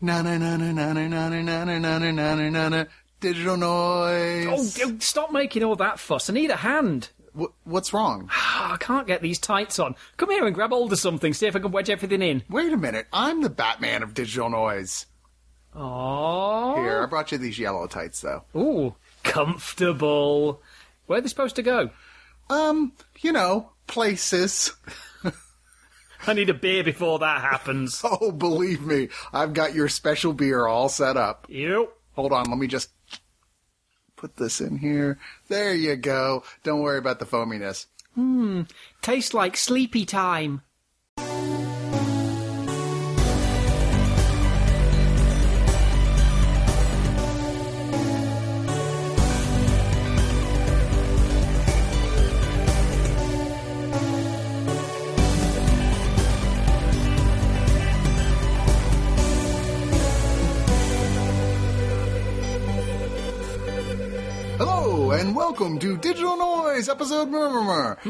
Na na na na na na na na na na na na na na digital noise. Oh, stop making all that fuss. I need a hand. Wh- what's wrong? Ah, I can't get these tights on. Come here and grab hold of something. See if I can wedge everything in. Wait a minute. I'm the Batman of digital noise. Oh. Here, I brought you these yellow tights though. Ooh, comfortable. Where are they supposed to go? Um, you know, places. I need a beer before that happens. Oh, believe me, I've got your special beer all set up. Yep. Hold on, let me just put this in here. There you go. Don't worry about the foaminess. Hmm. Tastes like sleepy time. And welcome to Digital Noise episode Murmur.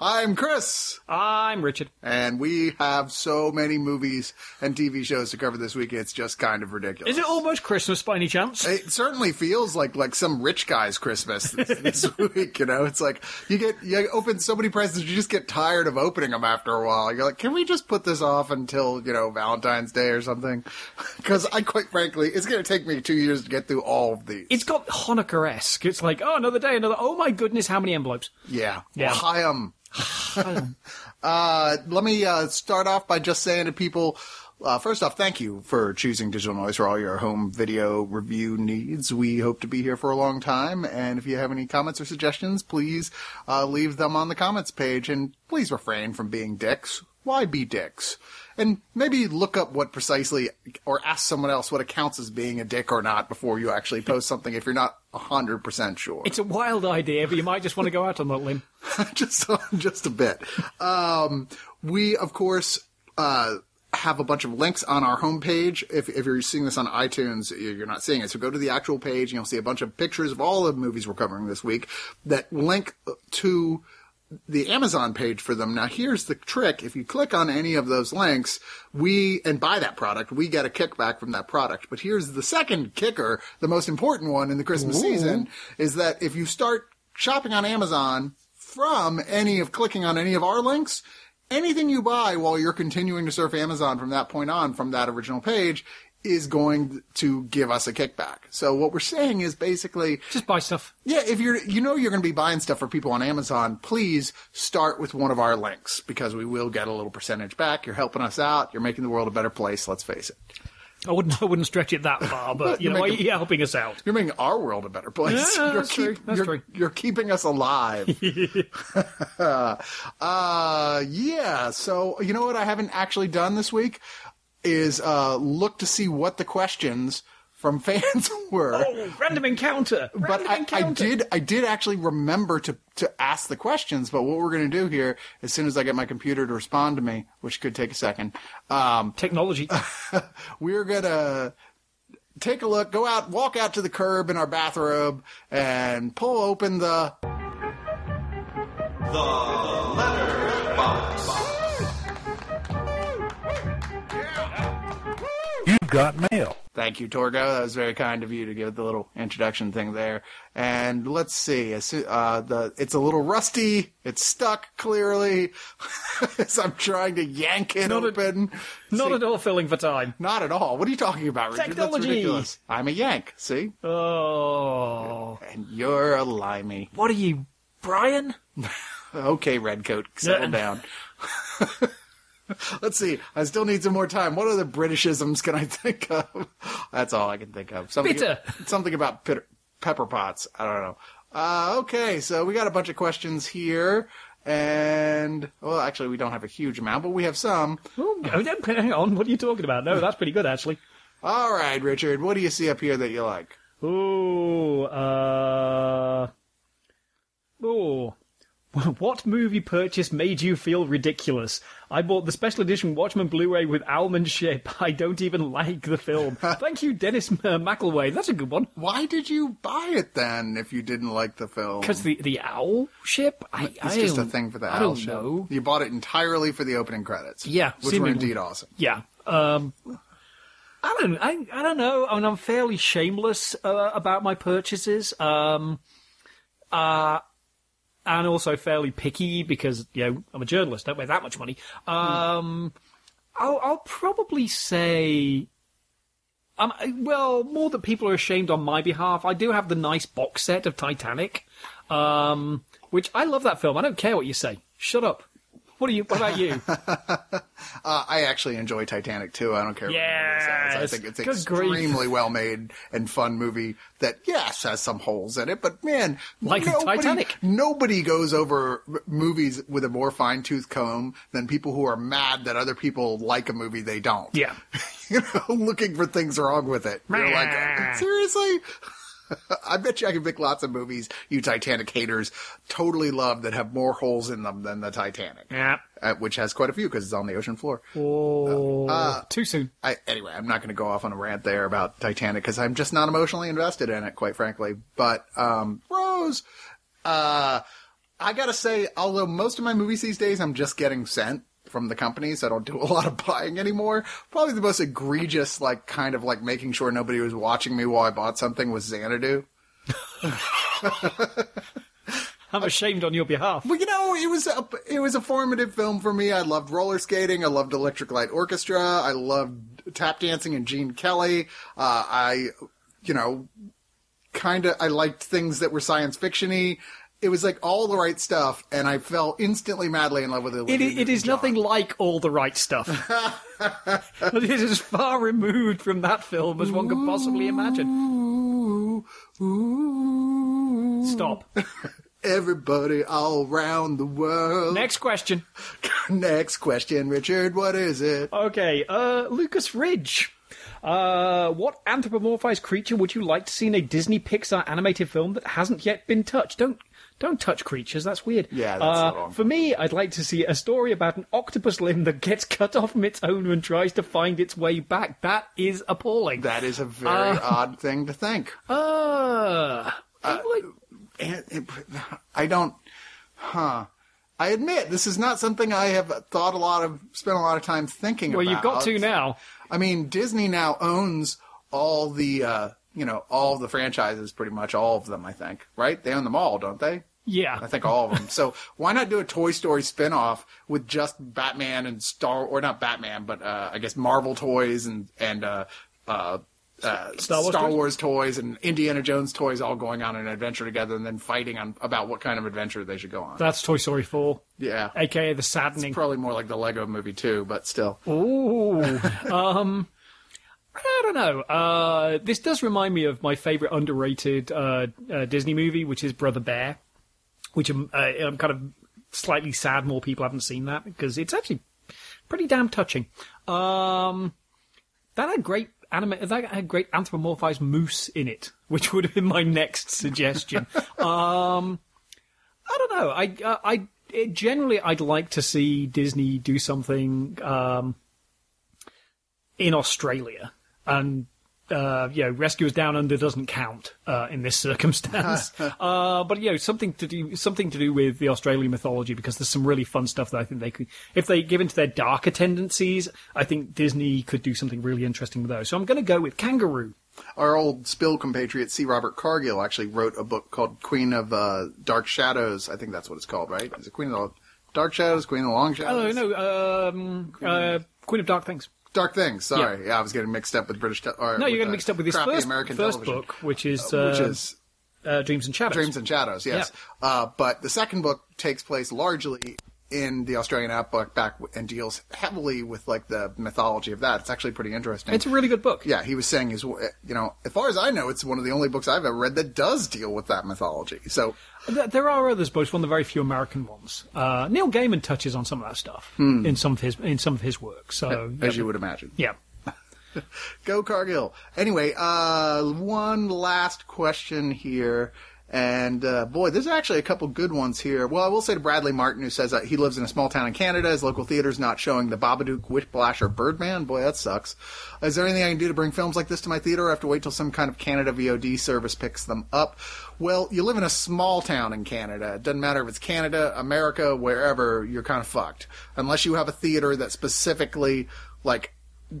I'm Chris, I'm Richard. and we have so many movies and TV shows to cover this week. It's just kind of ridiculous. Is it almost Christmas by any chance? It certainly feels like like some rich guy's Christmas this, this week. You know, it's like you get you open so many presents, you just get tired of opening them after a while. You're like, can we just put this off until you know Valentine's Day or something? Because I quite frankly, it's going to take me two years to get through all of these. It's got Hanukkah-esque. It's like, oh, another day, another. Oh my goodness, how many envelopes? yeah, Yeah. Chaim. uh, let me uh, start off by just saying to people. Uh, first off, thank you for choosing Digital Noise for all your home video review needs. We hope to be here for a long time, and if you have any comments or suggestions, please uh, leave them on the comments page, and please refrain from being dicks. Why be dicks? And maybe look up what precisely, or ask someone else what accounts as being a dick or not before you actually post something if you're not 100% sure. It's a wild idea, but you might just want to go out on that limb. just just a bit. Um, we of course uh, have a bunch of links on our homepage. If if you're seeing this on iTunes, you're not seeing it. So go to the actual page, and you'll see a bunch of pictures of all the movies we're covering this week that link to the Amazon page for them. Now, here's the trick. If you click on any of those links, we, and buy that product, we get a kickback from that product. But here's the second kicker, the most important one in the Christmas season, is that if you start shopping on Amazon from any of clicking on any of our links, anything you buy while you're continuing to surf Amazon from that point on, from that original page, is going to give us a kickback. So what we're saying is basically, Just buy stuff. yeah, if you're, you know, you're going to be buying stuff for people on Amazon, please start with one of our links because we will get a little percentage back. You're helping us out. You're making the world a better place. Let's face it. I wouldn't. I wouldn't stretch it that far, but you know, you're helping us out. You're making our world a better place. Yeah, you're that's true. That's you're, true. You're keeping us alive. uh, yeah. So you know what I haven't actually done this week is uh, look to see what the questions from fans were. Oh, random encounter. but Random I, I encounter. did I did actually remember to to ask the questions. But what we're going to do here, as soon as I get my computer to respond to me, which could take a second, um, Technology. we're gonna take a look, go out, walk out to the curb in our bathrobe, and pull open the. You've got mail. Thank you, Torgo. That was very kind of you to give the little introduction thing there. And let's see. Uh, the it's a little rusty. It's stuck clearly. as I'm trying to yank it Not a- open. Not See, at all filling for time. Not at all. What are you talking about, Richard? That's ridiculous. I'm a yank. See, Oh. and you're a limey. What are you, Brian? Okay, Redcoat, settle Yeah. down. Let's see. I still need some more time. What other Britishisms can I think of? That's all I can think of. Something, Bitter. something about pit- pepper pots. I don't know. Uh, okay, so we got a bunch of questions here, and well, actually, we don't have a huge amount, but we have some. Oh, oh, hang on. What are you talking about? No, that's pretty good, actually. All right, Richard, what do you see up here that you like? Ooh, uh. Ooh. What movie purchase made you feel ridiculous? I bought the special edition Watchmen Blu-ray with Almond Ship. I don't even like the film. Thank you, Dennis uh, McElway. That's a good one. Why did you buy it then if you didn't like the film? Because the, the owl ship? I, It's I just a thing for the I owl don't show. know. You bought it entirely for the opening credits. Yeah, which were indeed awesome. Yeah. Um, I don't. I, I don't know. I mean, I'm fairly shameless uh, about my purchases. Um, uh, and also fairly picky because you know I'm a journalist. Don't make that much money. Um, I'll, I'll probably say. Um, well, more that people are ashamed on my behalf. I do have the nice box set of Titanic, um, which I love that film. I don't care what you say. Shut up. What are you? What about you? Uh, I actually enjoy Titanic too. I don't care what anybody. I think it's an grief. extremely well made and fun movie that, yes, has some holes in it, but man, Like nobody, Titanic. Nobody goes over movies with a more fine tooth comb than people who are mad that other people like a movie they don't. yeah. you know, looking for things wrong with it. You're like, seriously? I bet you I can pick lots of movies you Titanic haters totally love that have more holes in them than the Titanic. Yeah. Uh, which has quite a few because it's on the ocean floor. Oh, Uh, too soon. I, anyway, I'm not going to go off on a rant there about Titanic because I'm just not emotionally invested in it, quite frankly. But um, Rose, uh, I gotta say, although most of my movies these days I'm just getting sent from the companies, I don't do a lot of buying anymore. Probably the most egregious, like kind of like making sure nobody was watching me while I bought something was Xanadu. I'm ashamed on your behalf. Well, you know, it was a it was a formative film for me. I loved roller skating. I loved Electric Light Orchestra. I loved tap dancing and Gene Kelly. Uh, I, you know, kind of I liked things that were science fictiony. It was like all the right stuff, and I fell instantly madly in love with it. It, it is nothing like all the right stuff. it is as far removed from that film as one could possibly imagine. Ooh, ooh. Stop. Everybody all around the world. Next question. Next question, Richard. What is it? Okay, uh, Lucas Ridge. Uh, what anthropomorphized creature would you like to see in a Disney Pixar animated film that hasn't yet been touched? Don't don't touch creatures. That's weird. Yeah, that's uh, wrong. For me, I'd like to see a story about an octopus limb that gets cut off from its owner and tries to find its way back. That is appalling. That is a very odd thing to think. Uh, I'm like, And it, I don't, huh. I admit this is not something I have thought a lot of, spent a lot of time thinking well, about. Well, you've got to now. I mean, Disney now owns all the, uh, you know, all the franchises, pretty much all of them. I think, right? They own them all, don't they? Yeah. I think all of them. So why not do a Toy Story spin-off with just Batman and Star, or not Batman, but uh, I guess Marvel toys and and uh, uh, uh, Star Wars toys? Wars toys and Indiana Jones toys all going on an adventure together and then fighting on about what kind of adventure they should go on. That's Toy Story 4, yeah, aka the saddening. It's probably more like the Lego Movie too, but still. Ooh. um, I don't know. Uh, this does remind me of my favorite underrated uh, uh, Disney movie, which is Brother Bear, which I'm, uh, I'm kind of slightly sad more people haven't seen that because it's actually pretty damn touching. Um, that had great anima- that had great anthropomorphized moose in it, which would have been my next suggestion. um, I don't know. I uh, I it, generally I'd like to see Disney do something um, in Australia, and uh, you know, Rescuers Down Under doesn't count uh, in this circumstance. uh, but you know, something to do something to do with the Australian mythology because there's some really fun stuff that I think they could, if they give into their darker tendencies, I think Disney could do something really interesting with those. So I'm going to go with Kangaroo. Our old Spill compatriot C. Robert Cargill actually wrote a book called Queen of uh, Dark Shadows. I think that's what it's called, right? Is it Queen of the Dark Shadows? Queen of the Long Oh no, um, uh, Queen of Dark Things. Dark Things. Sorry, yeah, I was getting mixed up with British. Te- or No, you're getting uh, mixed up with his first, American first television, book, which is, uh, which is uh, Dreams and Shadows. Dreams and Shadows. Yes, uh, but the second book takes place largely in the Australian outback back and deals heavily with like the mythology of that. It's actually pretty interesting. It's a really good book. yeah, he was saying is you know, as far as I know, it's one of the only books I've ever read that does deal with that mythology. So There are others, but it's one of the very few American ones. Uh, Neil Gaiman touches on some of that stuff in some of his in some of his work. So Hmm. as yeah, you would imagine. yeah. Go Cargill. Anyway, uh, one last question here. And uh, boy, there's actually a couple good ones here. Well, I will say to Bradley Martin, who says that he lives in a small town in Canada. His local theater's not showing The Babadook, Whiplash, or Birdman. Boy, that sucks. Is there anything I can do to bring films like this to my theater, or have to wait till some kind of Canada VOD service picks them up? Well, you live in a small town in Canada. It doesn't matter if it's Canada, America, wherever. You're kind of fucked unless you have a theater that specifically like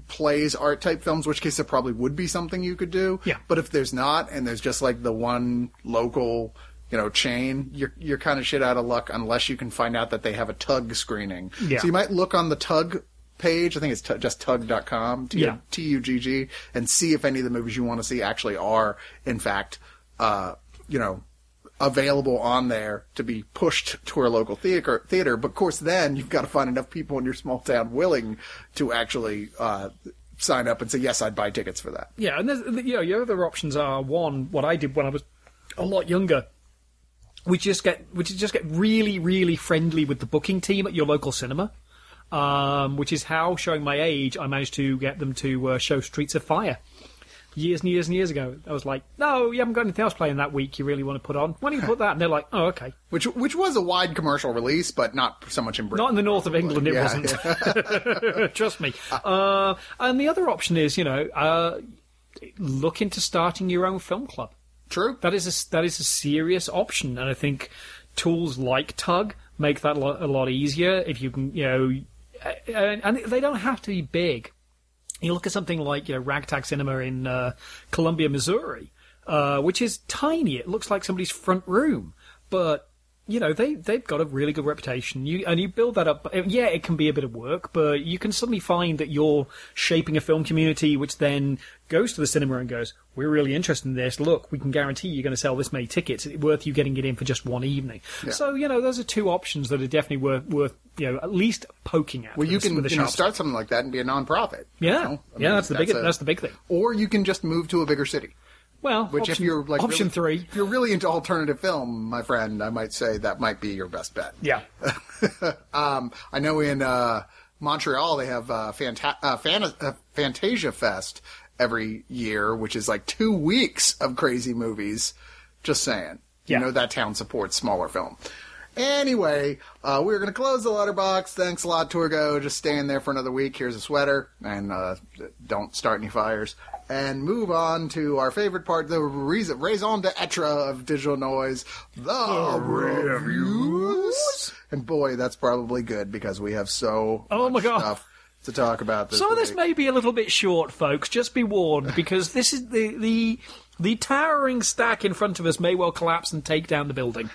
plays art type films, which case it probably would be something you could do. Yeah. But if there's not, and there's just like the one local, you know, chain, you're you're kind of shit out of luck unless you can find out that they have a Tugg screening. Yeah. So you might look on the Tugg page. I think it's t- just tugg.com, T- Yeah. T-U-G-G, and see if any of the movies you want to see actually are, in fact, uh, you know, available on there to be pushed to a local theater. Theater, but of course, then you've got to find enough people in your small town willing to actually uh, sign up and say, "Yes, I'd buy tickets for that." Yeah, and there's, you know, your other options are one, what I did when I was a lot younger, which just get which is just get really, really friendly with the booking team at your local cinema. Um, which is how, showing my age, I managed to get them to uh, show Streets of Fire. Years and years and years ago, I was like, "No, you haven't got anything else playing that week. You really want to put on? Why don't you put that?" And they're like, "Oh, okay." Which which was a wide commercial release, but not so much in Britain. Not in the north of England, it Yeah, wasn't. Trust me. Uh, and the other option is, you know, uh, look into starting your own film club. True. That is a, that is a serious option, and I think tools like Tugg make that a lot, easier. If you can, you know, and they don't have to be big. You look at something like you know Ragtag Cinema in uh, Columbia, Missouri, uh, which is tiny. It looks like somebody's front room, but you know they they've got a really good reputation. You and you build that up. Yeah, it can be a bit of work, but you can suddenly find that you're shaping a film community, which then goes to the cinema and goes, "We're really interested in this. Look, we can guarantee you're going to sell this many tickets. It's worth you getting it in for just one evening." So you know, those are two options that are definitely worth worth you know at least poking at. Well, you can you know, start something like that and be a non-profit. you Yeah, know? Yeah, mean, that's the big a- that's the big thing. Or you can just move to a bigger city. Well, Which, option, if you're like option really- three, if you're really into alternative film, my friend, I might say that might be your best bet. yeah, Um, I know in uh, Montreal they have uh, Fanta- uh, Fan- uh, Fantasia Fest every year, which is like two weeks of crazy movies. Just saying. Yeah. You know that town supports smaller film. Anyway, uh, we're going to close the letterbox. Thanks a lot, Torgo. Just stay in there for another week. Here's a sweater, and uh, don't start any fires. And move on to our favorite part, the raison, raison d'etre of digital noise, the reviews. And boy, that's probably good because we have so Oh my God. stuff to talk about this Some of this may be a little bit short, folks. Just be warned, because this is the the the towering stack in front of us may well collapse and take down the building.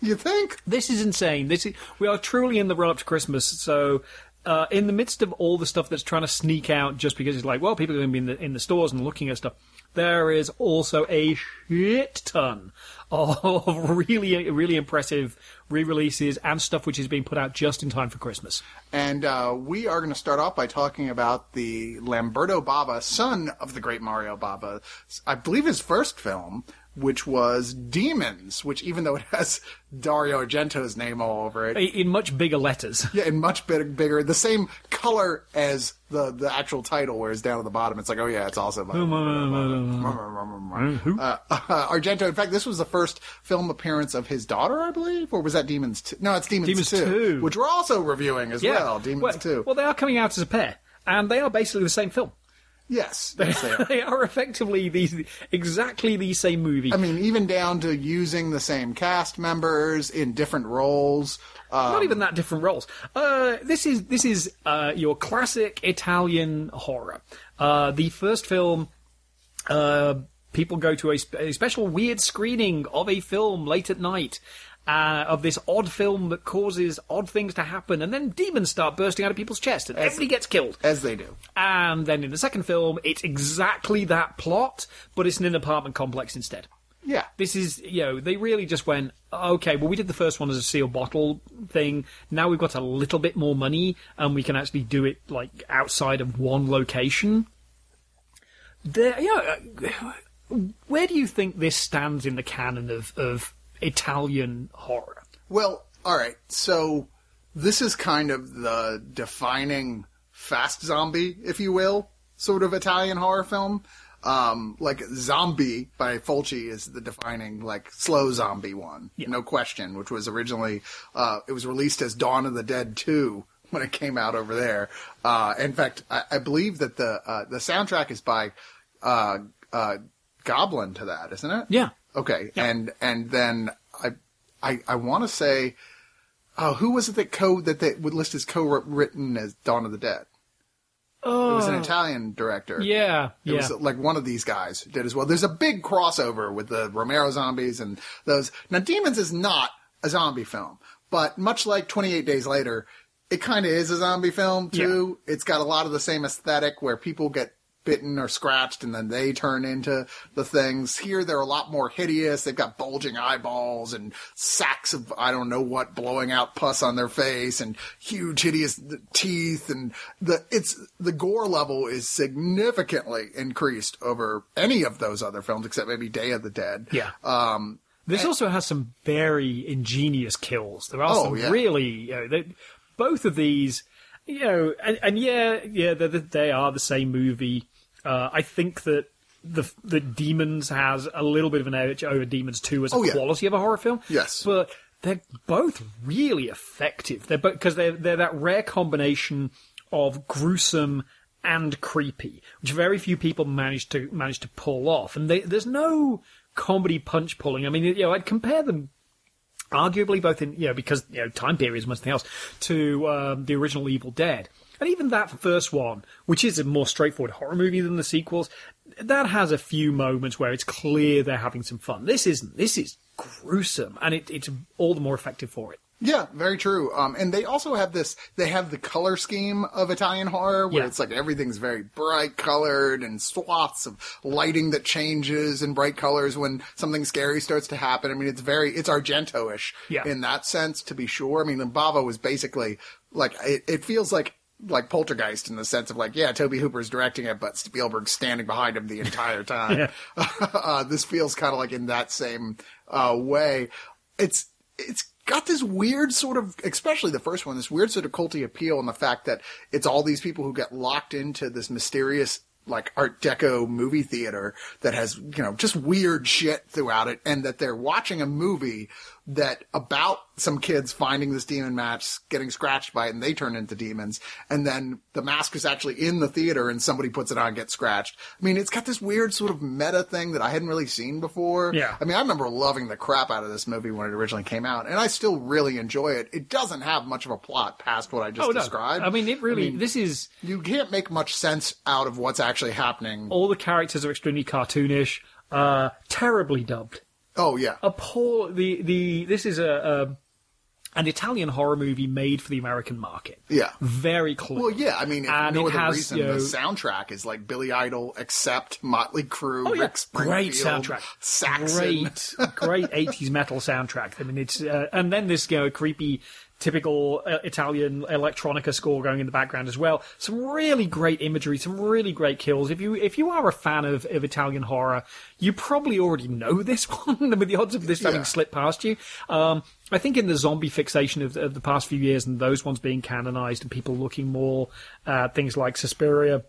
You think? This is insane. This is we are truly in the run up to Christmas. So, uh, in the midst of all the stuff that's trying to sneak out, just because it's like, well, people are going to be in the in the stores and looking at stuff. There is also a shit ton of really really impressive re-releases and stuff which is being put out just in time for Christmas. And uh, we are going to start off by talking about the Lamberto Bava, son of the great Mario Bava. I believe his first film, which was Demons, which even though it has Dario Argento's name all over it, In much bigger letters. yeah, in much big, bigger, the same color as the the actual title, whereas down at the bottom it's like, oh yeah, it's also. uh, uh, Argento. In fact, this was the first film appearance of his daughter, I believe, or was that Demons? 2? No, it's Demons, Demons 2, 2. which we're also reviewing as well. Demons well, 2. Well, they are coming out as a pair, and they are basically the same film. Yes, yes, they are. they are effectively these exactly the same movie. I mean, even down to using the same cast members in different roles. Uh, Not even that different roles. Uh, this is this is uh, your classic Italian horror. Uh, the first film. Uh, people go to a, sp- a special weird screening of a film late at night. Uh, of this odd film that causes odd things to happen, and then demons start bursting out of people's chests, and everybody gets killed. as they do. And then in the second film, it's exactly that plot, but it's in an apartment complex instead. Yeah. This is, you know, they really just went, okay, well, we did the first one as a sealed bottle thing. Now we've got a little bit more money and we can actually do it, like, outside of one location. There, you know, uh, where do you think this stands in the canon of, of Italian horror? Well, all right. So this is kind of the defining fast zombie, if you will, sort of Italian horror film. Um, like Zombie by Fulci is the defining like slow zombie one, no question. Which was originally uh, it was released as Dawn of the Dead two when it came out over there. Uh, in fact, I, I believe that the uh, the soundtrack is by uh, uh, Goblin to that, isn't it? Yeah. Okay, and and then I I I want to say, oh, who was it that co that they would list as co-written as Dawn of the Dead? Oh. It was an oh. Italian director. Yeah, It yeah. was like one of these guys did as well. There's a big crossover with the Romero zombies and those. Now, Demons is not a zombie film, but much like 28 Days Later, it kind of is a zombie film too. It's got a lot of the same aesthetic where people get bitten or scratched and then they turn into the things. Here they're a lot more hideous. They've got bulging eyeballs and sacks of I don't know what blowing out pus on their face and huge hideous teeth and the it's the gore level is significantly increased over any of those other films except maybe Day of the Dead. Yeah. Um This also has some very ingenious kills. There are Oh, some yeah. really, you know, they, both of these, you know, and, and yeah, yeah, they they are the same movie. Uh, I think that the the Demons has a little bit of an edge over Demons Two as a Oh, yeah. quality of a horror film. Yes. but they're both really effective. They're because they're they're that rare combination of gruesome and creepy, which very few people manage to manage to pull off. And they, there's no comedy punch pulling. I mean, you know, I'd compare them arguably both in you know because you know time periods and everything else to um, the original Evil Dead. And even that first one, which is a more straightforward horror movie than the sequels, that has a few moments where it's clear they're having some fun. This isn't. This is gruesome, and it, it's all the more effective for it. Yeah, very true. Um, and they also have this, they have the color scheme of Italian horror where Yeah. it's like everything's very bright colored and swaths of lighting that changes in bright colors when something scary starts to happen. I mean, it's very, it's Argento-ish Yeah. in that sense, to be sure. I mean, the Bava was basically like, it, it feels like, like Poltergeist in the sense of like, yeah, Tobe Hooper's directing it, but Spielberg's standing behind him the entire time. uh, this feels kind of like in that same uh, way. It's it's got this weird sort of, especially the first one, this weird sort of culty appeal, and the fact that it's all these people who get locked into this mysterious like Art Deco movie theater that has you know just weird shit throughout it, and that they're watching a movie that about some kids finding this demon match, getting scratched by it, and they turn into demons, and then the mask is actually in the theater, and somebody puts it on and gets scratched. I mean, it's got this weird sort of meta thing that I hadn't really seen before. Yeah. I mean, I remember loving the crap out of this movie when it originally came out, and I still really enjoy it. It doesn't have much of a plot past what I just described. Oh, I mean, it really. this is you can't make much sense out of what's actually happening. all the characters are extremely cartoonish, uh, terribly dubbed. Oh yeah, Appall. The the this is a, a an Italian horror movie made for the American market. yeah. Very clear. Well, yeah. I mean, And no it other has, reason, you know- the soundtrack is like Billy Idol, except Motley Crue, Oh, yeah. Rick Springfield, Great soundtrack. Saxon. Great, great 80s metal soundtrack. I mean, it's, uh, and then this, you know, creepy, typical uh, Italian electronica score going in the background as well. Some really great imagery, some really great kills. If you, if you are a fan of, of Italian horror, you probably already know this one, with the odds of this having Yeah. slipped past you. Um, I think in the zombie fixation of, of the past few years and those ones being canonized and people looking more at things like Suspiria,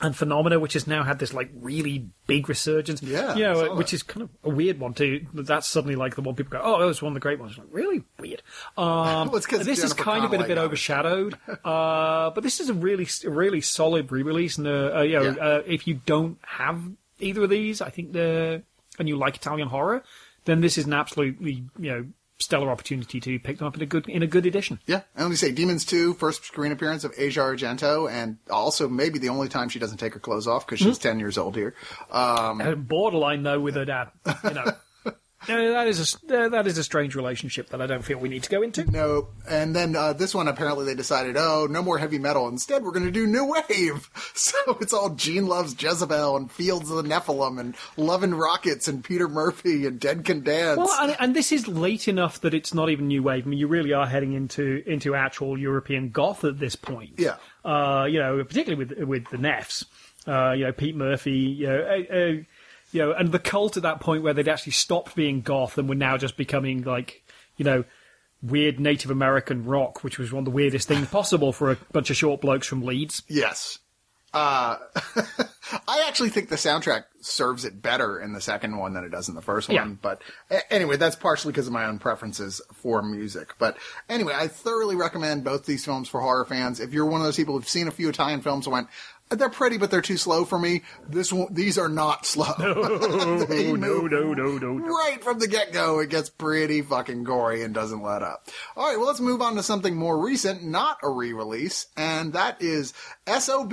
and Phenomena, which has now had this like really big resurgence. Yeah, you know, which is kind of a weird one too. That's suddenly like the one people go, "Oh, that was one of the great ones." Like, really weird. Um, Well, this has kind of been a bit overshadowed, uh, but this is a really, really solid re-release. And uh, uh, you know, Yeah. uh, if you don't have either of these, I think the and you like Italian horror, then this is an absolutely you know stellar opportunity to pick them up in a good in a good edition. Yeah, and let me say, Demons 2, first screen appearance of Asia Argento, and also maybe the only time she doesn't take her clothes off because she's 10 years old here. Um, borderline though with her dad. You know, Uh, that is a uh, that is a strange relationship that I don't feel we need to go into. no, and then uh, this one apparently they decided, oh, no more heavy metal. Instead, we're going to do new wave. So it's all Gene loves Jezebel and Fields of the Nephilim and Love and Rockets and Peter Murphy and Dead Can Dance. Well, and, and this is late enough that it's not even new wave. I mean, you really are heading into into actual European goth at this point. Yeah. Uh, you know, particularly with with the Neffs. Uh, you know, Pete Murphy. You know, uh, uh, you know, and the cult at that point where they'd actually stopped being goth and were now just becoming like, you know. Weird Native American rock, which was one of the weirdest things possible for a bunch of short blokes from Leeds. Yes. Uh, I actually think the soundtrack serves it better in the second one than it does in the first one. Yeah. But a- anyway, that's partially because of my own preferences for music. But anyway, I thoroughly recommend both these films for horror fans. If you're one of those people who've seen a few Italian films and went, they're pretty, but they're too slow for me. This one, these are not slow. No, no, no, no, no. Right from the get go, it gets pretty fucking gory and doesn't let up. All right, well, let's move on to something more recent, not a re release, and that is SOB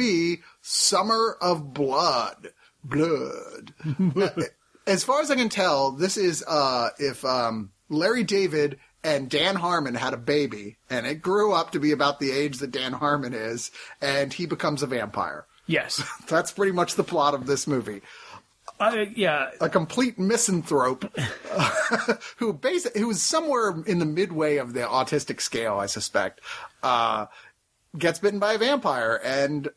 Summer of Blood. Blood. as far as I can tell, this is uh, if um, Larry David and Dan Harmon had a baby, and it grew up to be about the age that Dan Harmon is, and he becomes a vampire. Yes. That's pretty much the plot of this movie Uh, yeah. a complete misanthrope who basi- who is somewhere in the midway of the autistic scale, I suspect, uh, gets bitten by a vampire and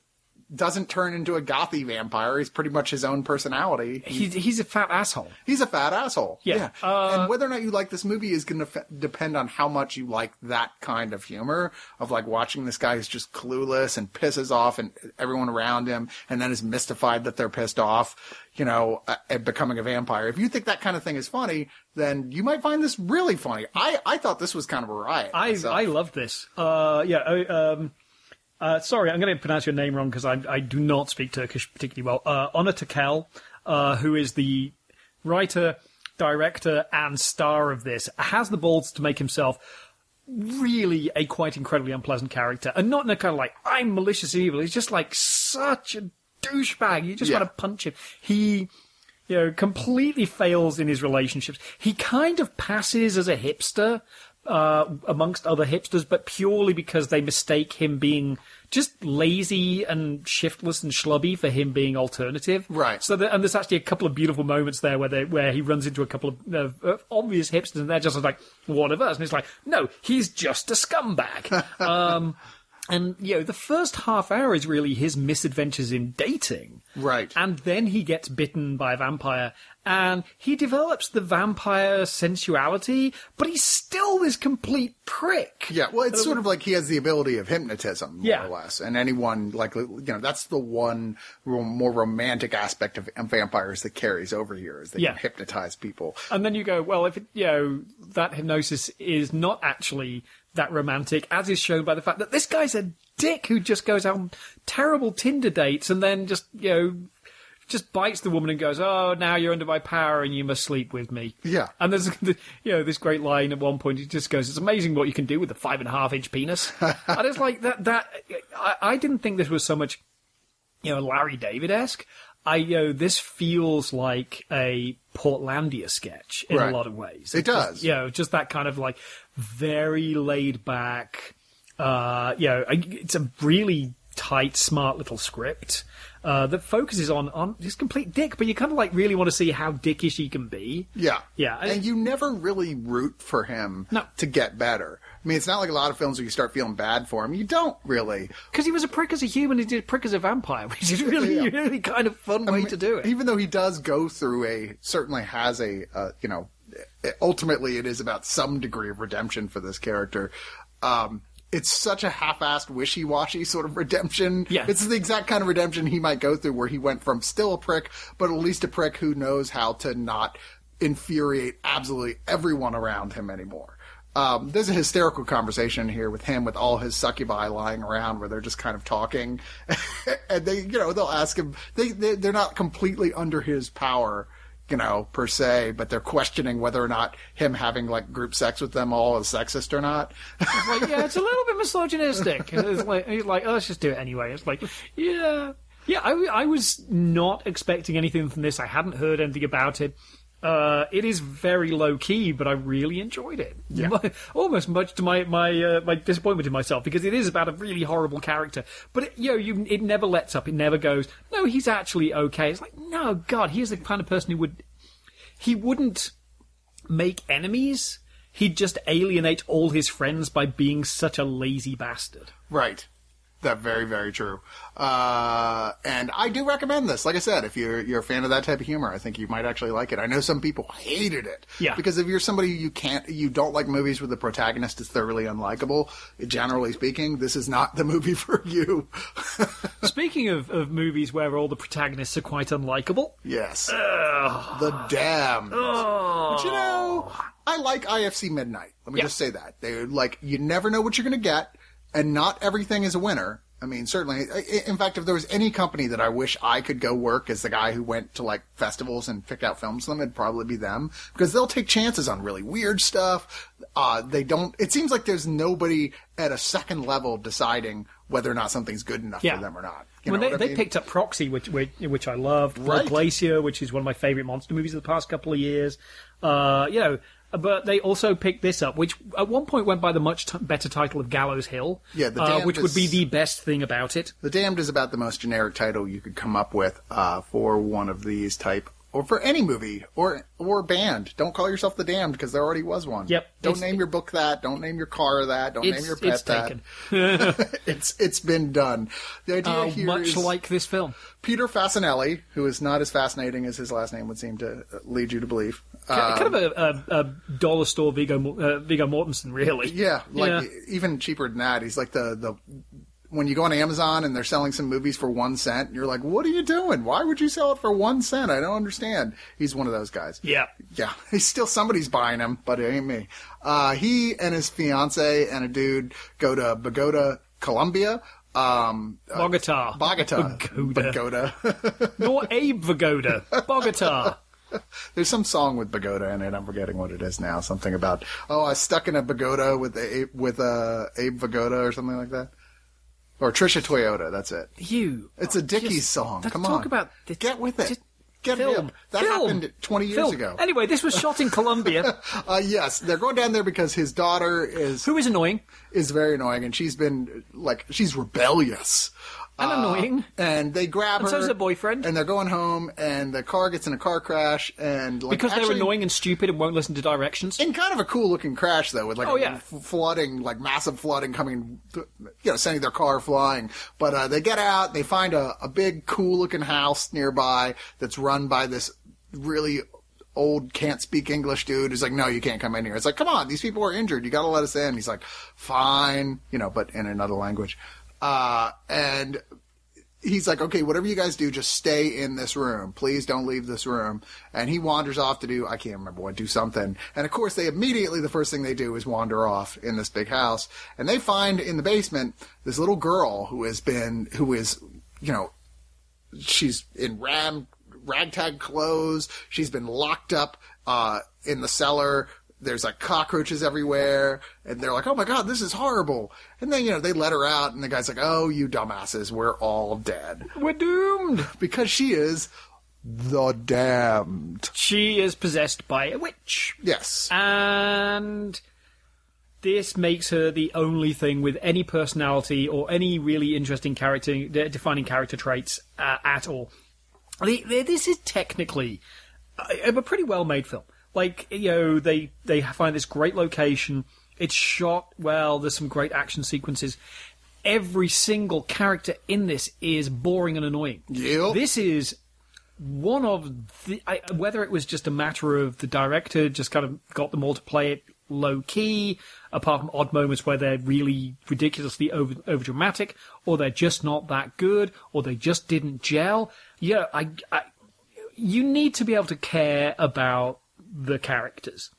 doesn't turn into a gothy vampire. He's pretty much his own personality. He's, he's a fat asshole. He's a fat asshole. Yeah. Uh, and whether or not you like this movie is going to f- depend on how much you like that kind of humor of like watching this guy who's just clueless and pisses off and everyone around him and then is mystified that they're pissed off, you know, uh, and becoming a vampire. If you think that kind of thing is funny, then you might find this really funny. I, I thought this was kind of a riot. I myself. I love this. Uh, yeah. I, um, uh, sorry, I'm going to pronounce your name wrong because I, I do not speak Turkish particularly well. Uh, Onur Tukel, uh, who is the writer, director, and star of this, has the balls to make himself really a quite incredibly unpleasant character, and not in a kind of like I'm malicious evil. He's just like such a douchebag. You just Yeah. want to punch him. He you know, completely fails in his relationships. He kind of passes as a hipster uh, amongst other hipsters, but purely because they mistake him being just lazy and shiftless and schlubby for him being alternative. Right. So, that, and there's actually a couple of beautiful moments there where they, where he runs into a couple of uh, uh, obvious hipsters, and they're just like one of us, and he's like, no, he's just a scumbag. um, and you know, the first half hour is really his misadventures in dating. Right. And then he gets bitten by a vampire and he develops the vampire sensuality, but he's still this complete prick. Yeah, well, it's sort of like he has the ability of hypnotism, more Yeah. or less. And anyone, like, you know, that's the one more romantic aspect of vampires that carries over here is they Yeah. hypnotize people. And then you go, well, if it, you know that hypnosis is not actually that romantic, as is shown by the fact that this guy's a dick who just goes out on terrible Tinder dates and then just you know just bites the woman and goes, "Oh, now you're under my power and you must sleep with me." Yeah. And there's you know this great line at one point. He just goes, "It's amazing what you can do with a five and a half inch penis." and it's like that. That I, I didn't think this was so much you know, Larry David esque. I you know this feels like a Portlandia sketch in Right. a lot of ways. It just- does. you know, just that kind of like very laid back. Uh, you know, it's a really tight, smart little script uh, that focuses on on this complete dick, but you kind of like really want to see how dickish he can be. Yeah. Yeah, I- And you never really root for him No. to get better. I mean, it's not like a lot of films where you start feeling bad for him. You don't really. Because he was a prick as a human, he did a prick as a vampire, which is really, Yeah. really kind of fun way to do it. Even though he does go through a, certainly has a, uh, you know, ultimately it is about some degree of redemption for this character. Um, it's such a half-assed, wishy-washy sort of redemption. Yeah. It's the exact kind of redemption he might go through where he went from still a prick, but at least a prick who knows how to not infuriate absolutely everyone around him anymore. Um, there's a hysterical conversation here with him with all his succubi lying around where they're just kind of talking and they, you know, they'll ask him, they, they, they're not completely under his power, you know, per se, but they're questioning whether or not him having like group sex with them all is sexist or not. like, yeah, it's a little bit misogynistic. It's like, he's like, oh, let's just do it anyway. It's like, yeah, yeah. I, I was not expecting anything from this. I hadn't heard anything about it. Uh, it is very low key, but I really enjoyed it. Yeah. Almost much to my my uh, my disappointment in myself because it is about a really horrible character. But it, you know, you, it never lets up. It never goes. No, he's actually okay. It's like, no, God, he's the kind of person who would he wouldn't make enemies. He'd just alienate all his friends by being such a lazy bastard. Right. That very very true. Uh, and I do recommend this. Like I said, if you're you're a fan of that type of humor, I think you might actually like it. I know some people hated it. Yeah. Because if you're somebody you can't you don't like movies where the protagonist is thoroughly unlikable, generally speaking, this is not the movie for you. Speaking of, of movies where all the protagonists are quite unlikable, yes. The Damned. But you know, I like IFC Midnight. Let me Yeah. just say that. They're like you never know what you're going to get, and not everything is a winner. I mean, certainly. In fact, if there was any company that I wish I could go work as the guy who went to like festivals and picked out films for them, it'd probably be them because they'll take chances on really weird stuff. Uh, they don't. It seems like there's nobody at a second level deciding whether or not something's good enough Yeah. for them or not. You know they, I they mean? picked up Proxy, which which, which I loved, Right. Glacier, which is one of my favorite monster movies of the past couple of years. Uh, you know, but they also picked this up, which at one point went by the much t- better title of Gallows Hill. Yeah, The uh, Damned which would be the best thing about it. The Damned is about the most generic title you could come up with uh, for one of these type, or for any movie or or band. Don't call yourself The Damned because there already was one. Yep. Don't name your book that. Don't name your car that. Don't name your pet it's that. taken, it's it's been done. The idea uh, here much is like this film. Peter Facinelli, who is not as fascinating as his last name would seem to uh, lead you to believe. Uh, kind of a, a, a dollar store Viggo uh, Viggo Mortensen, really. Yeah, like Yeah. even cheaper than that. He's like the the when you go on Amazon and they're selling some movies for one cent, you're like, "What are you doing? Why would you sell it for one cent? I don't understand." He's one of those guys. Yeah. yeah. He's still somebody's buying him, but it ain't me. Uh, he and his fiance and a dude go to Bogota, Colombia. Um, uh, Bogota. Bogota, Bogota. Bogota. Nor Abe Vigoda. Bogota. There's some song with Bogota in it. I'm forgetting what it is now. Something about oh, I was stuck in a Bogota with Abe, with uh, Abe Vigoda or something like that. Or Trisha Toyota. That's it. You. It's a Dickies Just- song. let's Come talk on, about the- get with it. just Get film. hip. That Film. happened 20 years Film. ago. Anyway, this was shot in Colombia. Uh, yes, they're going down there because his daughter is Who is annoying is very annoying, and she's been like she's rebellious. And Uh, annoying. and they grab And her. so's her boyfriend. And they're going home, and the car gets in a car crash, and like, Because actually, they're annoying and stupid and won't listen to directions. in kind of a cool looking crash though with like Oh, a yeah. f- flooding like massive flooding coming th- you know sending their car flying but uh, they get out they find a, a big cool looking house nearby that's run by this really old can't speak english dude who's like no you can't come in here it's like come on these people are injured you gotta let us in he's like fine you know but in another language uh, and he's like, okay, whatever you guys do, just stay in this room. Please don't leave this room. And he wanders off to do, I can't remember what, do something. And of course, they immediately, the first thing they do is wander off in this big house. And they find in the basement this little girl who has been, who is, you know, she's in ram, ragtag clothes. She's been locked up, uh, in the cellar. There's like cockroaches everywhere, and they're like, "Oh my god, this is horrible!" And then you know they let her out, and the guy's like, "Oh, you dumbasses, we're all dead." We're doomed. because she is the damned. She is possessed by a witch. Yes. And this makes her the only thing with any personality or any really interesting character, defining character traits uh, at all. This is technically a pretty well made film. Like, you know, they, they find this great location. It's shot well. There's some great action sequences. Every single character in this is boring and annoying. Yep. This is one of the I, whether it was just a matter of the director just kind of got them all to play it low key, apart from odd moments where they're really ridiculously over over dramatic, or they're just not that good, or they just didn't gel. Yeah, I, I you need to be able to care about the characters,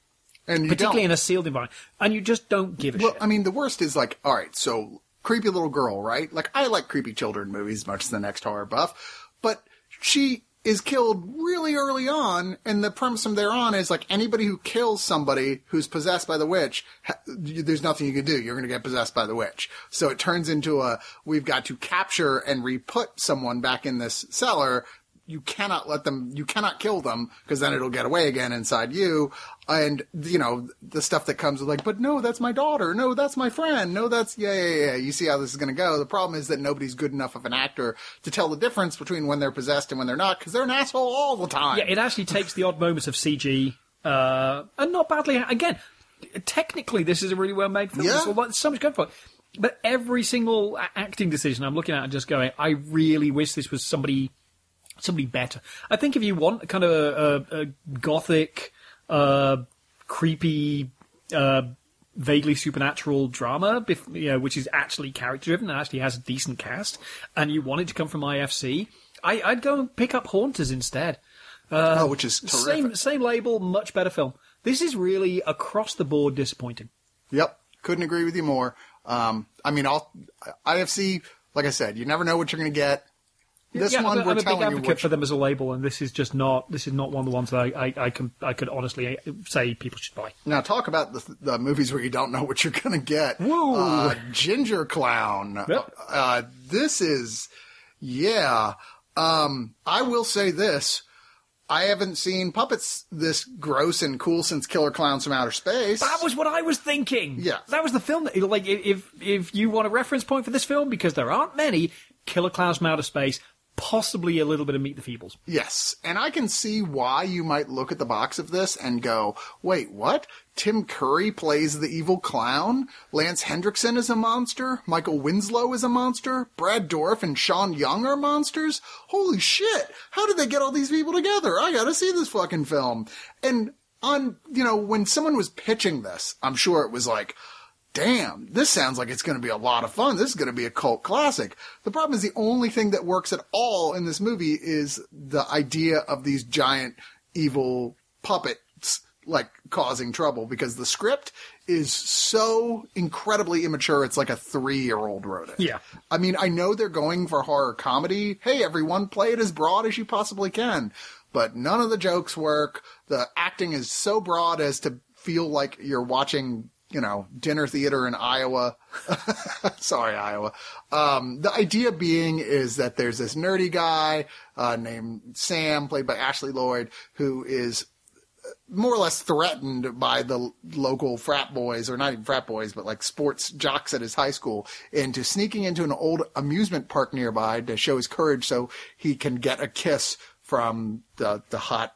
and particularly don't. in a sealed environment, and you just don't give a shit. Well, shit. I mean, the worst is like, all right, so creepy little girl, right? Like, I like creepy children movies as much as the next horror buff, but she is killed really early on, and the premise from there on is like anybody who kills somebody who's possessed by the witch, ha- there's nothing you can do. You're going to get possessed by the witch. So it turns into a we've got to capture and re-put someone back in this cellar you cannot let them, you cannot kill them because then it'll get away again inside you. And, you know, the stuff that comes with like, but no, that's my daughter. No, that's my friend. No, that's, yeah, yeah, yeah. You see how this is going to go. The problem is that nobody's good enough of an actor to tell the difference between when they're possessed and when they're not because they're an asshole all the time. Yeah, it actually takes the odd moments of CG, uh, and not badly. Again, technically, this is a really well made film. Yeah. There's a lot- there's so much going for it. But every single acting decision I'm looking at and just going, I really wish this was somebody, somebody better. I think if you want a kind of a, a, a gothic, uh, creepy, uh, vaguely supernatural drama, you know, which is actually character driven and actually has a decent cast, and you want it to come from IFC, I, I'd go and pick up Haunters instead. oh, which is terrific. Same same label, much better film. This is really across the board disappointing. Yep. Couldn't agree with you more. Um, I mean, I'll, IFC like I said, you never know what you're going to get. This yeah, one, I'm, we're I'm a big advocate what for them as a label, and this is just not. This is not one of the ones that I, I, I can I could honestly say people should buy. Now talk about the, the movies where you don't know what you're going to get. Woo. Uh, Ginger Clown. Yep. Uh, this is, yeah. Um, I will say this. I haven't seen puppets this gross and cool since Killer Clowns from Outer Space. That was what I was thinking. Yeah. that was the film. That, like, if if you want a reference point for this film, because there aren't many, Killer Clowns from Outer Space, possibly a little bit of Meet the Feebles. Yes, and I can see why you might look at the box of this and go, wait, what? Tim Curry plays the evil clown? Lance Henriksen is a monster? Michael Winslow is a monster? Brad Dourif and Sean Young are monsters? Holy shit! How did they get all these people together? I gotta see this fucking film. And on, you know, when someone was pitching this, I'm sure it was like, damn, this sounds like it's going to be a lot of fun. This is going to be a cult classic. The problem is the only thing that works at all in this movie is the idea of these giant evil puppets like causing trouble because the script is so incredibly immature. It's like a three year old wrote it. Yeah. I mean, I know they're going for horror comedy. Hey, everyone, play it as broad as you possibly can. But none of the jokes work. The acting is so broad as to feel like you're watching, you know, dinner theater in Iowa. Sorry, Iowa. Um, the idea being is that there's this nerdy guy, uh, named Sam, played by Ashley Lloyd, who is more or less threatened by the local frat boys, or not even frat boys, but like sports jocks at his high school, into sneaking into an old amusement park nearby to show his courage so he can get a kiss from the, the hot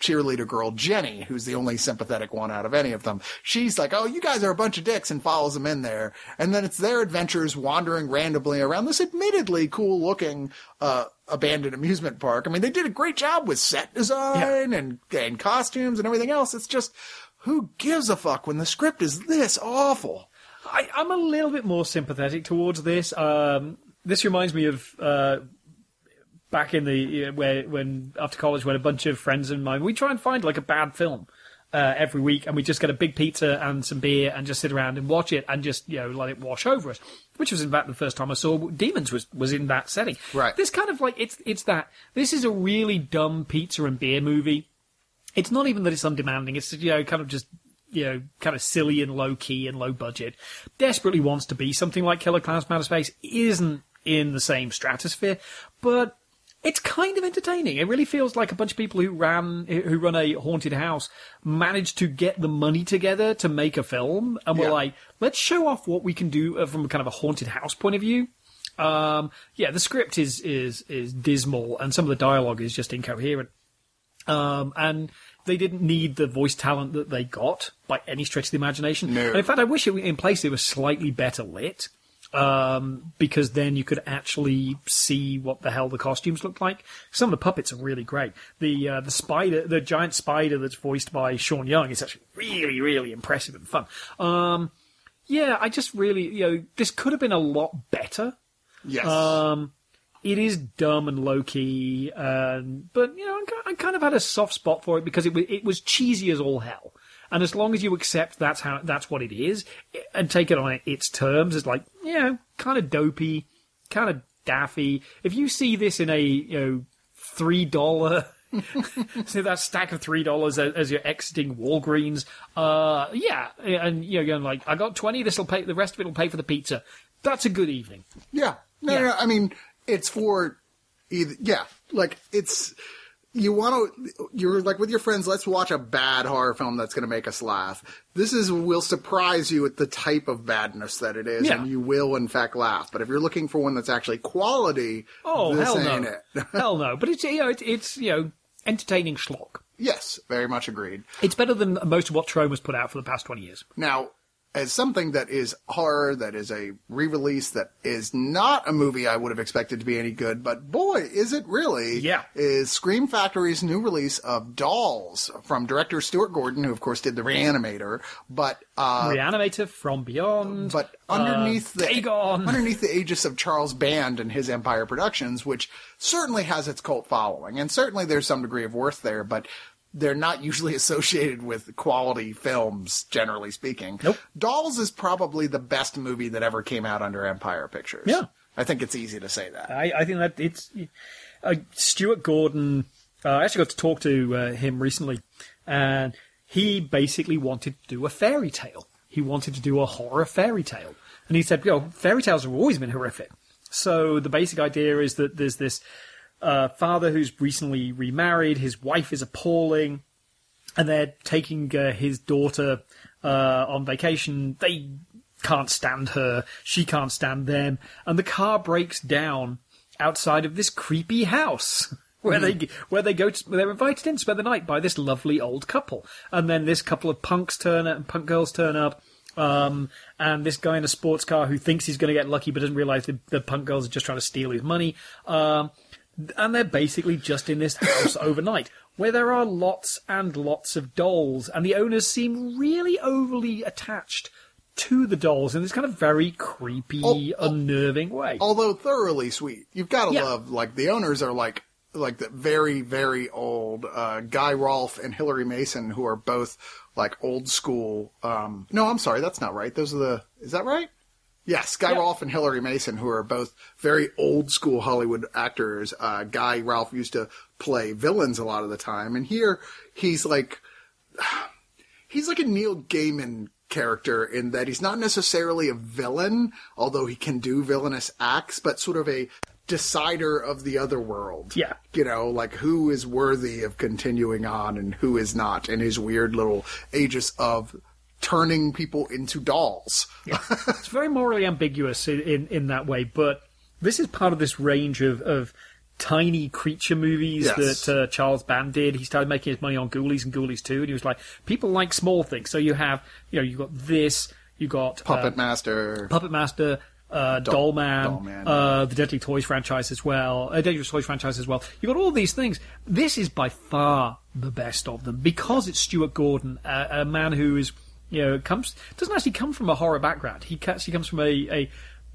cheerleader girl Jenny, who's the only sympathetic one out of any of them. She's like, "Oh, you guys are a bunch of dicks," and follows them in there. And then it's their adventures wandering randomly around this admittedly cool-looking uh, abandoned amusement park. I mean, they did a great job with set design and and costumes and everything else. It's just who gives a fuck when the script is this awful? I, I'm a little bit more sympathetic towards this. Um, this reminds me of uh, back in the uh, where when after college when a bunch of friends of mine we try and find like a bad film uh, every week and we just get a big pizza and some beer and just sit around and watch it and just you know let it wash over us. Which was in fact the first time I saw Demons was was in that setting. Right. This kind of like it's it's that this is a really dumb pizza and beer movie. It's not even that it's undemanding. It's you know kind of just you know kind of silly and low key and low budget. Desperately wants to be something like Killer Clowns from Outer Space. Isn't in the same stratosphere, but it's kind of entertaining. It really feels like a bunch of people who ran, who run a haunted house managed to get the money together to make a film, and Yeah. we're like, let's show off what we can do uh, from a kind of a haunted house point of view. Um, yeah, the script is is is dismal, and some of the dialogue is just incoherent. Um, and they didn't need the voice talent that they got by any stretch of the imagination. No. And in fact, I wish it, in place it was slightly better lit um, because then you could actually see what the hell the costumes looked like. Some of the puppets are really great. The uh, the spider, the giant spider that's voiced by Sean Young is actually really, really impressive and fun. Um, yeah, I just really, you know, this could have been a lot better. Yes. Um, it is dumb and low key, um, but you know, I kind of had a soft spot for it because it was it was cheesy as all hell. And as long as you accept that's how that's what it is, and take it on its terms, it's like you know, kind of dopey, kind of daffy. If you see this in a you know three dollar. so that stack of three dollars as, you're exiting Walgreens, uh, yeah, and you're going like, I got twenty. This will pay. The rest of it will pay for the pizza. That's a good evening. Yeah. No, Yeah. no, no. I mean, it's for either, yeah, like it's, you want to, you're like with your friends, let's watch a bad horror film that's going to make us laugh. This is, will surprise you at the type of badness that it is, Yeah. and you will in fact laugh. But if you're looking for one that's actually quality, Oh this hell ain't no, it. hell no. But it's you know it's, it's you know entertaining schlock. yes, very much agreed. It's better than most of what Troma has put out for the past twenty years. Now, as something that is horror, that is a re-release, that is not a movie I would have expected to be any good, but boy, is it really! Yeah. Is Scream Factory's new release of Dolls from director Stuart Gordon, who of course did The Reanimator, but uh, Reanimator from Beyond, but underneath uh, the underneath the aegis of Charles Band and his Empire Productions, which certainly has its cult following, and certainly there's some degree of worth there, but they're not usually associated with quality films, generally speaking. Nope. Dolls is probably the best movie that ever came out under Empire Pictures. Yeah. I think it's easy to say that. I, I think that it's uh, Stuart Gordon. Uh, I actually got to talk to uh, him recently, and he basically wanted to do a fairy tale. He wanted to do a horror fairy tale, and he said, "You know, fairy tales have always been horrific." So the basic idea is that there's this uh, father who's recently remarried. His wife is appalling, and they're taking uh, his daughter uh, on vacation. They can't stand her. She can't stand them, and the car breaks down outside of this creepy house. Where they where they go to, they're invited in to spend the night by this lovely old couple, and then this couple of punks turn up, and punk girls turn up, um, and this guy in a sports car who thinks he's going to get lucky but doesn't realize the, the punk girls are just trying to steal his money. Um, and they're basically just in this house overnight where there are lots and lots of dolls, and the owners seem really overly attached to the dolls in this kind of very creepy, Oh, oh. unnerving way. Although thoroughly sweet, you've got to Yeah. love like the owners are like like the very very old uh, Guy Rolfe and Hilary Mason, who are both like old school. Um, no, I'm sorry, that's not right. Those are the. Is that right? Yes, Guy Yeah. Rolfe and Hilary Mason, who are both very old school Hollywood actors. Uh, Guy Rolfe used to play villains a lot of the time, and here he's like he's like a Neil Gaiman character in that he's not necessarily a villain, although he can do villainous acts, but sort of a decider of the other world. Yeah. You know, like who is worthy of continuing on and who is not in his weird little aegis of turning people into dolls. it's very morally ambiguous in, in, in that way, but this is part of this range of, of tiny creature movies Yes. that uh, Charles Band did. He started making his money on Ghoulies and Ghoulies 2, and he was like, people like small things. So you have, you know, you got this, you got Puppet uh, Master. Puppet Master, uh, Doll Man, Doll Man, uh, the Deadly Toys franchise as well, uh, Dangerous Toys franchise as well. You've got all these things. This is by far the best of them because it's Stuart Gordon, a, a man who is, you know, comes doesn't actually come from a horror background. He actually comes from a, a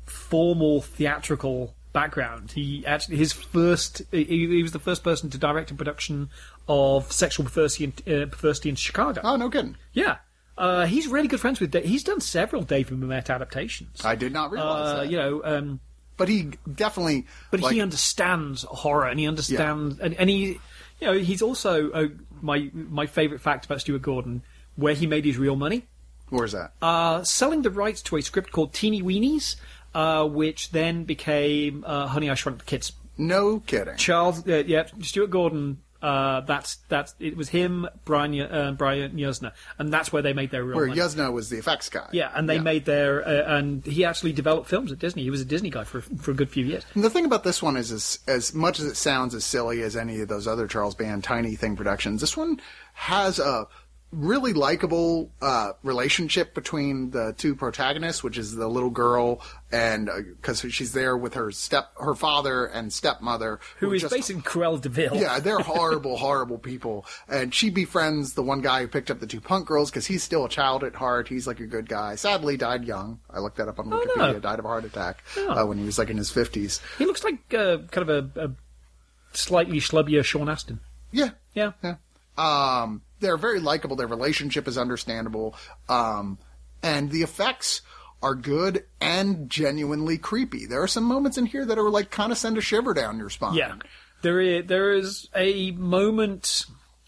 formal theatrical background. He actually his first he, he was the first person to direct a production of sexual perversity in, uh, perversity in Chicago. oh, no kidding. Yeah. Uh, he's really good friends with. Da- he's done several David Mamet adaptations. I did not realize Uh, that. you know, um, But he definitely. but like, he understands horror, and he understands, and, and he, you know, he's also uh, my my favorite fact about Stuart Gordon, where he made his real money, Where's that? uh, selling the rights to a script called Teeny Weenies, uh, which then became uh, Honey I Shrunk the Kids. no kidding. Charles, uh, yeah, Stuart Gordon. Uh, that's that's it was him, Brian uh, Brian Yuzna, and that's where they made their real Where money. Yuzna was the effects guy. Yeah, and they made their uh, and he actually developed films at Disney. He was a Disney guy for for a good few years. And the thing about this one is, is, as much as it sounds as silly as any of those other Charles Band tiny thing productions, this one has a really likable uh, relationship between the two protagonists, which is the little girl and because she's there with her step, her father and stepmother, Who are is just- basically Cruella de Vil? Yeah, they're horrible, horrible people. And she befriends the one guy who picked up the two punk girls because he's still a child at heart. He's like a good guy. Sadly, died young. I looked that up on Wikipedia. Oh, no. Died of a heart attack Oh. uh, when he was like in his fifties. he looks like uh, kind of a, a slightly schlubbier Sean Astin. Yeah, Yeah, Yeah. Um, they're very likable. Their relationship is understandable. Um, and the effects are good and genuinely creepy. There are some moments in here that are like kind of send a shiver down your spine. yeah. There is there is a moment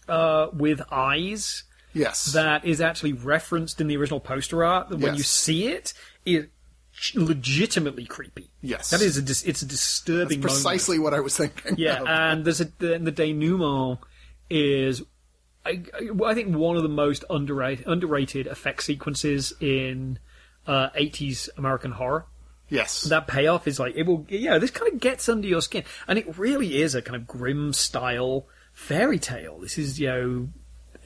uh, with eyes Yes. that is actually referenced in the original poster art. That when Yes. you see it, it legitimately creepy. Yes. that is a dis- it's a disturbing moment. precisely what I was thinking. Yeah, of. and there's a the, the denouement is, I, I think one of the most underrated underrated effect sequences in uh, 80s American horror. yes. That payoff is like it will, yeah. This kind of gets under your skin, and it really is a kind of grim style fairy tale. This is you know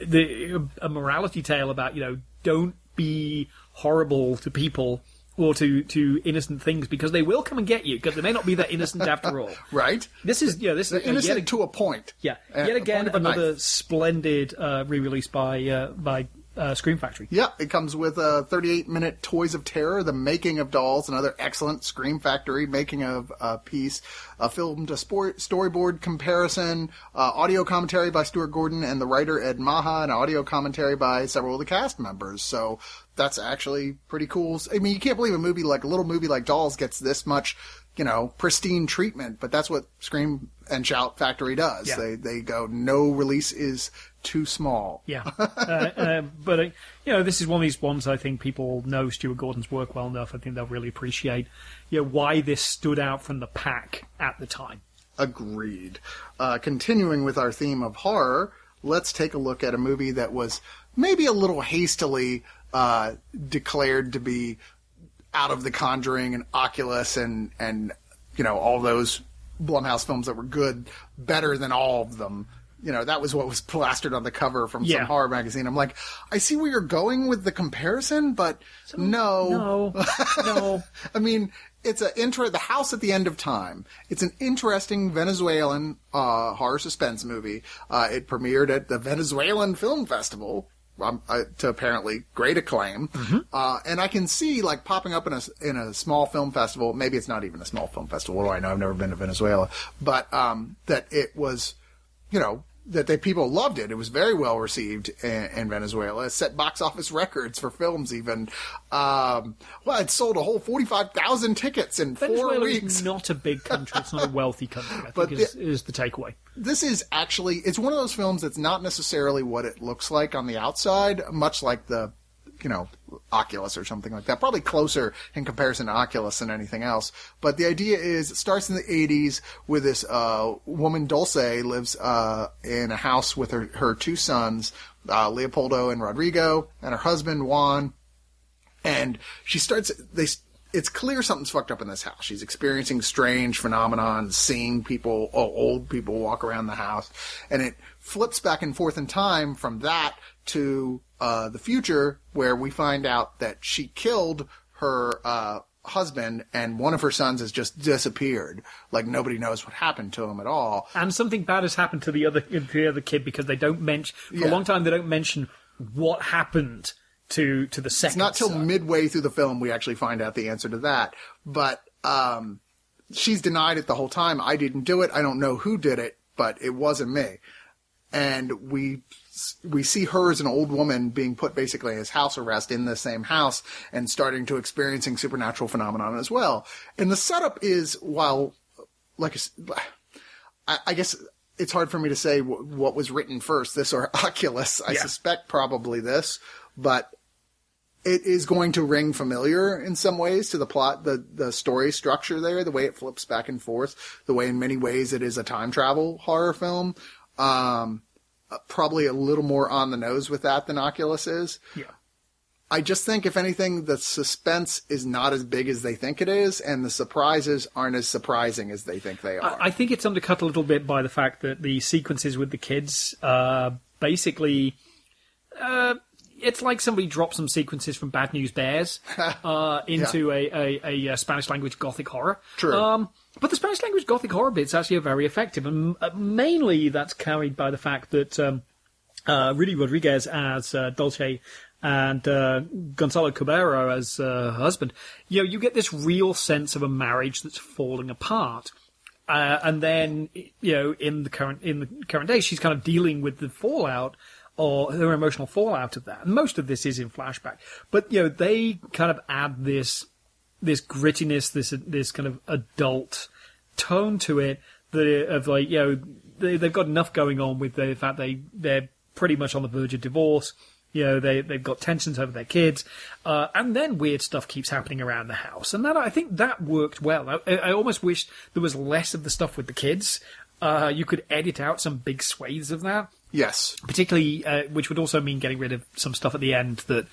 the a morality tale about you know don't be horrible to people or to to innocent things because they will come and get you because they may not be that innocent after all. right? This is yeah. This They're is uh, innocent yet, to a point. yeah. Uh, Yet again, point of a knife. another splendid uh, re-release by uh, by uh, Scream Factory. Yeah, it comes with a 38 minute Toys of Terror, the making of dolls, another excellent Scream Factory making of uh, piece, a film to sport, storyboard comparison, uh, audio commentary by Stuart Gordon and the writer Ed Naha, and audio commentary by several of the cast members. So that's actually pretty cool. I mean, you can't believe a movie like a little movie like Dolls gets this much. you know, pristine treatment, but that's what Scream and Shout Factory does. Yeah. They they go no release is too small. Yeah, uh, uh, but uh, you know, this is one of these ones I think people know Stuart Gordon's work well enough. I think they'll really appreciate, you know, why this stood out from the pack at the time. Agreed. Uh, continuing with our theme of horror, let's take a look at a movie that was maybe a little hastily uh, declared to be out of The Conjuring and Oculus and and you know all those Blumhouse films that were good, better than all of them. You know that was what was plastered on the cover from Yeah. some horror magazine. I'm like, I see where you're going with the comparison, but no, No, no. I mean, it's an inter the house at the end of time. It's an interesting Venezuelan uh, horror suspense movie. Uh, it premiered at the Venezuelan Film Festival. Um, uh, to apparently great acclaim, uh, and I can see like popping up in a in a small film festival. Maybe it's not even a small film festival. What do I know? I've never been to Venezuela, but um, that it was, you know, that they people loved it. It was very well received in, in Venezuela. It set box office records for films. Even um, well, it sold a whole forty five thousand tickets in four Venezuela weeks. is not a big country. It's not a wealthy country. I think But is, is the takeaway. this is actually it's one of those films that's not necessarily what it looks like on the outside, much like the you know Oculus or something like that. Probably closer in comparison to Oculus than anything else. But the idea is it starts in the 80s with this uh, woman Dulce lives uh, in a house with her her two sons, uh, Leopoldo and Rodrigo, and her husband Juan and she starts they it's clear something's fucked up in this house she's experiencing strange phenomenon seeing people old people walk around the house and it flips back and forth in time from that to uh, the future where we find out that she killed her uh, husband and one of her sons has just disappeared like nobody knows what happened to him at all And something bad has happened to the other the other kid because they don't mention for Yeah. a long time. They don't mention what happened to to the second. It's not till son. midway through the film we actually find out the answer to that. But um, she's denied it the whole time. I didn't do it. I don't know who did it, but it wasn't me. And we we see her as an old woman being put basically as house arrest in the same house and starting to experiencing supernatural phenomenon as well. And the setup is while like I, I guess it's hard for me to say w- what was written first, this or Oculus. I Yeah. suspect probably this, but it is going to ring familiar in some ways to the plot, the the story structure there, the way it flips back and forth, the way in many ways it is a time travel horror film. Um, probably a little more on the nose with that than Oculus is. Yeah. I just think, if anything, the suspense is not as big as they think it is, and the surprises aren't as surprising as they think they are. I I think it's undercut a little bit by the fact that the sequences with the kids, uh, basically, uh, it's like somebody dropped some sequences from Bad News Bears uh, into a, a, a, uh Spanish language gothic horror. True. Um, but the Spanish language gothic horror bits actually are very effective, and uh, mainly that's carried by the fact that um, uh, Ruddy Rodriguez as uh, Dulce and uh, Gonzalo Cubero as uh, her husband, you know, you get this real sense of a marriage that's falling apart. Uh, and then, you know, in the current in the current day, she's kind of dealing with the fallout or her emotional fallout of that. And most of this is in flashback, but you know, they kind of add this this grittiness, this this kind of adult tone to it that of like you know they, they've got enough going on with the fact they they're pretty much on the verge of divorce. You know they they've got tensions over their kids, uh, and then weird stuff keeps happening around the house, and that I think that worked well. I, I almost wish there was less of the stuff with the kids. Uh, you could edit out some big swathes of that yes. particularly, uh, which would also mean getting rid of some stuff at the end that,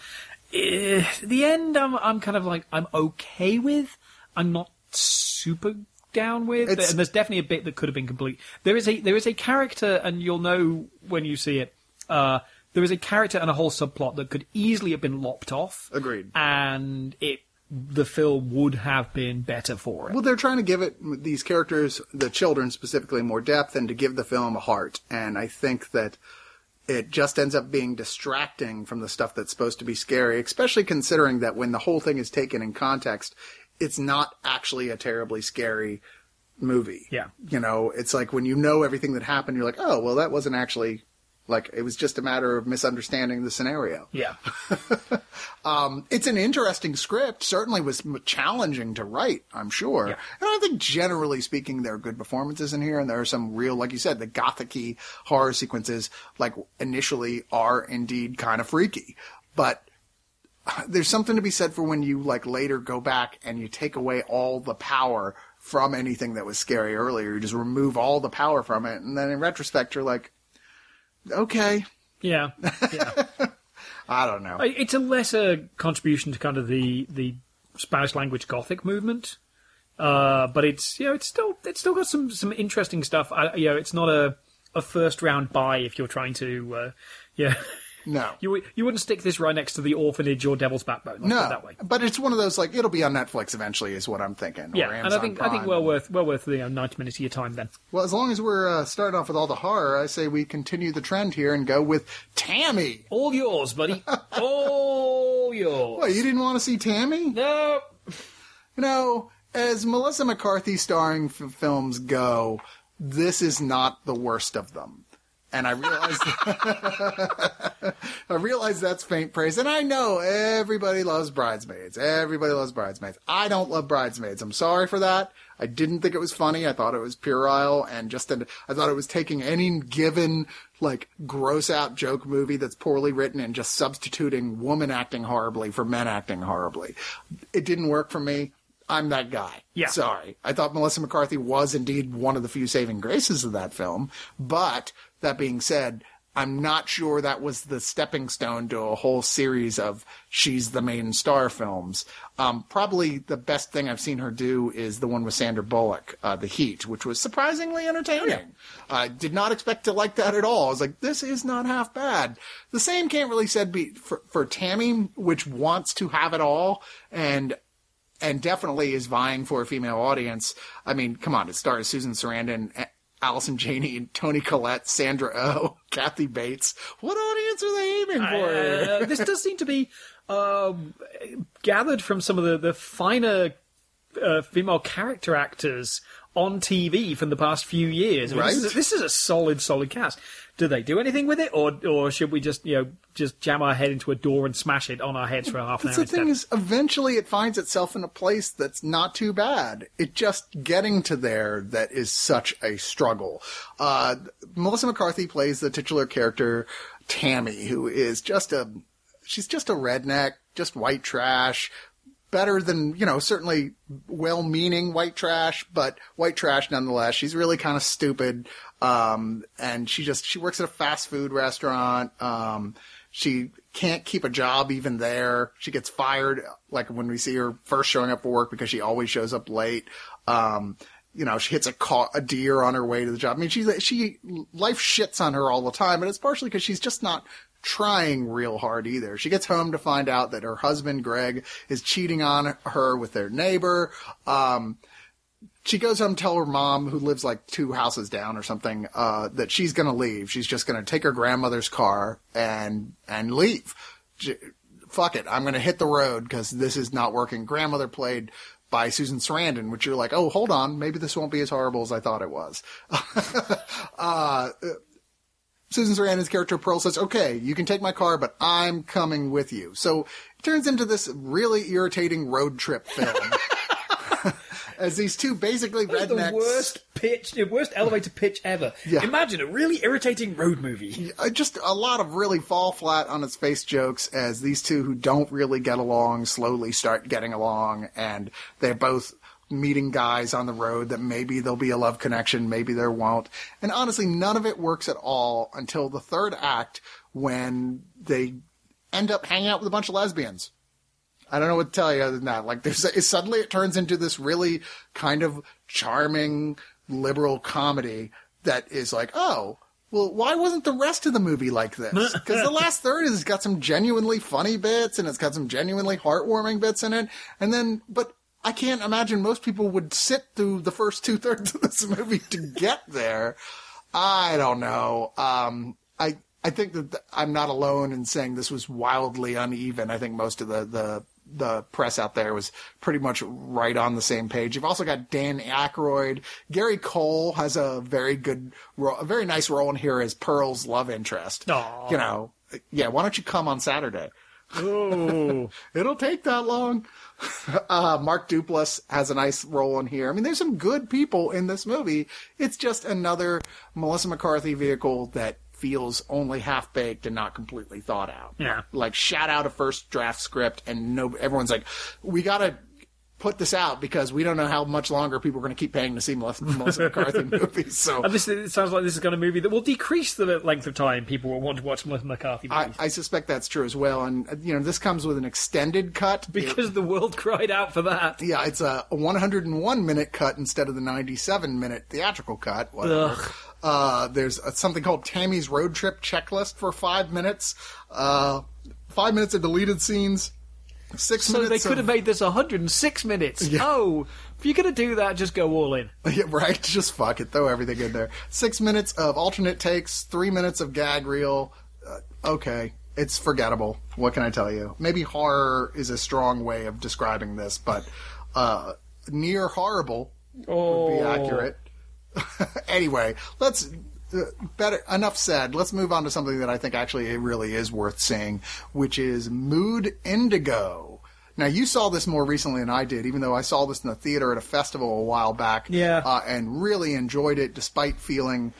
eh, the end, I'm, I'm kind of like, I'm okay with. I'm not super down with. It's- and there's definitely a bit that could have been complete. There is a, there is a character, and you'll know when you see it, uh, there is a character and a whole subplot that could easily have been lopped off. Agreed. And it, the film would have been better for it. Well, they're trying to give it these characters, the children specifically, more depth and to give the film a heart. And I think that it just ends up being distracting from the stuff that's supposed to be scary, especially considering that when the whole thing is taken in context, it's not actually a terribly scary movie. Yeah. You know, it's like when you know everything that happened, you're like, oh, well, that wasn't actually Like it was just a matter of misunderstanding the scenario. Yeah. Um, it's an interesting script. Certainly was challenging to write. I'm sure. Yeah. And I think generally speaking, there are good performances in here, and there are some real, like you said, the gothicy horror sequences, like initially, are indeed kind of freaky, but. Uh, there's something to be said for when you like later go back and you take away all the power from anything that was scary earlier. You just remove all the power from it, and then in retrospect, you're like, okay, Yeah. Yeah. I don't know. It's a lesser contribution to kind of the the Spanish language Gothic movement, uh, but it's you know it's still it's still got some some interesting stuff. I, you know, it's not a a first round buy if you're trying to uh, yeah. No, You you wouldn't stick this right next to the Orphanage or Devil's Backbone. Let's put it No, that way. but it's one of those like it'll be on Netflix eventually, is what I'm thinking. Yeah, and I think I think well worth well worth the you know, ninety minutes of your time then. Well, as long as we're uh, starting off with all the horror, I say we continue the trend here and go with Tammy. All yours, buddy. All yours. What, you didn't want to see Tammy? No. You know, as Melissa McCarthy starring f- films go, this is not the worst of them. And I realize, I realize that's faint praise, and I know everybody loves Bridesmaids. Everybody loves Bridesmaids. I don't love Bridesmaids. I'm sorry for that. I didn't think it was funny. I thought it was puerile, and just an, I thought it was taking any given like gross out joke movie that's poorly written and just substituting woman acting horribly for men acting horribly. It didn't work for me. I'm that guy. Yeah. Sorry. I thought Melissa McCarthy was indeed one of the few saving graces of that film. But that being said, I'm not sure that was the stepping stone to a whole series of she's the main star films. Um, probably the best thing I've seen her do is the one with Sandra Bullock, uh, The Heat, which was surprisingly entertaining. I did not expect to like that at all. I was like, this is not half bad. The same can't really said be for, for Tammy, which wants to have it all and and definitely is vying for a female audience. I mean, come on, it stars Susan Sarandon, Allison Janney, Toni Collette, Sandra Oh, Kathy Bates. What audience are they aiming for? Uh, this does seem to be um, gathered from some of the, the finer uh, female character actors on TV from the past few years. I mean, This, is a, this is a solid, solid cast. Do they do anything with it, or or should we just you know just jam our head into a door and smash it on our heads for half an That's hour the thing instead? is, eventually it finds itself in a place that's not too bad. It just getting to there that is such a struggle. Uh, Melissa McCarthy plays the titular character Tammy, who is just a she's just a redneck, just white trash. Better than you know, certainly well-meaning white trash, but white trash nonetheless. She's really kind of stupid, um, and she just she works at a fast food restaurant. Um, she can't keep a job even there. She gets fired, like when we see her first showing up for work because she always shows up late. Um, you know, she hits a car, a deer on her way to the job. I mean, she she life shits on her all the time, and it's partially because she's just not trying real hard either. She gets home to find out that her husband Greg is cheating on her with their neighbor. Um, she goes home to tell her mom, who lives like two houses down or something, uh, that she's going to leave. She's just going to take her grandmother's car and and leave. Fuck it, I'm going to hit the road because this is not working. Grandmother played by Susan Sarandon, which you're like, oh, hold on, maybe this won't be as horrible as I thought it was. uh, Susan Sarandon's character Pearl says, "Okay, you can take my car, but I'm coming with you." So it turns into this really irritating road trip film. As these two basically That's rednecks, the worst pitch, the worst elevator pitch ever. Yeah. Imagine a really irritating road movie. uh, just a lot of really fall flat on its face jokes as these two who don't really get along slowly start getting along and they're both meeting guys on the road that maybe there'll be a love connection, maybe there won't. And honestly, none of it works at all until the third act when they end up hanging out with a bunch of lesbians. I don't know what to tell you other than that. Like, there's it, suddenly it turns into this really kind of charming liberal comedy that is like, oh, well, why wasn't the rest of the movie like this? Because the last third has got some genuinely funny bits and it's got some genuinely heartwarming bits in it. And then, but I can't imagine most people would sit through the first two thirds of this movie to get there. I don't know. Um, I I think that th- I'm not alone in saying this was wildly uneven. I think most of the the the press out there was pretty much right on the same page. You've also got Dan Aykroyd. Gary Cole has a very good, ro- a very nice role in here as Pearl's love interest. Aw. You know, yeah. Why don't you come on Saturday? Oh, It'll take that long. Uh, Mark Duplass has a nice role in here. I mean, there's some good people in this movie. It's just another Melissa McCarthy vehicle that feels only half baked and not completely thought out. Yeah. Like shout out a first draft script and no, everyone's like, we gotta put this out because we don't know how much longer people are going to keep paying to see Melissa, Melissa McCarthy movies. So and this it sounds like this is going to be a movie that will decrease the length of time people will want to watch Melissa McCarthy I, movies I suspect that's true as well. And, you know, this comes with an extended cut. because the world cried out for that. Yeah, it's a 101 minute cut instead of the 97 minute theatrical cut. Ugh. Uh, there's uh something called Tammy's Road Trip Checklist for five minutes. Uh, five minutes of deleted scenes. Six So minutes. they could have made this 106 minutes. Oh, if you're going to do that, just go all in. Yeah, right. Just fuck it. Throw everything in there. Six minutes of alternate takes. Three minutes of gag reel. Uh, okay. It's forgettable. What can I tell you? Maybe horror is a strong way of describing this, but uh, near horrible Oh, would be accurate. anyway, let's. Better enough said. Let's move on to something that I think actually it really is worth seeing, which is Mood Indigo. Now you saw this more recently than I did, even though I saw this in the theater at a festival a while back. Yeah. uh, and really enjoyed it, despite feeling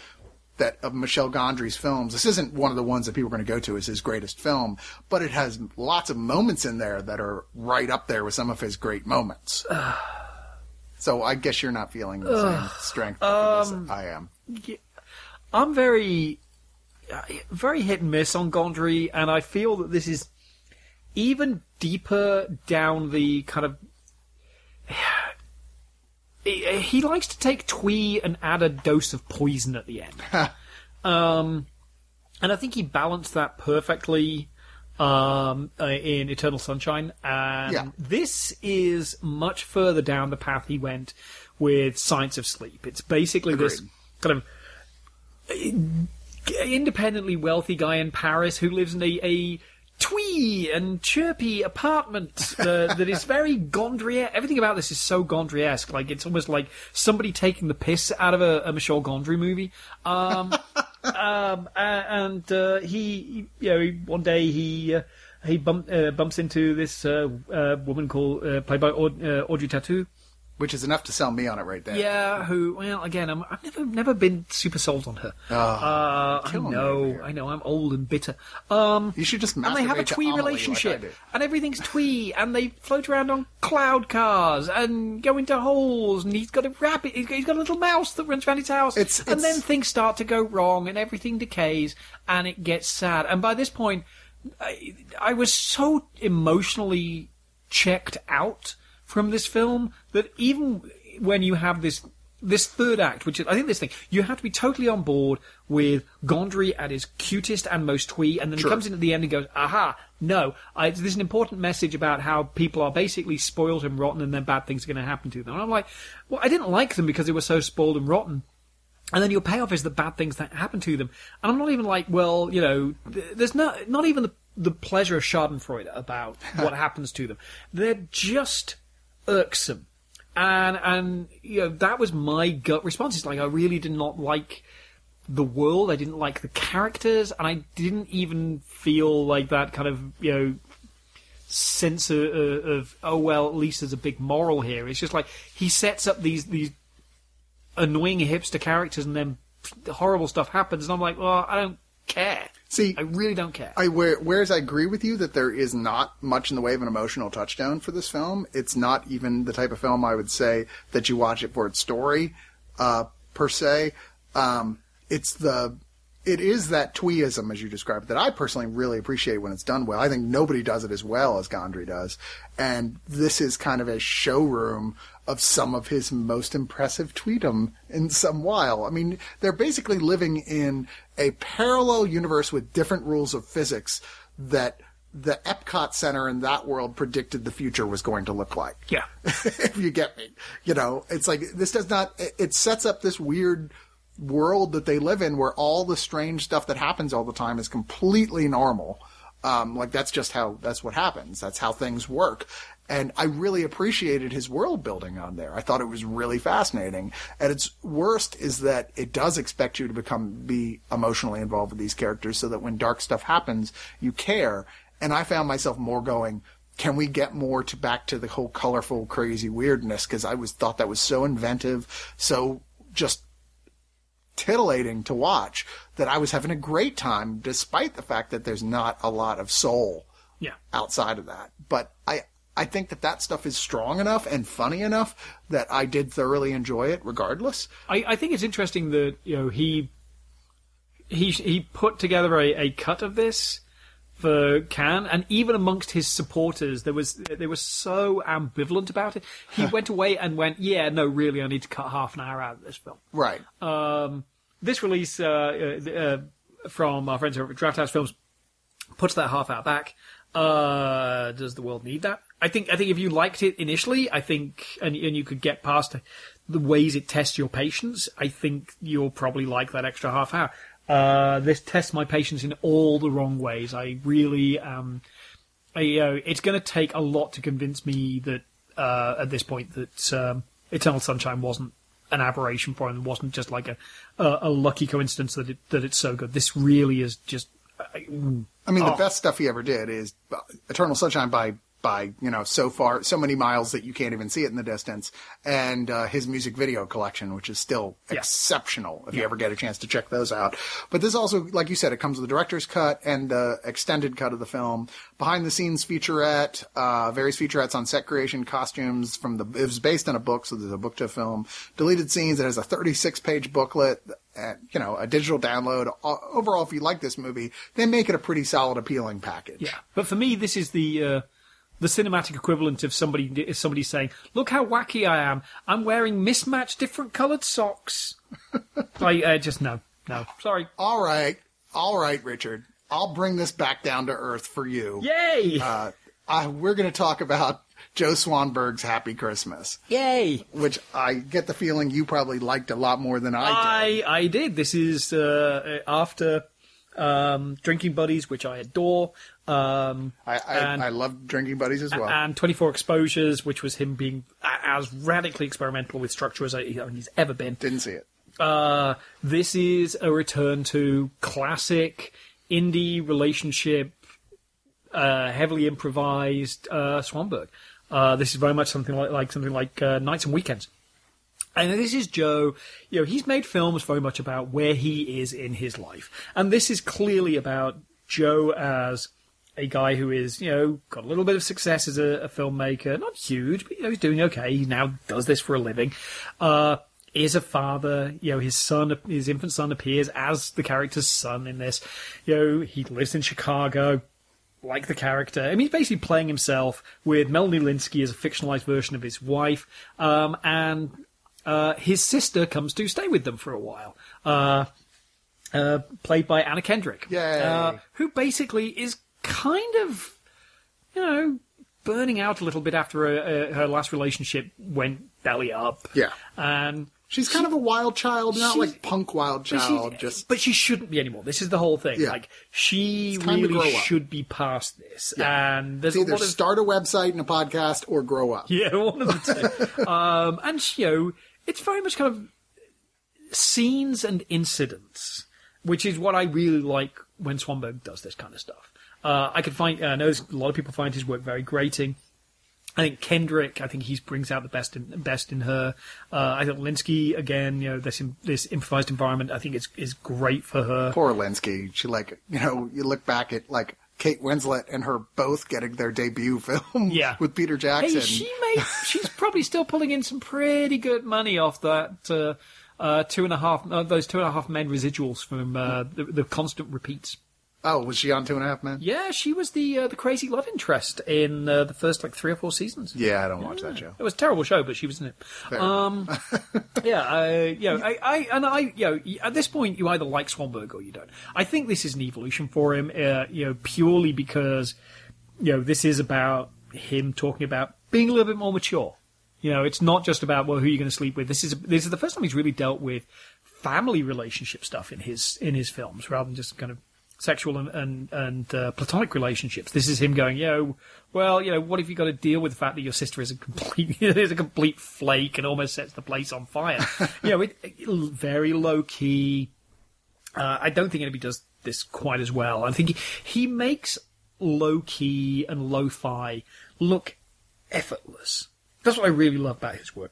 that of Michel Gondry's films. This isn't one of the ones that people are going to go to as his greatest film, but it has lots of moments in there that are right up there with some of his great moments. so I guess you're not feeling the same strength as I am. I'm very, uh, very hit and miss on Gondry, and I feel that this is even deeper down the kind of. He he likes to take twee and add a dose of poison at the end. um, and I think he balanced that perfectly um, uh, in Eternal Sunshine. And Yeah. this is much further down the path he went with Science of Sleep. It's basically this kind of independently wealthy guy in Paris who lives in a, a twee and chirpy apartment uh, that is very Gondry. Everything about this is so Gondry-esque. Like it's almost like somebody taking the piss out of a, a Michel Gondry movie. Um, um, and uh, he, you know, one day he. Uh, he bump, uh, bumps into this uh, uh, woman called uh, played by Aud- uh, Audrey Tautou, Which is enough to sell me on it right there. yeah, who? Well, again, I'm, I've never never been super sold on her. uh, I know. I know, I'm old and bitter. Um, You should just and they have a twee relationship, like and everything's twee, and they float around on cloud cars and go into holes, and he's got a rabbit, he's got, he's got a little mouse that runs around his house, It's- and it's- then things start to go wrong, and everything decays, and it gets sad. And by this point, I, I was so emotionally checked out from this film that even when you have this this third act, which is I think this thing, you have to be totally on board with Gondry at his cutest and most twee, and then Sure. he comes in at the end and goes, "Aha, no, I, there's an important message about how people are basically spoiled and rotten, and then bad things are going to happen to them." And I'm like, well, I didn't like them because they were so spoiled and rotten. And then your payoff is the bad things that happen to them. And I'm not even like, well, you know, th- there's no, not even the, the pleasure of Schadenfreude about what happens to them. They're just irksome. And, and, you know, that was my gut response. It's like, I really did not like the world. I didn't like the characters. And I didn't even feel like that kind of, you know, sense of, of oh, well, at least there's a big moral here. It's just like, he sets up these, these annoying hipster characters and then horrible stuff happens and I'm like, well, I don't care. See, I really don't care. I whereas I agree with you that there is not much in the way of an emotional touchdown for this film. It's not even the type of film I would say that you watch it for its story, uh, per se. Um, it's the it is that tweeism as you described that I personally really appreciate when it's done well. I think nobody does it as well as Gondry does, and this is kind of a showroom of some of his most impressive tweetum in some while. I mean, they're basically living in a parallel universe with different rules of physics that the Epcot Center in that world predicted the future was going to look like yeah. if you get me. You know, it's like this does not. It, it sets up this weird world that they live in where all the strange stuff that happens all the time is completely normal. Um, like that's just how that's what happens. That's how things work. And I really appreciated his world building on there. I thought it was really fascinating. At its worst is that it does expect you to become be emotionally involved with these characters so that when dark stuff happens, you care. And I found myself more going, can we get more to back to the whole colorful, crazy weirdness? Because I was thought that was so inventive, so just titillating to watch that I was having a great time, despite the fact that there's not a lot of soul Yeah. outside of that. But I I think that that stuff is strong enough and funny enough that I did thoroughly enjoy it, regardless. I, I think it's interesting that you know he he he put together a, a cut of this for Cannes, and even amongst his supporters, there was they were so ambivalent about it. He went away and went, "Yeah, no, really, I need to cut half an hour out of this film." Right. Um, this release uh, uh, uh, from our friends over at Drafthouse Films puts that half hour back. Uh, does the world need that? I think. I think if you liked it initially, I think, and and you could get past the ways it tests your patience, I think you'll probably like that extra half hour. Uh, this tests my patience in all the wrong ways. I really, um, I, you know, it's going to take a lot to convince me that uh, at this point that um, Eternal Sunshine wasn't an aberration for him. It wasn't just like a a, a lucky coincidence that it that it's so good. This really is just. I, I mean, the Oh. best stuff he ever did is uh, Eternal Sunshine by by you know so far so many miles that you can't even see it in the distance, and uh, his music video collection, which is still Yeah. exceptional. If you ever get a chance to check those out, but this also, like you said, it comes with the director's cut and the extended cut of the film, behind the scenes featurette, uh, various featurettes on set creation, costumes from the. It was based on a book, so there's a book to film, deleted scenes. It has a 36 page booklet. And, you know, a digital download. Overall, if you like this movie, they make it a pretty solid, appealing package. Yeah, but for me, this is the uh, the cinematic equivalent of somebody is somebody saying, "Look how wacky I am! I'm wearing mismatched, different coloured socks." I uh, just no, no, sorry. All right, all right, Richard. I'll bring this back down to earth for you. Yay! Uh, I, we're going to talk about Joe Swanberg's Happy Christmas, Yay! which I get the feeling you probably liked a lot more than I did. I I did. This is uh, after um, Drinking Buddies, which I adore. Um, I, I, and- I love Drinking Buddies as well. and 24 Exposures, which was him being as radically experimental with structure as I- he's ever been. Didn't see it. Uh, this is a return to classic indie relationship, uh, heavily improvised uh, Swanberg. Uh, this is very much something like, like something like uh, Nights and Weekends. And this is Joe. You know, he's made films very much about where he is in his life, and this is clearly about Joe as a guy who is, you know, got a little bit of success as a, a filmmaker, not huge, but you know, he's doing okay. He now does this for a living. Uh, is a father. You know, his son, his infant son, appears as the character's son in this. You know, he lives in Chicago like the character. I mean, he's basically playing himself with Melanie Lynskey as a fictionalized version of his wife, um, and uh, his sister comes to stay with them for a while. Uh, uh, played by Anna Kendrick. Uh, who basically is kind of, you know, burning out a little bit after her, uh, her last relationship went belly up. Yeah. and She's kind of a wild child, not like punk wild but child. Just but she shouldn't be anymore. This is the whole thing. Yeah. Like she It's time to really should be past this. And there's a either lot of start a website and a podcast or grow up. yeah, one of the two. um, and you know, it's very much kind of scenes and incidents, which is what I really like when Swanberg does this kind of stuff. Uh, I could find, I know a lot of people find his work very grating. I think Kendrick, I think he brings out the best in best in her. Uh, I think Lynskey again, you know, this this improvised environment, I think is is great for her. Poor Lynskey. She like you know you look back at like Kate Winslet and her both getting their debut film Yeah. with Peter Jackson. Hey, she made. She's probably still pulling in some pretty good money off that uh, uh, two and a half. Uh, those two and a half men residuals from uh, the, the constant repeats. Oh, was she on Two and a Half Men? Yeah, she was the uh, the crazy love interest in uh, the first like three or four seasons. Yeah, I don't watch that show. It was a terrible show, but she was in it. Um, yeah, I, you know, I, I, and I, you know, at this point, you either like Swanberg or you don't. I think this is an evolution for him, uh, you know, purely because, you know, this is about him talking about being a little bit more mature. You know, it's not just about well, who you're going to sleep with. This is this is the first time he's really dealt with family relationship stuff in his in his films, rather than just kind of sexual and and, and uh, platonic relationships. This is him going, yo, well, you know, what if you got to deal with the fact that your sister is a complete is a complete flake and almost sets the place on fire? you know, it, it very low key. Uh, I don't think anybody does this quite as well. I think he, he makes low key and lo fi look effortless. That's what I really love about his work.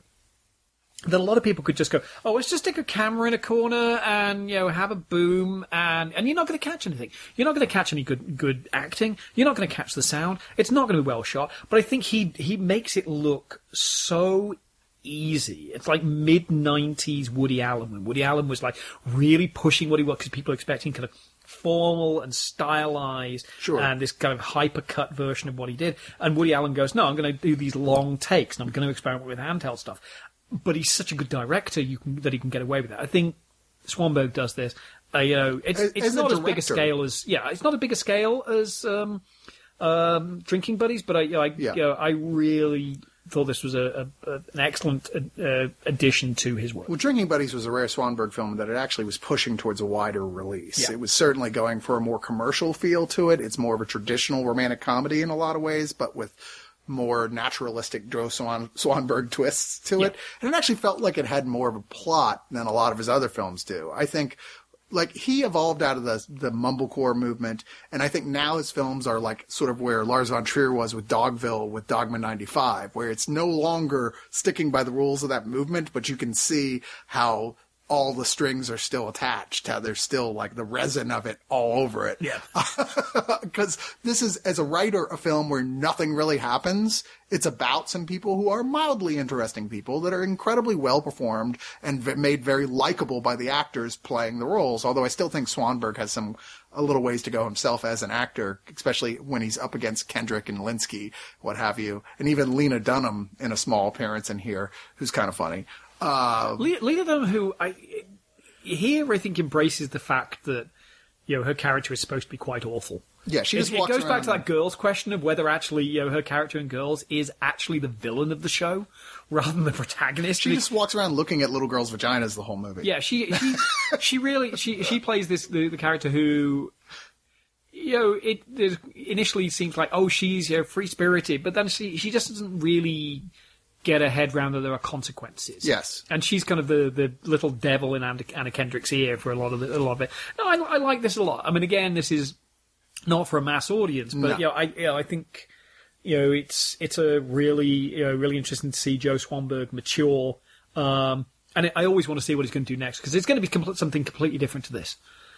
That a lot of people could just go, oh, let's just stick a camera in a corner and you know have a boom and and you're not going to catch anything. You're not going to catch any good good acting. You're not going to catch the sound. It's not going to be well shot. But I think he he makes it look so easy. It's like mid '90s Woody Allen when Woody Allen was like really pushing what he was because people are expecting kind of formal and stylized Sure. and this kind of hyper-cut version of what he did. And Woody Allen goes, no, I'm going to do these long takes and I'm going to experiment with handheld stuff. But he's such a good director you can, that he can get away with that. I think Swanberg does this. Uh, you know, it's, As- it's as not as big a scale as yeah, it's not a bigger scale as um, um, Drinking Buddies, but I, I, Yeah. you know, I really thought this was a, a, a, an excellent uh, addition to his work. Well, Drinking Buddies was a rare Swanberg film that it actually was pushing towards a wider release. Yeah. It was certainly going for a more commercial feel to it. It's more of a traditional romantic comedy in a lot of ways, but with more naturalistic Joe Swan, Swanberg twists to it. And it actually felt like it had more of a plot than a lot of his other films do. I think like he evolved out of the the mumblecore movement, and I think now his films are like sort of where Lars von Trier was with Dogville, with Dogma '95, where it's no longer sticking by the rules of that movement, but you can see how all the strings are still attached, how there's still like the resin of it all over it. Yeah. because this is as a writer a film where nothing really happens. It's about some people who are mildly interesting people that are incredibly well performed and v- made very likable by the actors playing the roles. Although I still think Swanberg has some a little ways to go himself as an actor, especially when he's up against Kendrick and Lynskey, what have you, and even Lena Dunham in a small appearance in here, who's kind of funny. Uh, Le- Lena Dunham, who I here I think embraces the fact that you know her character is supposed to be quite awful. Yeah, she It, just it walks goes back to that girls' question of whether actually you know her character in Girls is actually the villain of the show rather than the protagonist. she just walks around looking at little girls' vaginas the whole movie. yeah, she she she really she she plays this the, the character who you know it there's- initially seems like oh she's you know free spirited, but then she she just doesn't really get her head round that there are consequences. Yes. and she's kind of the, the little devil in Anna, Kendrick's ear for a lot of the, a lot of it. No, I, I like this a lot. I mean, again, this is not for a mass audience, but No. you know, I you know, I think you know it's it's a really you know really interesting to see Joe Swanberg mature. Um, and I always want to see what he's going to do next because it's going to be compl- something completely different to this.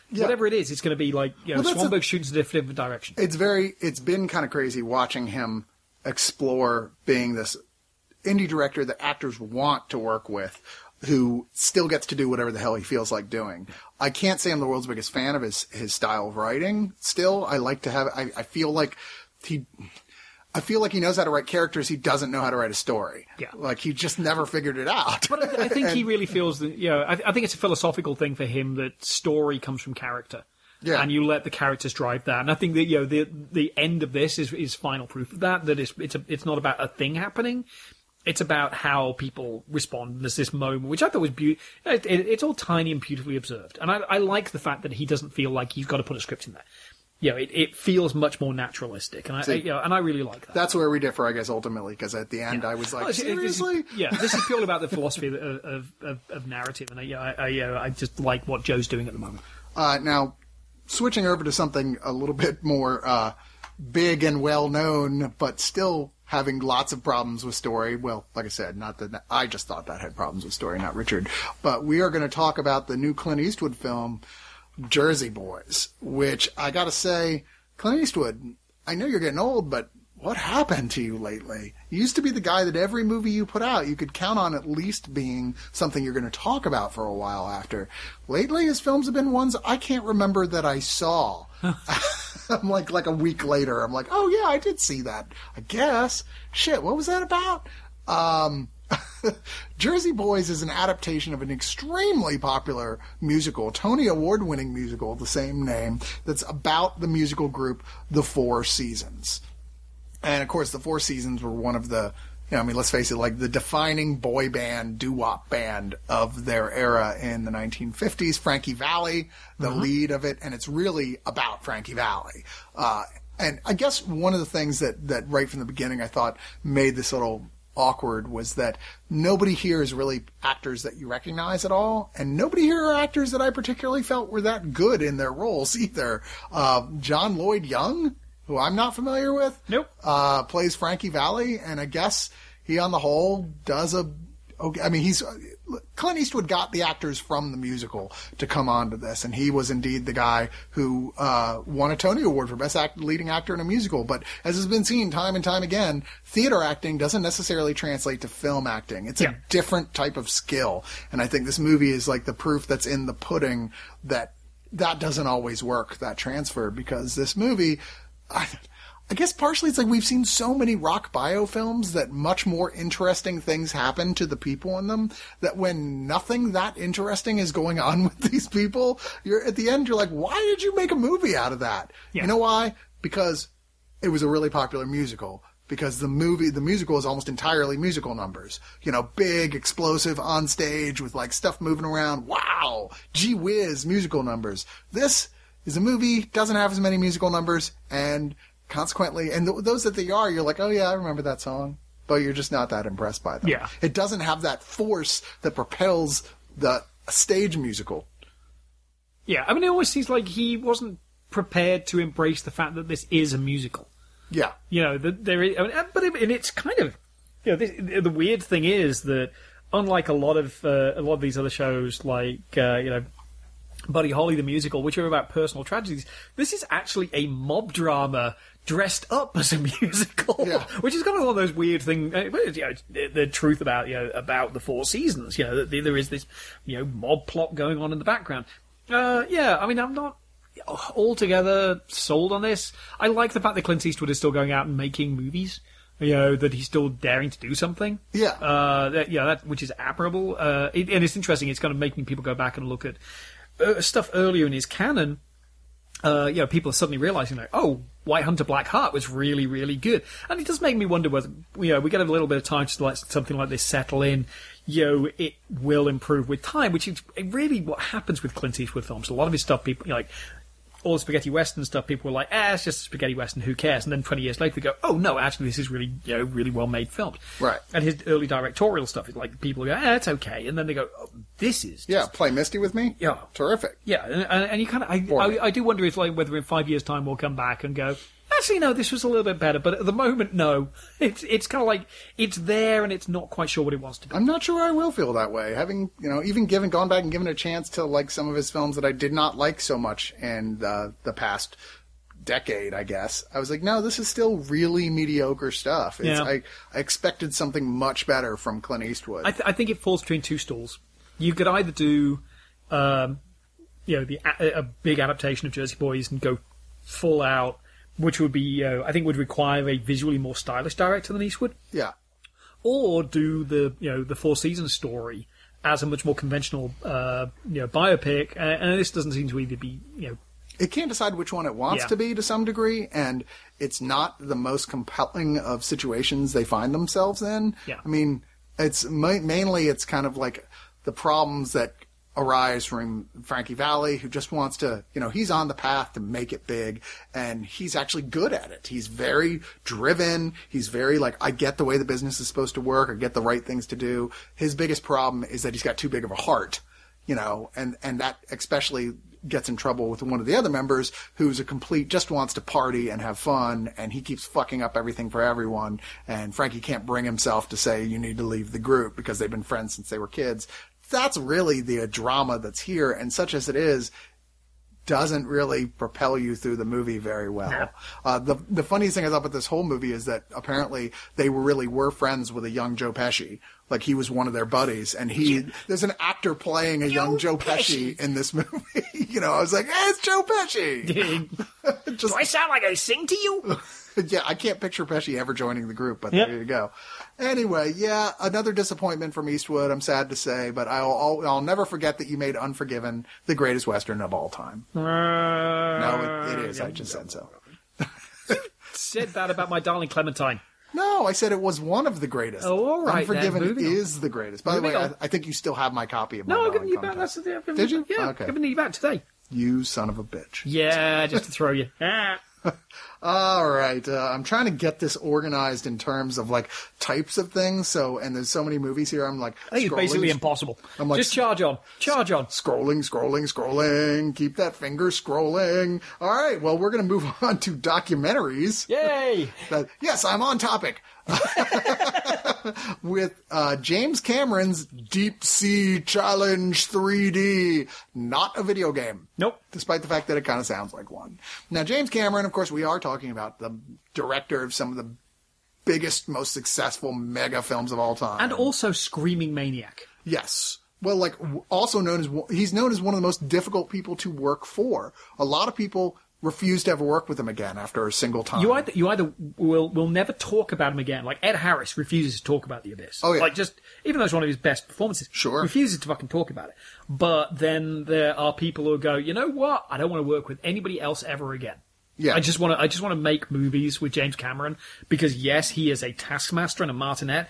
Whatever it is, it's going to be like you know Well, that's a- Swanberg shoots in a different direction. it's very it's been kind of crazy watching him explore being this indie director that actors want to work with who still gets to do whatever the hell he feels like doing. I can't say I'm the world's biggest fan of his his style of writing. Still, I like to have I, I feel like he I feel like he knows how to write characters. He doesn't know how to write a story. Yeah. Like he just never figured it out. But I, I think he really feels that, you know, I, I think it's a philosophical thing for him that story comes from character. Yeah. And you let the characters drive that. And I think that, you know, the the end of this is, is final proof of that, that it's, it's, a, it's not about a thing happening. It's about how people respond. There's this moment, which I thought was beautiful. It, it, it's all tiny and beautifully observed. And I, I like the fact that he doesn't feel like he's got to put a script in there. You know, it, it feels much more naturalistic. And I, I, you know, and I really like that. That's where we differ, I guess, ultimately, because at the end I was Oh, like, it's- seriously? yeah, this is purely about the philosophy of, of, of, of narrative, and I, I, I, you know, I just like what Joe's doing at the moment. Uh, now, switching over to something a little bit more uh, big and well known, but still having lots of problems with story. Well, like I said, not that I just thought that had problems with story, not Richard. But we are going to talk about the new Clint Eastwood film, Jersey Boys, which I got to say, Clint Eastwood, I know you're getting old, but what happened to you lately? You used to be the guy that every movie you put out, you could count on at least being something you're going to talk about for a while after. Lately, his films have been ones I can't remember that I saw. I'm like, like a week later, I'm like, oh yeah, I did see that. I guess. Shit, what was that about? Um, Jersey Boys is an adaptation of an extremely popular musical, Tony Award winning musical the same name, that's about the musical group The Four Seasons. And of course, The Four Seasons were one of the you know, I mean, let's face it, like the defining boy band, doo wop band of their era in the 1950s, Frankie Valli, the lead of it, and it's really about Frankie Valli. Uh, and I guess one of the things that, that right from the beginning I thought made this a little awkward was that nobody here is really actors that you recognize at all, and nobody here are actors that I particularly felt were that good in their roles either. Uh, John Lloyd Young, who I'm not familiar with, Nope. uh, plays Frankie Valli, and I guess he, on the whole, does a. Okay, I mean, he's Clint Eastwood got the actors from the musical to come on to this, and he was indeed the guy who uh, won a Tony Award for Best act, Leading Actor in a Musical. But as has been seen time and time again, theater acting doesn't necessarily translate to film acting. It's Yeah. a different type of skill, and I think this movie is like the proof that's in the pudding that that doesn't always work that transfer because this movie. I, I guess partially it's like we've seen so many rock biofilms that much more interesting things happen to the people in them that when nothing that interesting is going on with these people, you're at the end you're like, why did you make a movie out of that? Yeah. You know why? Because it was a really popular musical. Because the movie, the musical is almost entirely musical numbers. You know, big, explosive on stage with like stuff moving around. Wow! Gee whiz, musical numbers. This is a movie, doesn't have as many musical numbers, and consequently, and th- those that they are, you're like, oh yeah, I remember that song. But you're just not that impressed by them. Yeah. It doesn't have that force that propels the stage musical. Yeah, I mean, it always seems like he wasn't prepared to embrace the fact that this is a musical. Yeah. You know, that there is, I mean, but it, and it's kind of, you know, this, the weird thing is that unlike a lot of uh, a lot of these other shows, like uh, you know, Buddy Holly the musical, which are about personal tragedies, this is actually a mob drama dressed up as a musical, Yeah. which is kind of one of those weird things. Uh, you know, the, the truth about you know about the Four Seasons, you know, that there is this you know mob plot going on in the background. Uh, yeah, I mean, I'm not altogether sold on this. I like the fact that Clint Eastwood is still going out and making movies. You know that he's still daring to do something. Yeah. Uh, that, yeah, that which is admirable. Uh, it, and it's interesting. It's kind of making people go back and look at stuff earlier in his canon. Uh, you know, people are suddenly realizing like, oh, White Hunter Black Heart was really, really good, and it does make me wonder whether you know we get a little bit of time to let something like this settle in. You know, it will improve with time, which is really what happens with Clint Eastwood films. A lot of his stuff, people you know, like all the spaghetti western stuff, people were like, "Ah, it's just a spaghetti western. Who cares?" And then twenty years later, they go, "Oh no, actually, this is really, you know, really well made film." Right. And his early directorial stuff is like people go, "Ah, it's okay," and then they go, oh, "This is Yeah. Play Misty with me? Yeah. Terrific. yeah." And, and, and you kind of, I, I, I do wonder if like whether in five years' time we'll come back and go. Actually, no. This was a little bit better, but at the moment, no. It's it's kind of like it's there and it's not quite sure what it wants to be. I'm not sure I will feel that way. Having, you know, even given, gone back and given a chance to like some of his films that I did not like so much in uh, the past decade, I guess. I was like, no, this is still really mediocre stuff. It's, Yeah. I, I expected something much better from Clint Eastwood. I, th- I think it falls between two stools. You could either do, um, you know, the a, a big adaptation of Jersey Boys and go full out, which would be, uh, I think, would require a visually more stylish director than Eastwood, yeah. or do the you know the Four Seasons story as a much more conventional, uh, you know, biopic. And this doesn't seem to either be, you know, it can't decide which one it wants Yeah. to be to some degree, and it's not the most compelling of situations they find themselves in. Yeah. I mean, it's ma- mainly it's kind of like the problems that arise from Frankie Valli, who just wants to, you know, he's on the path to make it big, and he's actually good at it. He's very driven. He's very like, I get the way the business is supposed to work. I get the right things to do. His biggest problem is that he's got too big of a heart you know, and, and that especially gets in trouble with one of the other members who's a complete, just wants to party and have fun, and he keeps fucking up everything for everyone, and Frankie can't bring himself to say, you need to leave the group because they've been friends since they were kids. That's really the drama that's here, and such as it is, doesn't really propel you through the movie very well. No. Uh, the the funniest thing I thought about this whole movie is that apparently they were really were friends with a young Joe Pesci. Like he was one of their buddies, and he there's an actor playing a young Joe Pesci in this movie. you know, I was like, hey, it's Joe Pesci. Just do I sound like I sing to you? yeah, I can't picture Pesci ever joining the group, but Yep. there you go. Anyway, yeah, another disappointment from Eastwood. I'm sad to say, but I'll I'll, I'll never forget that you made Unforgiven the greatest western of all time. No, it, it is. I just said so. said that about my darling Clementine. No, I said it was one of the greatest. Oh, all right then, Unforgiven on. is the greatest. By the way, I. I think you still have my copy of my No, I've given you back. That's the, I've given Did you? Yeah, Okay. I've given you back today. You son of a bitch. Yeah, just to throw you. Ah. All right, uh, I'm trying to get this organized in terms of like types of things. So, and there's so many movies here. I'm like, I think it's basically impossible. I'm like- just charge on, charge on. scrolling, scrolling, scrolling. Keep that finger scrolling. All right, well, we're gonna move on to documentaries. Yay! That- yes, I'm on topic. With uh, James Cameron's Deep Sea Challenge 3D, not a video game. Nope. Despite the fact that it kind of sounds like one. Now, James Cameron, of course, we are talking about the director of some of the biggest, most successful mega films of all time. And also Screaming Maniac. Yes. Well, like also known as he's known as one of the most difficult people to work for. A lot of people refuse to ever work with him again after a single time. You either you either will will never talk about him again. Like Ed Harris refuses to talk about the Abyss. Oh, yeah. Like just even though it's one of his best performances, Sure. refuses to fucking talk about it. But then there are people who go, you know what? I don't want to work with anybody else ever again. Yeah. I just want to. I just want to make movies with James Cameron because yes, he is a taskmaster and a martinet,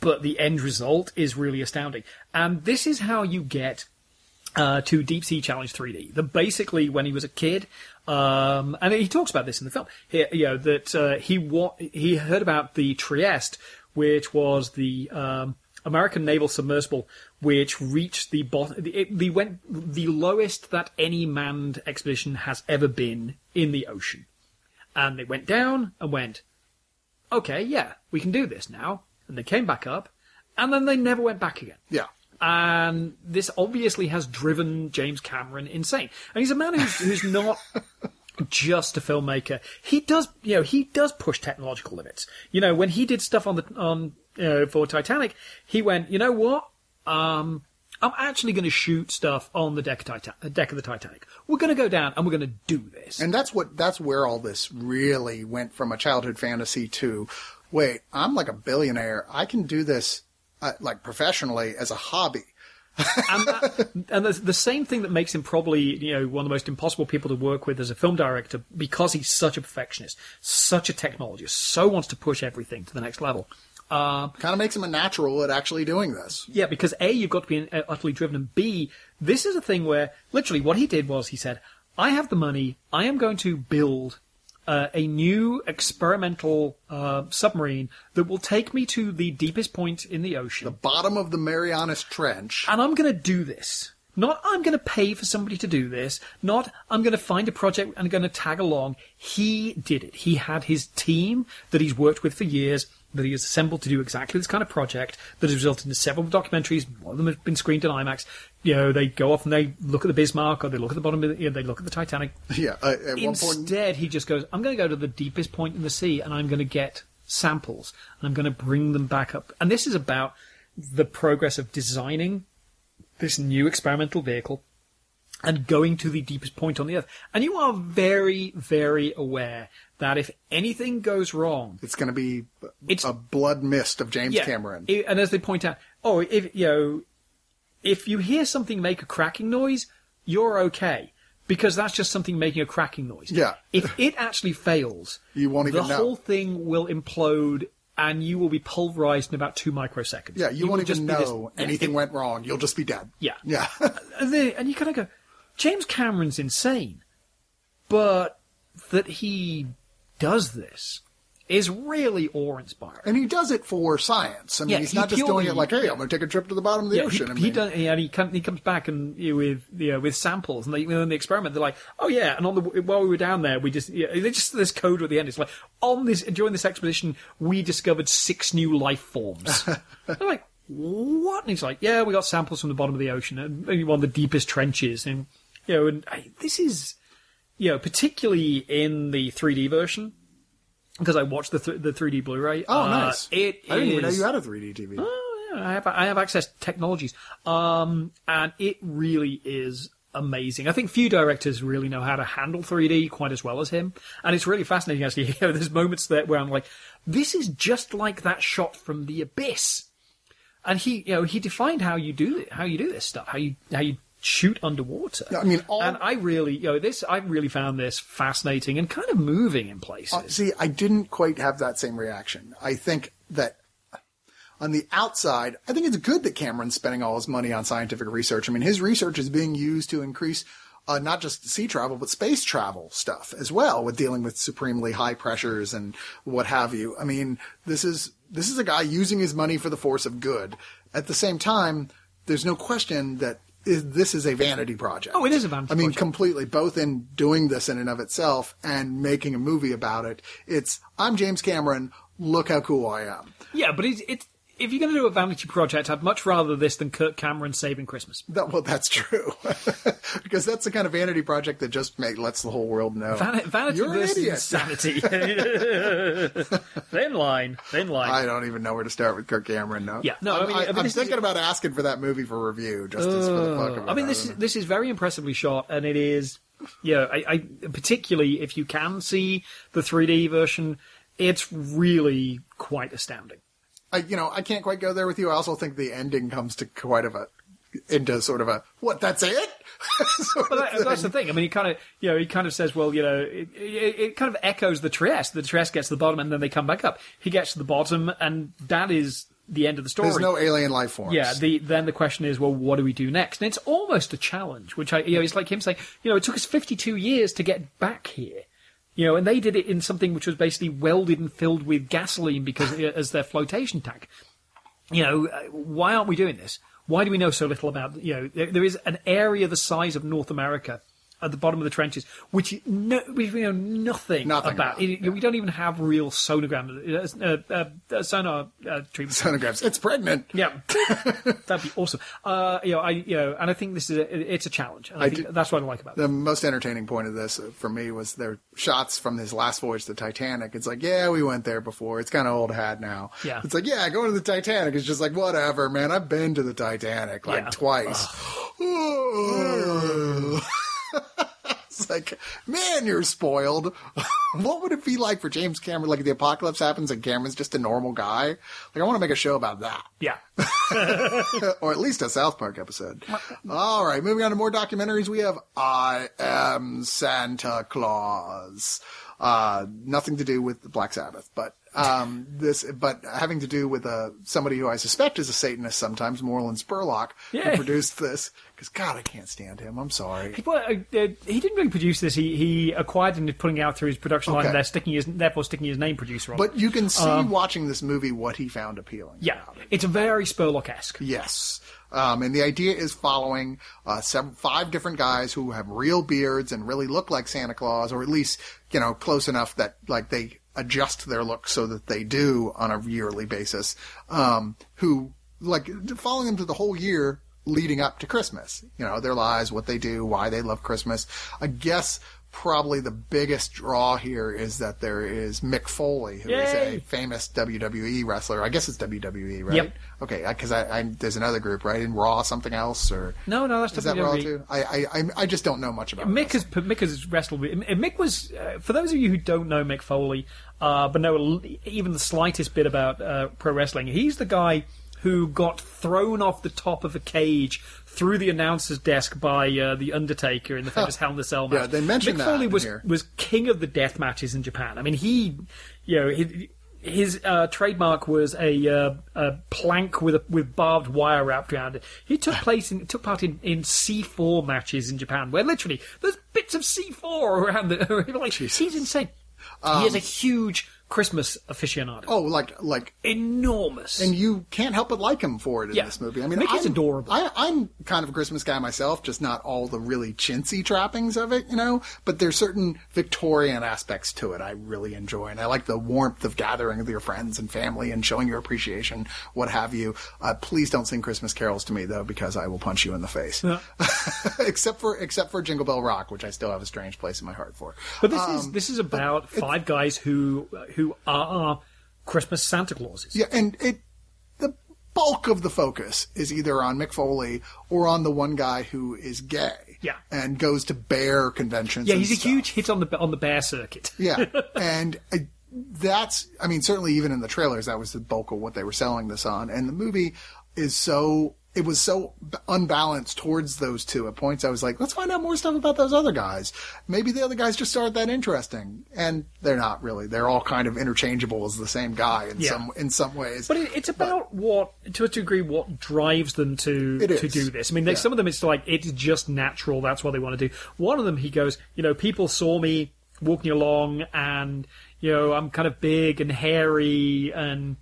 but the end result is really astounding. And this is how you get uh, to Deep Sea Challenge 3D. That basically, when he was a kid, um, and he talks about this in the film, he, you know, that uh, he wa- he heard about the Trieste, which was the um, American naval submersible, which reached the bottom. It, the went the lowest that any manned expedition has ever been in the ocean, and they went down and went, okay, yeah, we can do this now, and they came back up, and then they never went back again yeah. And this obviously has driven James Cameron insane. And he's a man who's, who's not just a filmmaker. He does, you know, he does push technological limits. You know, when he did stuff on the on uh, for Titanic, he went, you know what? Um, I'm actually going to shoot stuff on the deck, of Titan- deck of the Titanic. We're going to go down and we're going to do this. And that's what that's where all this really went from a childhood fantasy to wait, I'm like a billionaire. I can do this uh, like professionally as a hobby. and that, and the, same thing that makes him probably you know one of the most impossible people to work with as a film director because he's such a perfectionist, such a technologist, so wants to push everything to the next level. Kind of makes him a natural at actually doing this. Yeah, because A, you've got to be uh, utterly driven, and B, this is a thing where literally what he did was he said, I have the money, I am going to build uh, a new experimental uh, submarine that will take me to the deepest point in the ocean. The bottom of the Marianas Trench. and I'm going to do this. Not I'm going to pay for somebody to do this. Not I'm going to find a project and going to tag along. He did it. He had his team that he's worked with for years that he has assembled to do exactly this kind of project that has resulted in several documentaries. One of them has been screened in IMAX. You know, they go off and they look at the Bismarck or they look at the bottom of the, you know, they look at the Titanic. Yeah, uh, at one point. Instead, he just goes, I'm going to go to the deepest point in the sea and I'm going to get samples and I'm going to bring them back up. And this is about the progress of designing this new experimental vehicle and going to the deepest point on the earth. And you are very, very aware that if anything goes wrong, It's going to be It's- a blood mist of James Cameron. i- and as they point out, oh, if you know, if you hear something make a cracking noise, you're okay because that's just something making a cracking noise. Yeah. If it actually fails, You won't even the know. whole thing will implode. And you will be pulverized in about two microseconds. yeah, you, will won't just even be this- know Yeah, anything it- went wrong. You'll just be dead. Yeah. Yeah. and, then- and you kind of go, James Cameron's insane, but that he does this is really awe-inspiring. and he does it for science. I mean, Yeah, he's he not just doing it like, hey, I'm going to take a trip to the bottom of the Yeah, ocean. he, I he does, and he, come, he comes back and you know, with you know, with samples, and they in the experiment they're like, oh yeah, and on the while we were down there, we just yeah, they just this code at the end. It's like on this during this expedition, we discovered six new life forms. they're like, what? And he's like, yeah, we got samples from the bottom of the ocean, and maybe one of the deepest trenches, and you know, and I, this is you know, particularly in the 3D version. Because I watched the th- the 3D Blu-ray. oh, uh, nice. It I didn't even know you had a 3D TV. Oh, yeah, I have I have access to technologies, um, and it really is amazing. I think few directors really know how to handle 3D quite as well as him, and it's really fascinating. Actually, you know, there's moments there where I'm like, this is just like that shot from The Abyss, and he, you know, he defined how you do it, how you do this stuff, how you how you shoot underwater. I mean, all- and I really, you know, this I really found this fascinating and kind of moving in places. Uh, see, I didn't quite have that same reaction. I think that on the outside, I think it's good that Cameron's spending all his money on scientific research. I mean, his research is being used to increase uh, not just sea travel, but space travel stuff as well, with dealing with supremely high pressures and what have you. I mean, this is this is a guy using his money for the force of good. At the same time, there's no question that is, this is a vanity project. Oh, it is a vanity I mean, project. completely, both in doing this in and of itself and making a movie about it. It's I'm James Cameron. Look how cool I am. yeah, but it's, it's if you're going to do a vanity project, I'd much rather this than Kirk Cameron saving Christmas. That, well, that's true, because that's the kind of vanity project that just make, lets the whole world know Van- vanity you're versus insanity. thin line, thin line. I don't even know where to start with Kirk Cameron. No, Yeah, no, I I'm, mean, I mean, am this is- thinking about asking for that movie for review, just as for the fuck of it. I mean, this is this is very impressively shot, and it is, yeah. I, I particularly if you can see the 3D version, it's really quite astounding. I, you know, I can't quite go there with you. I also think the ending comes to quite of a into sort of a what? That's it. But that, that's the thing. I mean, he kind of, you know, he kind of says, well, you know, it, it, it kind of echoes the Trieste. The Trieste gets to the bottom, and then they come back up. He gets to the bottom, and that is the end of the story. There's no alien life forms. Yeah, the, then the question is, well, what do we do next? And it's almost a challenge, which I, you know, it's like him saying, you know, it took us 52 years to get back here. You know, and they did it in something which was basically welded and filled with gasoline because as their flotation tank. You know, uh, why aren't we doing this? Why do we know so little about? You know, there, there is an area the size of North America at the bottom of the trenches, which no, which we know nothing, Nothing about. about, It- We don't even have real sonogram, uh, uh, uh, sonar uh, treatment. sonographs. It's pregnant. Yeah, that'd be awesome. Uh, you know, I you know, and I think this is a, it's a challenge. And I, I think do- that's what I like about it. The most entertaining point of this uh, for me was their shots from his last voyage to Titanic. It's like, yeah, we went there before. It's kind of old hat now. Yeah. It's like, yeah, going to the Titanic is just like, whatever, man. I've been to the Titanic like Yeah. twice. it's like, man, you're spoiled. what would it be like for James Cameron? Like the apocalypse happens and Cameron's just a normal guy. Like I want to make a show about that. Yeah, or at least a South Park episode. All right, moving on to more documentaries. We have I Am Santa Claus. Uh, nothing to do with the Black Sabbath, but um, this, but having to do with uh, somebody who I suspect is a Satanist sometimes, Morgan Spurlock, Yay. who produced this. Because God, I can't stand him. I'm sorry. well, uh, uh, he didn't really produce this. He he acquired and is putting out through his production line. Okay. And they're sticking his, therefore sticking his name producer on. But you can see watching this movie what he found appealing. Um, yeah, it's very Spurlock esque. Yes. Um, and the idea is following uh, seven, five different guys who have real beards and really look like Santa Claus, or at least you know close enough that like they adjust their look so that they do on a yearly basis. Um, who like following them through the whole year leading up to Christmas. You know their lives, what they do, why they love Christmas. I guess probably the biggest draw here is that there is Mick Foley, who is Yay! a famous WWE wrestler. I guess it's WWE, right? Yep. Okay, because I, I, there's another group, right? In Raw, something else, or No, no, that's is that Raw too? I, I, I, I just don't know much about Mick wrestling. has Mick has wrestled with Mick was uh, for those of you who don't know Mick Foley, uh, but know even the slightest bit about uh, pro wrestling. He's the guy who got thrown off the top of a cage through the announcer's desk by uh, the Undertaker in the famous Hell in the Cell match. Yeah, they mentioned Mick that Foley was here. was king of the death matches in Japan. I mean, he, you know, he, his uh, trademark was a, uh, a plank with a, with barbed wire wrapped around it. He took place in took part in, in C4 matches in Japan, where literally there's bits of C4 around the. like, he's insane. he is a huge Christmas aficionado. Oh, like like, Enormous. and you can't help but like him for it in Yeah. this movie. I mean, Mick is I'm, adorable. I, I'm kind of a Christmas guy myself, just not all the really chintzy trappings of it, you know. But there's certain Victorian aspects to it I really enjoy, and I like the warmth of gathering with your friends and family and showing your appreciation, what have you. Uh, please don't sing Christmas carols to me though, because I will punch you in the face. except for except for Jingle Bell Rock, which I still have a strange place in my heart for. but this Um, is this is about five guys who who are Christmas Santa Clauses. Yeah, and it the bulk of the focus is either on Mick Foley or on the one guy who is gay. Yeah. and goes to bear conventions. Yeah, he's a huge hit on the on the bear circuit. Yeah, and I, that's I mean certainly even in the trailers that was the bulk of what they were selling this on, and the movie is so it was so unbalanced towards those two. At points, I was like, let's find out more stuff about those other guys. Maybe the other guys just aren't that interesting, and they're not really. They're all kind of interchangeable as the same guy in Yeah. some in some ways. But it, it's about what, to a degree, what drives them to to do this. I mean, they, Yeah. some of them it's like it's just natural. That's what they want to do. One of them, he goes, you know, people saw me walking along, and you know, I'm kind of big and hairy and.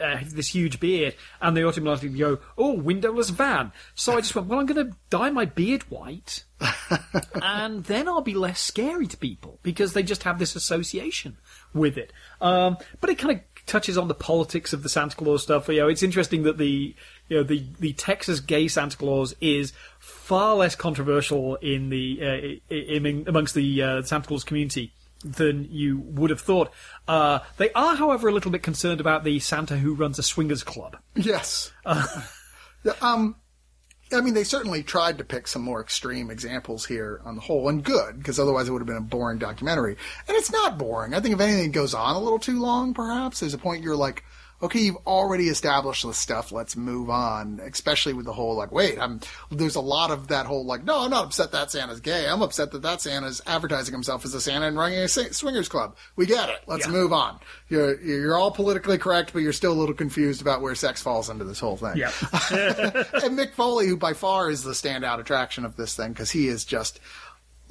Uh, this huge beard, and they automatically go, "Oh, windowless van." So I just went, "Well, I'm going to dye my beard white, and then I'll be less scary to people because they just have this association with it. Um, but it kind of touches on the politics of the Santa Claus stuff. You know, it's interesting that the you know the the Texas gay Santa Claus is far less controversial in the uh, in, amongst the uh, Santa Claus community than you would have thought. Uh, they are, however, a little bit concerned about the Santa who runs a swingers club. Yes. Yeah, um, I mean, they certainly tried to pick some more extreme examples here on the whole, and good, because otherwise it would have been a boring documentary. And it's not boring. I think if anything it goes on a little too long, perhaps, there's a point you're like, okay, you've already established this stuff, let's move on. Especially with the whole, like, wait, I'm, there's a lot of that whole, like, no, I'm not upset that Santa's gay. I'm upset that that Santa's advertising himself as a Santa and running a swingers club. We get it. Let's Yeah. move on. You're, you're all politically correct, but you're still a little confused about where sex falls into this whole thing Yeah. and Mick Foley, who by far is the standout attraction of this thing, because he is just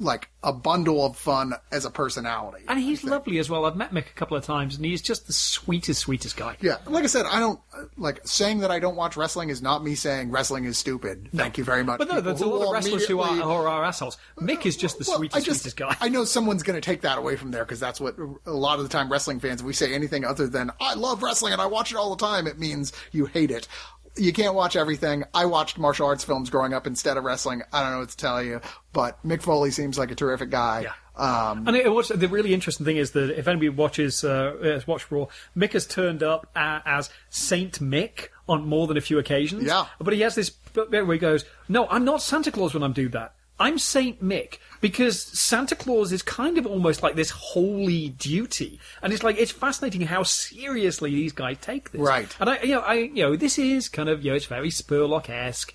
like a bundle of fun as a personality. And he's lovely as well. I've met Mick a couple of times, and he's just the sweetest, sweetest guy. Yeah, like I said, I don't like saying that I don't watch wrestling is not me saying wrestling is stupid. Thank you very much. But no, there's a lot of wrestlers who are, who are assholes. Mick is just the Well, sweetest, I just, sweetest guy. I know someone's going to take that away from there because that's what a lot of the time wrestling fans, if we say anything other than I love wrestling and I watch it all the time, it means you hate it. You can't watch everything. I watched martial arts films growing up instead of wrestling. I don't know what to tell you, but Mick Foley seems like a terrific guy. Yeah. Um, And it, what's, the really interesting thing is that if anybody watches uh, has watched Raw, Mick has turned up a, as Saint Mick on more than a few occasions. Yeah. But he has this bit where he goes, "No, I'm not Santa Claus when I'm do that. I'm Saint Mick." Because Santa Claus is kind of almost like this holy duty, and it's like it's fascinating how seriously these guys take this. Right. And I, you know, I, you know, this is kind of, you know, it's very Spurlock esque.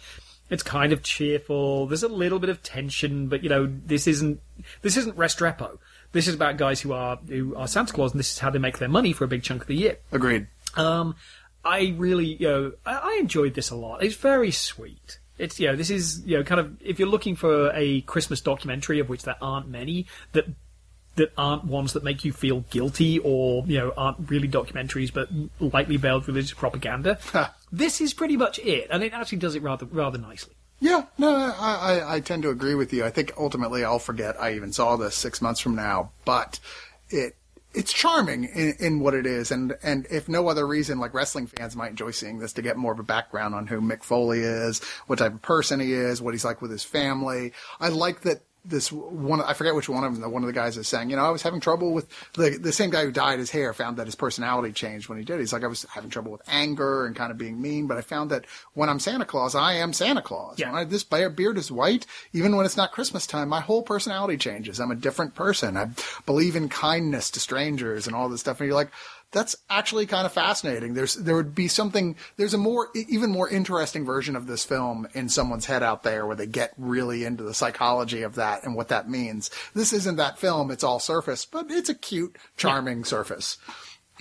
It's kind of cheerful. There's a little bit of tension, but you know, this isn't this isn't Restrepo. This is about guys who are who are Santa Claus, and this is how they make their money for a big chunk of the year. agreed. Um, I really, you know, I, I enjoyed this a lot. It's very sweet. It's, you know, this is, you know, kind of, if you're looking for a Christmas documentary, of which there aren't many, that that aren't ones that make you feel guilty or, you know, aren't really documentaries but lightly veiled religious propaganda, this is pretty much it. And it actually does it rather, rather nicely. Yeah, no, I, I, I tend to agree with you. I think ultimately I'll forget I even saw this six months from now, but it it's charming in, in what it is, and and if no other reason, like wrestling fans might enjoy seeing this to get more of a background on who Mick Foley is, what type of person he is, what he's like with his family. I like that this one I forget which one of them one of the guys is saying you know I was having trouble with the the same guy who dyed his hair found that his personality changed when he did. He's like I was having trouble with anger and kind of being mean but I found that when I'm Santa Claus I am Santa Claus. Yeah. when I, this beard is white even when it's not Christmas time my whole personality changes. I'm a different person. I believe in kindness to strangers and all this stuff. And you're like that's actually kind of fascinating. There's there would be something there's a more even more interesting version of this film in someone's head out there where they get really into the psychology of that and what that means. This isn't that film, it's all surface, but it's a cute, charming surface.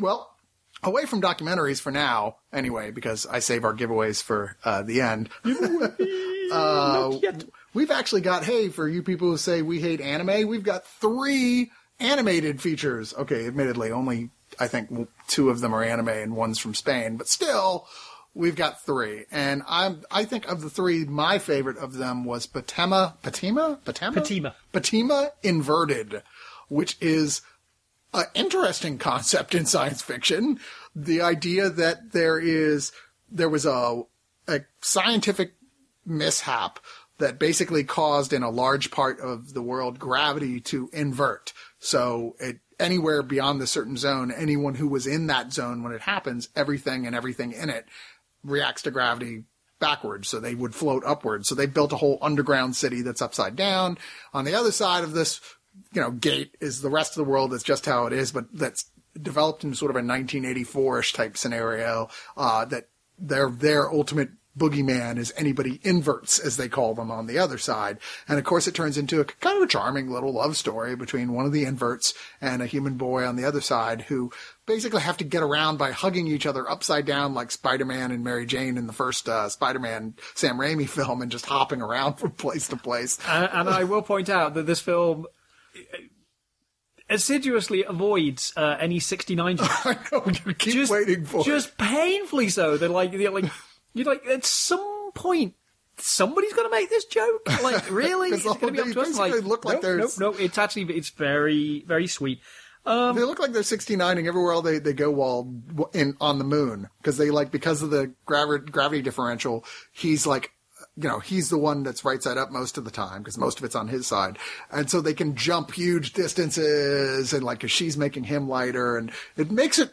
Well, away from documentaries for now, anyway, because I save our giveaways for uh, the end. Uh, we've actually got, hey, for you people who say we hate anime, we've got three animated features. Okay, admittedly, only I think two of them are anime and one's from Spain, but still, we've got three. And I'm, I think of the three, my favorite of them was Patema, Patima, Patema, Patima. Patima Inverted, which is an interesting concept in science fiction. The idea that there is there was a a scientific mishap that basically caused in a large part of the world gravity to invert. So it, anywhere beyond the certain zone, anyone who was in that zone when it happens, everything and everything in it reacts to gravity backwards, so they would float upwards. So they built a whole underground city that's upside down. On the other side of this, you know, gate is the rest of the world. That's just how it is, but that's developed in sort of a 1984ish type scenario. Uh, that their their ultimate boogeyman is anybody inverts, as they call them on the other side. And of course, it turns into a kind of a charming little love story between one of the inverts and a human boy on the other side who basically have to get around by hugging each other upside down like Spider-Man and Mary Jane in the first uh, Spider-Man Sam Raimi film and just hopping around from place to place. and, and I will point out that this film assiduously avoids uh, any 69 jokes. I know you keep just, waiting for it. just painfully so. They're like, they're like, you're like, at some point, somebody's going to make this joke. Like, really? It's going to be up to us? Like, look like no, they're- no, no. It's actually, it's very, very sweet. Um, they look like they're 69ing everywhere they, they go while in on the moon because they like because of the gravi- gravity differential he's like you know he's the one that's right side up most of the time because most of it's on his side and so they can jump huge distances and like 'cause she's making him lighter and it makes it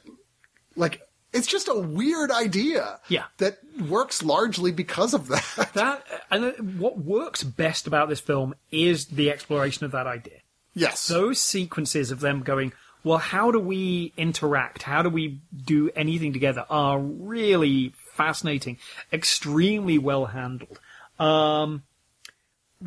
like it's just a weird idea Yeah. that works largely because of that That, and uh, what works best about this film is the exploration of that idea. yes those sequences of them going, well, how do we interact? How do we do anything together? Are really fascinating, extremely well handled. Um,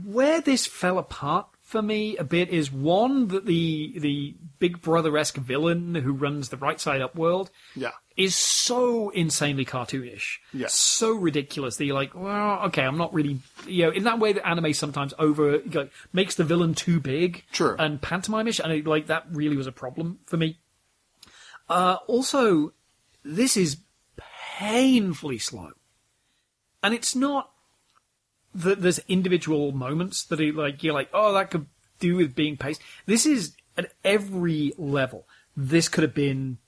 where this fell apart for me a bit is one that the the Big Brother esque villain who runs the right side up world yeah is so insanely cartoonish, Yeah. so ridiculous that you're like, well, okay, I'm not really, you know, in that way that anime sometimes over like, makes the villain too big, True. and pantomimish, and it, like that really was a problem for me. Uh, also, this is painfully slow, and it's not that there's individual moments that are like you're like, oh, that could do with being paced. This is at every level. This could have been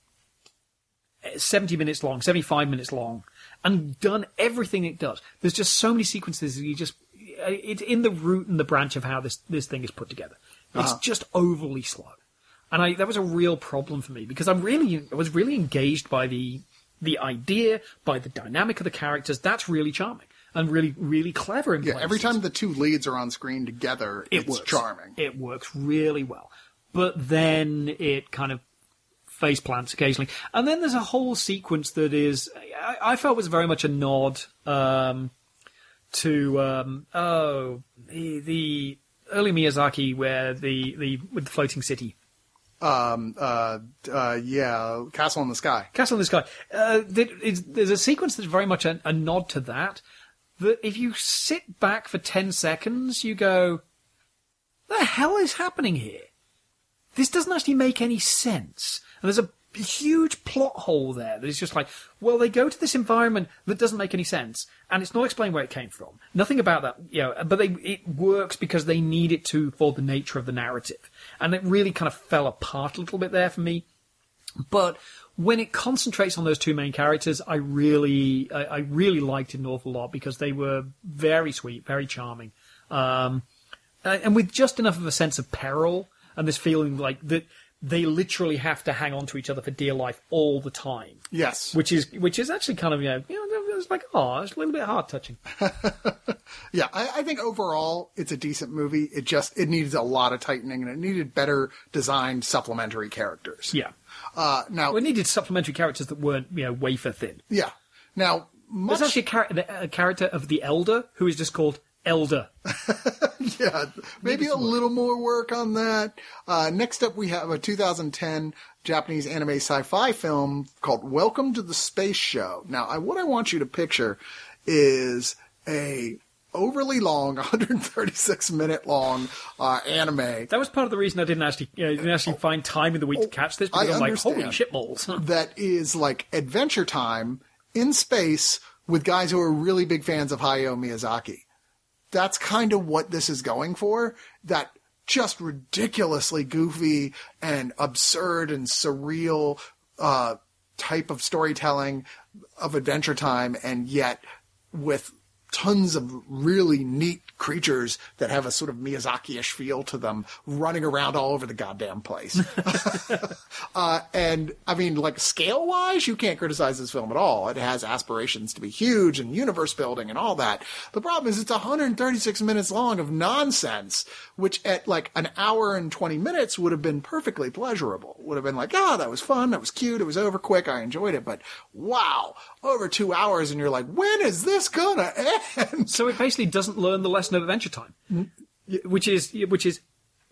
eh, 70 minutes long, 75 minutes long, and done everything it does. There's just so many sequences that you just, eh, it's in the root and the branch of how this, this thing is put together. It's uh-huh. just overly slow. And I, that was a real problem for me because I'm really, I was really engaged by the, the idea, by the dynamic of the characters. That's really charming and really, really clever in yeah places every time the two leads are on screen together it it's works. charming It works really well. But then it kind of face plants occasionally. And then there's a whole sequence that is, I, I felt was very much a nod um, to, um, oh, the, the early Miyazaki where the, the, with the floating city. um uh uh yeah castle in the sky Castle in the Sky. Uh, is, there's a sequence that's very much a, a nod to that. That if you sit back for 10 seconds, you go, the hell is happening here? This doesn't actually make any sense. And there's a huge plot hole there that is just like, well, they go to this environment that doesn't make any sense, and it's not explained where it came from. Nothing about that, you know, but they, it works because they need it to for the nature of the narrative. And it really kind of fell apart a little bit there for me. But when it concentrates on those two main characters, I really, I, I really liked it an awful lot because they were very sweet, very charming, um, and with just enough of a sense of peril and this feeling like that they literally have to hang on to each other for dear life all the time. yes Which is, which is actually kind of, you know, you know, it was like, oh, it's a little bit heart touching. Yeah, I, I think overall it's a decent movie. It just it needs a lot of tightening and it needed better designed supplementary characters. Yeah. Uh, now, We needed supplementary characters that weren't, you know, wafer thin. yeah. Now, much, There's actually a, char- a character of the Elder who is just called Elder. yeah, maybe a little more work on that. Uh, next up, we have a 2010 Japanese anime sci-fi film called Welcome to the Space Show. Now, I, what I want you to picture is a overly long, 136 minute long uh, anime That was part of the reason I didn't actually, you know, didn't actually find time in the week to catch this because I I'm like, holy shitballs. that is like Adventure Time in space with guys who are really big fans of Hayao Miyazaki. That's kind of what this is going for. That just ridiculously goofy and absurd and surreal uh, type of storytelling of Adventure Time, and yet with tons of really neat creatures that have a sort of Miyazaki-ish feel to them running around all over the goddamn place. uh, and I mean, like scale wise, you can't criticize this film at all. It has aspirations to be huge and universe building and all that. The problem is it's 136 minutes long of nonsense, which at like an hour and 20 minutes would have been perfectly pleasurable. Would have been like, ah, oh, that was fun. That was cute. It was over quick. I enjoyed it. But wow, over two hours and you're like, when is this gonna end? So it basically doesn't learn the lesson of Adventure Time, which is which is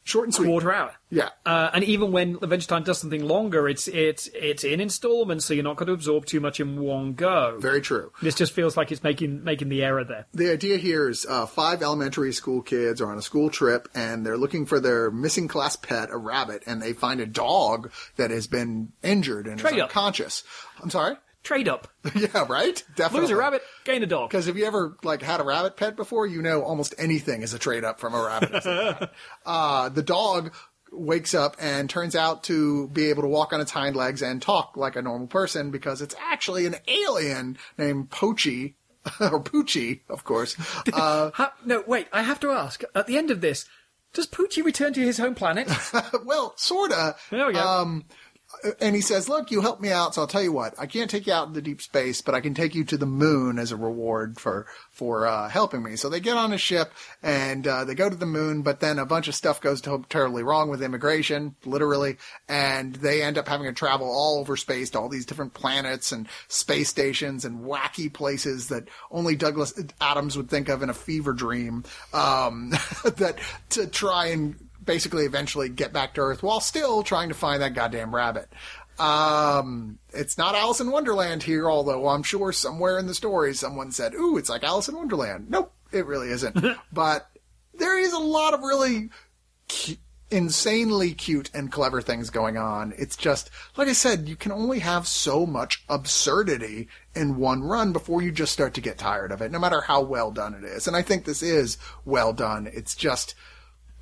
Short and sweet. quarter hour. Yeah. Uh, and even when Adventure Time does something longer, it's it's it's in installments, so you're not going to absorb too much in one go. Very true. This just feels like it's making making the error there. The idea here is uh, five elementary school kids are on a school trip and they're looking for their missing class pet, a rabbit, and they find a dog that has been injured and Trade is up. unconscious. I'm sorry? Trade up, yeah, right? Definitely. lose a rabbit, gain a dog. Because if you ever like had a rabbit pet before, you know almost anything is a trade up from a rabbit. uh, the dog wakes up and turns out to be able to walk on its hind legs and talk like a normal person because it's actually an alien named Pochi. or Poochie, of course. Uh, Ha- no, wait. I have to ask. At the end of this, does Poochie return to his home planet? well, sorta. There we go. Um, and he says, "Look, you helped me out, so I'll tell you what. I can't take you out into deep space, but I can take you to the moon as a reward for for uh, helping me." So they get on a ship and uh, they go to the moon, but then a bunch of stuff goes terribly wrong with immigration, literally, and they end up having to travel all over space to all these different planets and space stations and wacky places that only Douglas Adams would think of in a fever dream. Um, that to try and basically eventually get back to Earth while still trying to find that goddamn rabbit. Um, it's not Alice in Wonderland here, although I'm sure somewhere in the story someone said, ooh, it's like Alice in Wonderland. Nope, it really isn't. but there is a lot of really cu- insanely cute and clever things going on. It's just, like I said, you can only have so much absurdity in one run before you just start to get tired of it, no matter how well done it is. And I think this is well done. It's just,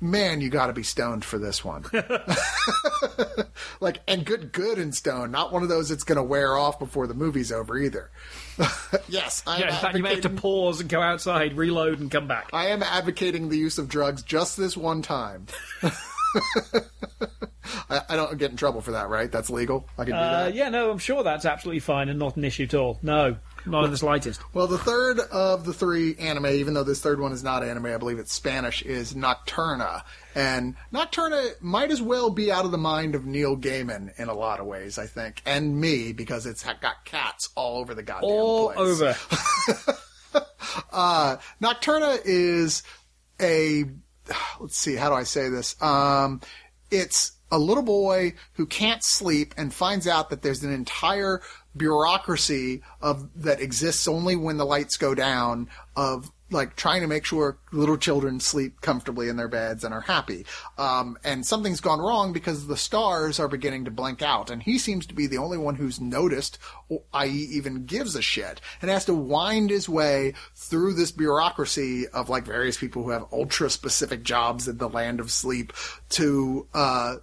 man, you gotta be stoned for this one. like, and good, good and stoned, not one of those that's gonna wear off before the movie's over either. yes, I yeah, in fact, you may have to pause and go outside, reload, and come back. I am advocating the use of drugs just this one time. I, I don't get in trouble for that, right? That's legal. I can do Uh, that. yeah, no, I'm sure that's absolutely fine and not an issue at all. No, not in the slightest. Well, the third of the three anime, even though this third one is not anime, I believe it's Spanish, is Nocturna. And Nocturna might as well be out of the mind of Neil Gaiman in a lot of ways, I think, and me because it's got cats all over the goddamn All place. over. Nocturna is a let's see, how do I say this? Um, it's a little boy who can't sleep and finds out that there's an entire bureaucracy of that exists only when the lights go down of like trying to make sure little children sleep comfortably in their beds and are happy. Um, and something's gone wrong because the stars are beginning to blink out, and he seems to be the only one who's noticed, i.e., even gives a shit, and has to wind his way through this bureaucracy of like various people who have ultra specific jobs in the land of sleep to uh,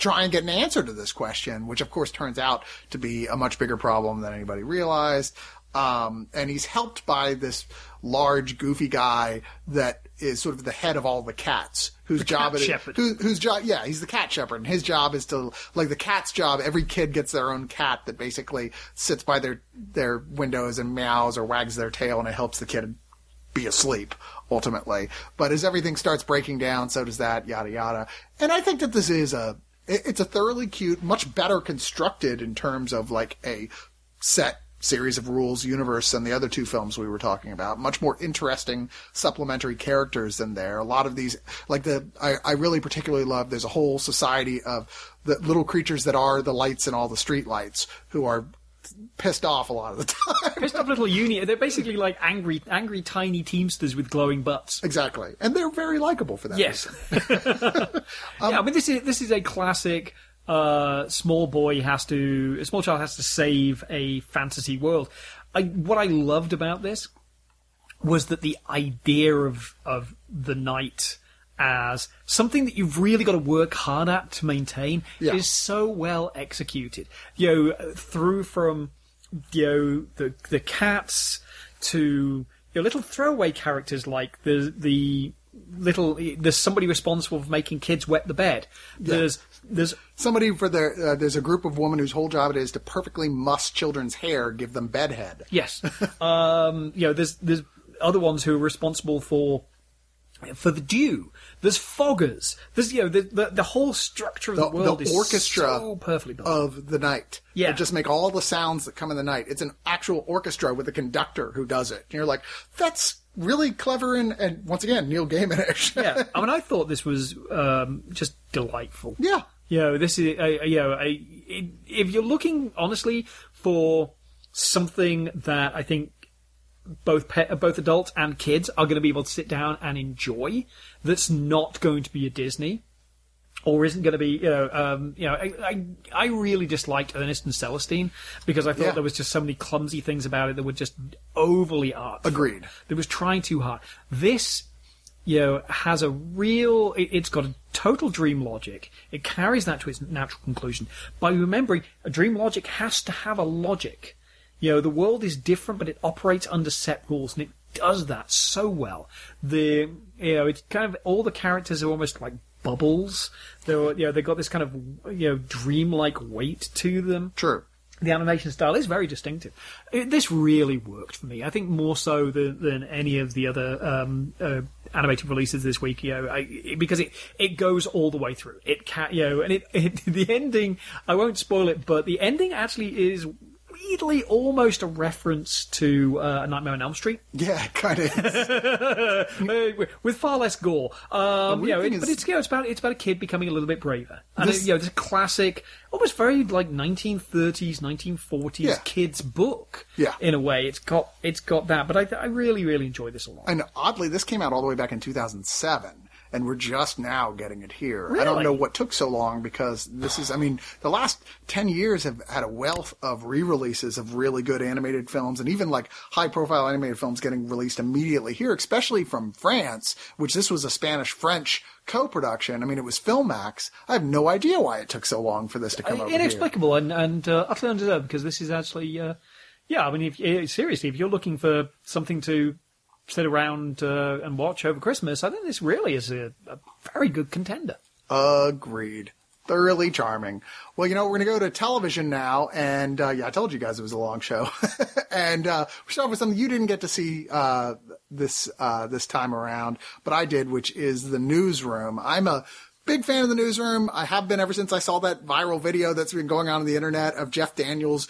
try and get an answer to this question, which of course turns out to be a much bigger problem than anybody realized. Um, and he's helped by this large, goofy guy that is sort of the head of all the cats, whose job cat it is, who, whose job, yeah, he's the cat shepherd, and his job is to, like the cat's job, every kid gets their own cat that basically sits by their, their windows and meows or wags their tail, and it helps the kid be asleep ultimately. But as everything starts breaking down, so does that, yada yada. And I think that this is a it's a thoroughly cute, much better constructed in terms of like a set series of rules universe than the other two films we were talking about. Much more interesting supplementary characters than there. A lot of these, like the, I, I really particularly love, there's a whole society of the little creatures that are the lights in all the street lights who are pissed off a lot of the time. Pissed off little uni. They're basically like angry, angry tiny teamsters with glowing butts. exactly. And they're very likable for that Yes. reason. yeah, I mean this is this is a classic. Uh, small boy has to, a small child has to save a fantasy world. I, what I loved about this was that the idea of of the night as something that you've really got to work hard at to maintain Yeah. is so well executed. You know, through from you know the the cats to your know, little throwaway characters like the the little there's somebody responsible for making kids wet the bed. There's there's Somebody for their uh, there's a group of women whose whole job it is to perfectly muss children's hair, give them bedhead. Yes. um, you know, there's there's other ones who are responsible for for the dew. There's foggers. There's you know the the, the whole structure of the, The, world the is orchestra so perfectly built. of the night. Yeah. Just make all the sounds that come in the night. It's an actual orchestra with a conductor who does it. And you're like, that's really clever and, and once again, Neil Gaiman-ish. yeah, I mean, I thought this was um, just delightful. yeah. You know, this is uh, you know, I, it, if you're looking honestly for something that I think both pe- both adults and kids are going to be able to sit down and enjoy, that's not going to be a Disney. Or isn't going to be, you know, um, you know. I, I, I really disliked Ernest and Celestine because I thought Yeah. there was just so many clumsy things about it that were just overly art. Agreed. That was trying too hard. This, you know, has a real. It, it's got a total dream logic. It carries that to its natural conclusion by remembering a dream logic has to have a logic. You know, the world is different, but it operates under set rules, and it does that so well. The you know, it's kind of all the characters are almost like bubbles. They're you know they've got this kind of you know dreamlike weight to them True. the animation style is very distinctive. It, this really worked for me. I think more so than, than any of the other um, uh, animated releases this week. You know, I, it- because it it goes all the way through. It can you know, and it, it the ending. I won't spoil it, but the ending actually is weirdly almost a reference to uh, A Nightmare on Elm Street. Yeah, kind of. With far less gore. Um, you know, it- is- but it's you know, it's about it's about a kid becoming a little bit braver, and This- it, you know, this classic, almost very like 1930s, 1940s Yeah. kids book. Yeah. in a way, it's got it's got that. But I I really really enjoy this a lot. and oddly, this came out all the way back in 2007. And we're just now getting it here. I don't know what took so long because this is, I mean, the last 10 years have had a wealth of re-releases of really good animated films and even like high profile animated films getting released immediately here, especially from France, which this was a Spanish French co-production. I mean, it was Filmax. I have no idea why it took so long for this to come over here. Inexplicable and and uh, utterly undeserved because this is actually uh, yeah. I mean, if, eh, seriously, if you're looking for something to sit around uh, and watch over Christmas, I think this really is a, a very good contender. Agreed. Thoroughly charming. Well, you know, we're going to go to television now. And, uh, yeah, I told you guys it was a long show. and, uh, we start with something you didn't get to see, uh, this, uh, this time around, but I did, which is the newsroom. I'm a big fan of the newsroom. I have been ever since I saw that viral video that's been going on on the internet of Jeff Daniels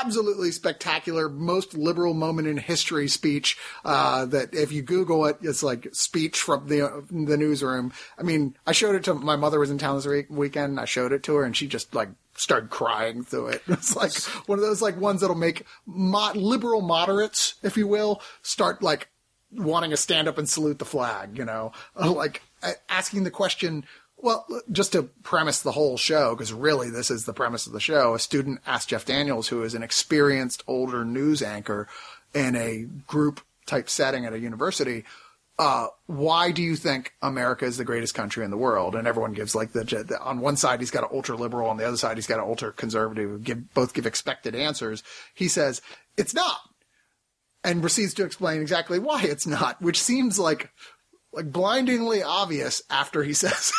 absolutely spectacular, most liberal moment in history speech. Uh, that if you Google it, it's like speech from the the newsroom. I mean, I showed it to my mother was in town this week, weekend. I showed it to her, and she just like started crying through it. It's like one of those like ones that'll make mo- liberal moderates, if you will, start like wanting to stand up and salute the flag. You know, like asking the question. Well, just to premise the whole show, because really this is the premise of the show. A student asked Jeff Daniels, who is an experienced older news anchor in a group type setting at a university, uh, why do you think America is the greatest country in the world? And everyone gives like the, the on one side he's got an ultra liberal, on the other side he's got an ultra conservative. Give both give expected answers. He says it's not, and proceeds to explain exactly why it's not, which seems like like blindingly obvious after he says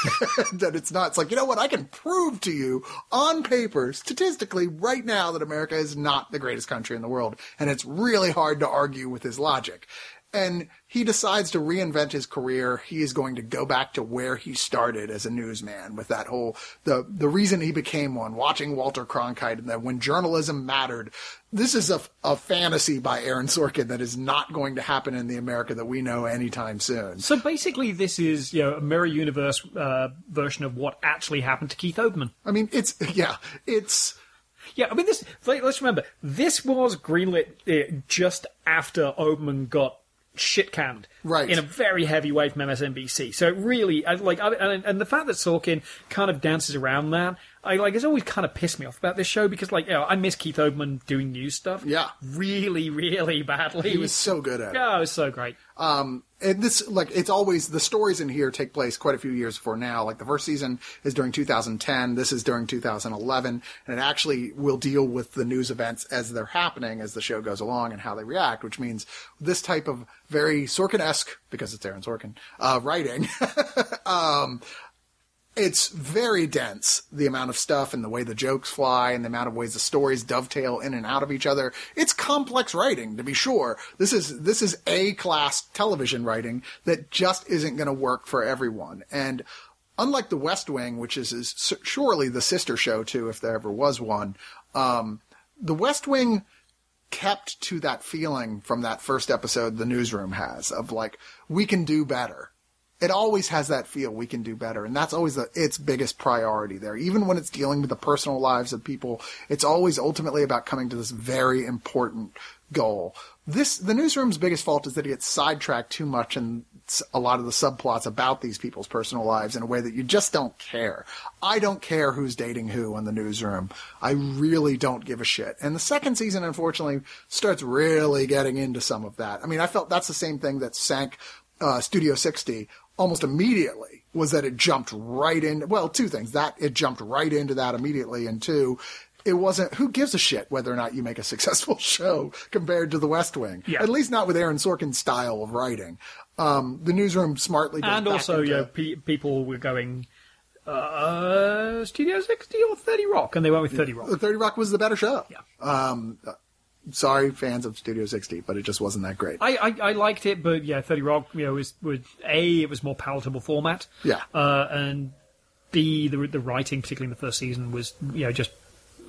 that it's not. It's like, you know what? I can prove to you on paper, statistically, right now that America is not the greatest country in the world. And it's really hard to argue with his logic. And he decides to reinvent his career. He is going to go back to where he started as a newsman with that whole, the, the reason he became one, watching Walter Cronkite and that when journalism mattered. This is a, a fantasy by Aaron Sorkin that is not going to happen in the America that we know anytime soon. So basically, this is you know a mirror universe uh, version of what actually happened to Keith Olbermann. I mean, it's, yeah, it's, Yeah, I mean this. Let's remember, this was greenlit uh, just after Olbermann got shit canned, Right. in a very heavy way from MSNBC. So it really, I- like, I, and, and the fact that Sorkin kind of dances around that, I like it's always kind of pissed me off about this show because like you know, I miss Keith Olbermann doing news stuff. Yeah. really, really badly. He was so good at it. yeah, it was so great. Um, and this, like, it's always, the stories in here take place quite a few years before now. Like, the first season is during 2010. This is during 2011. And it actually will deal with the news events as they're happening as the show goes along and how they react, which means this type of very Sorkin-esque, because it's Aaron Sorkin, uh, writing, um, it's very dense the amount of stuff and the way the jokes fly and the amount of ways the stories dovetail in and out of each other. It's complex writing to be sure. This is this is a class television writing that just isn't going to work for everyone. And unlike the west wing which is, is surely the sister show too if there ever was one um, the west wing kept to that feeling from that first episode the newsroom has of like we can do better it always has that feel we can do better. And that's always its biggest priority there. Even when it's dealing with the personal lives of people it's always ultimately about coming to this very important goal. This the newsroom's biggest fault is that it gets sidetracked too much in a lot of the subplots about these people's personal lives in a way that you just don't care. I don't care who's dating who in the newsroom. I really don't give a shit. And the second season unfortunately starts really getting into some of that. I mean i felt that's the same thing that sank uh, Studio 60 almost immediately was that it jumped right in. Well, two things. That it jumped right into that immediately, and two, it wasn't. Who gives a shit whether or not you make a successful show compared to The West Wing? Yeah. At least not with Aaron Sorkin's style of writing. Um, the newsroom smartly and also, into- you know, pe- people were going, uh, Studio 60 or 30 Rock, and they went with 30 Rock. 30 Rock was the better show. Yeah. Um, sorry, fans of Studio 60, but it just wasn't that great. I, I, I liked it, but yeah, 30 Rock, you know, was, was A, it was more palatable format. Yeah. Uh, and B, the, the writing, particularly in the first season, was, you know, just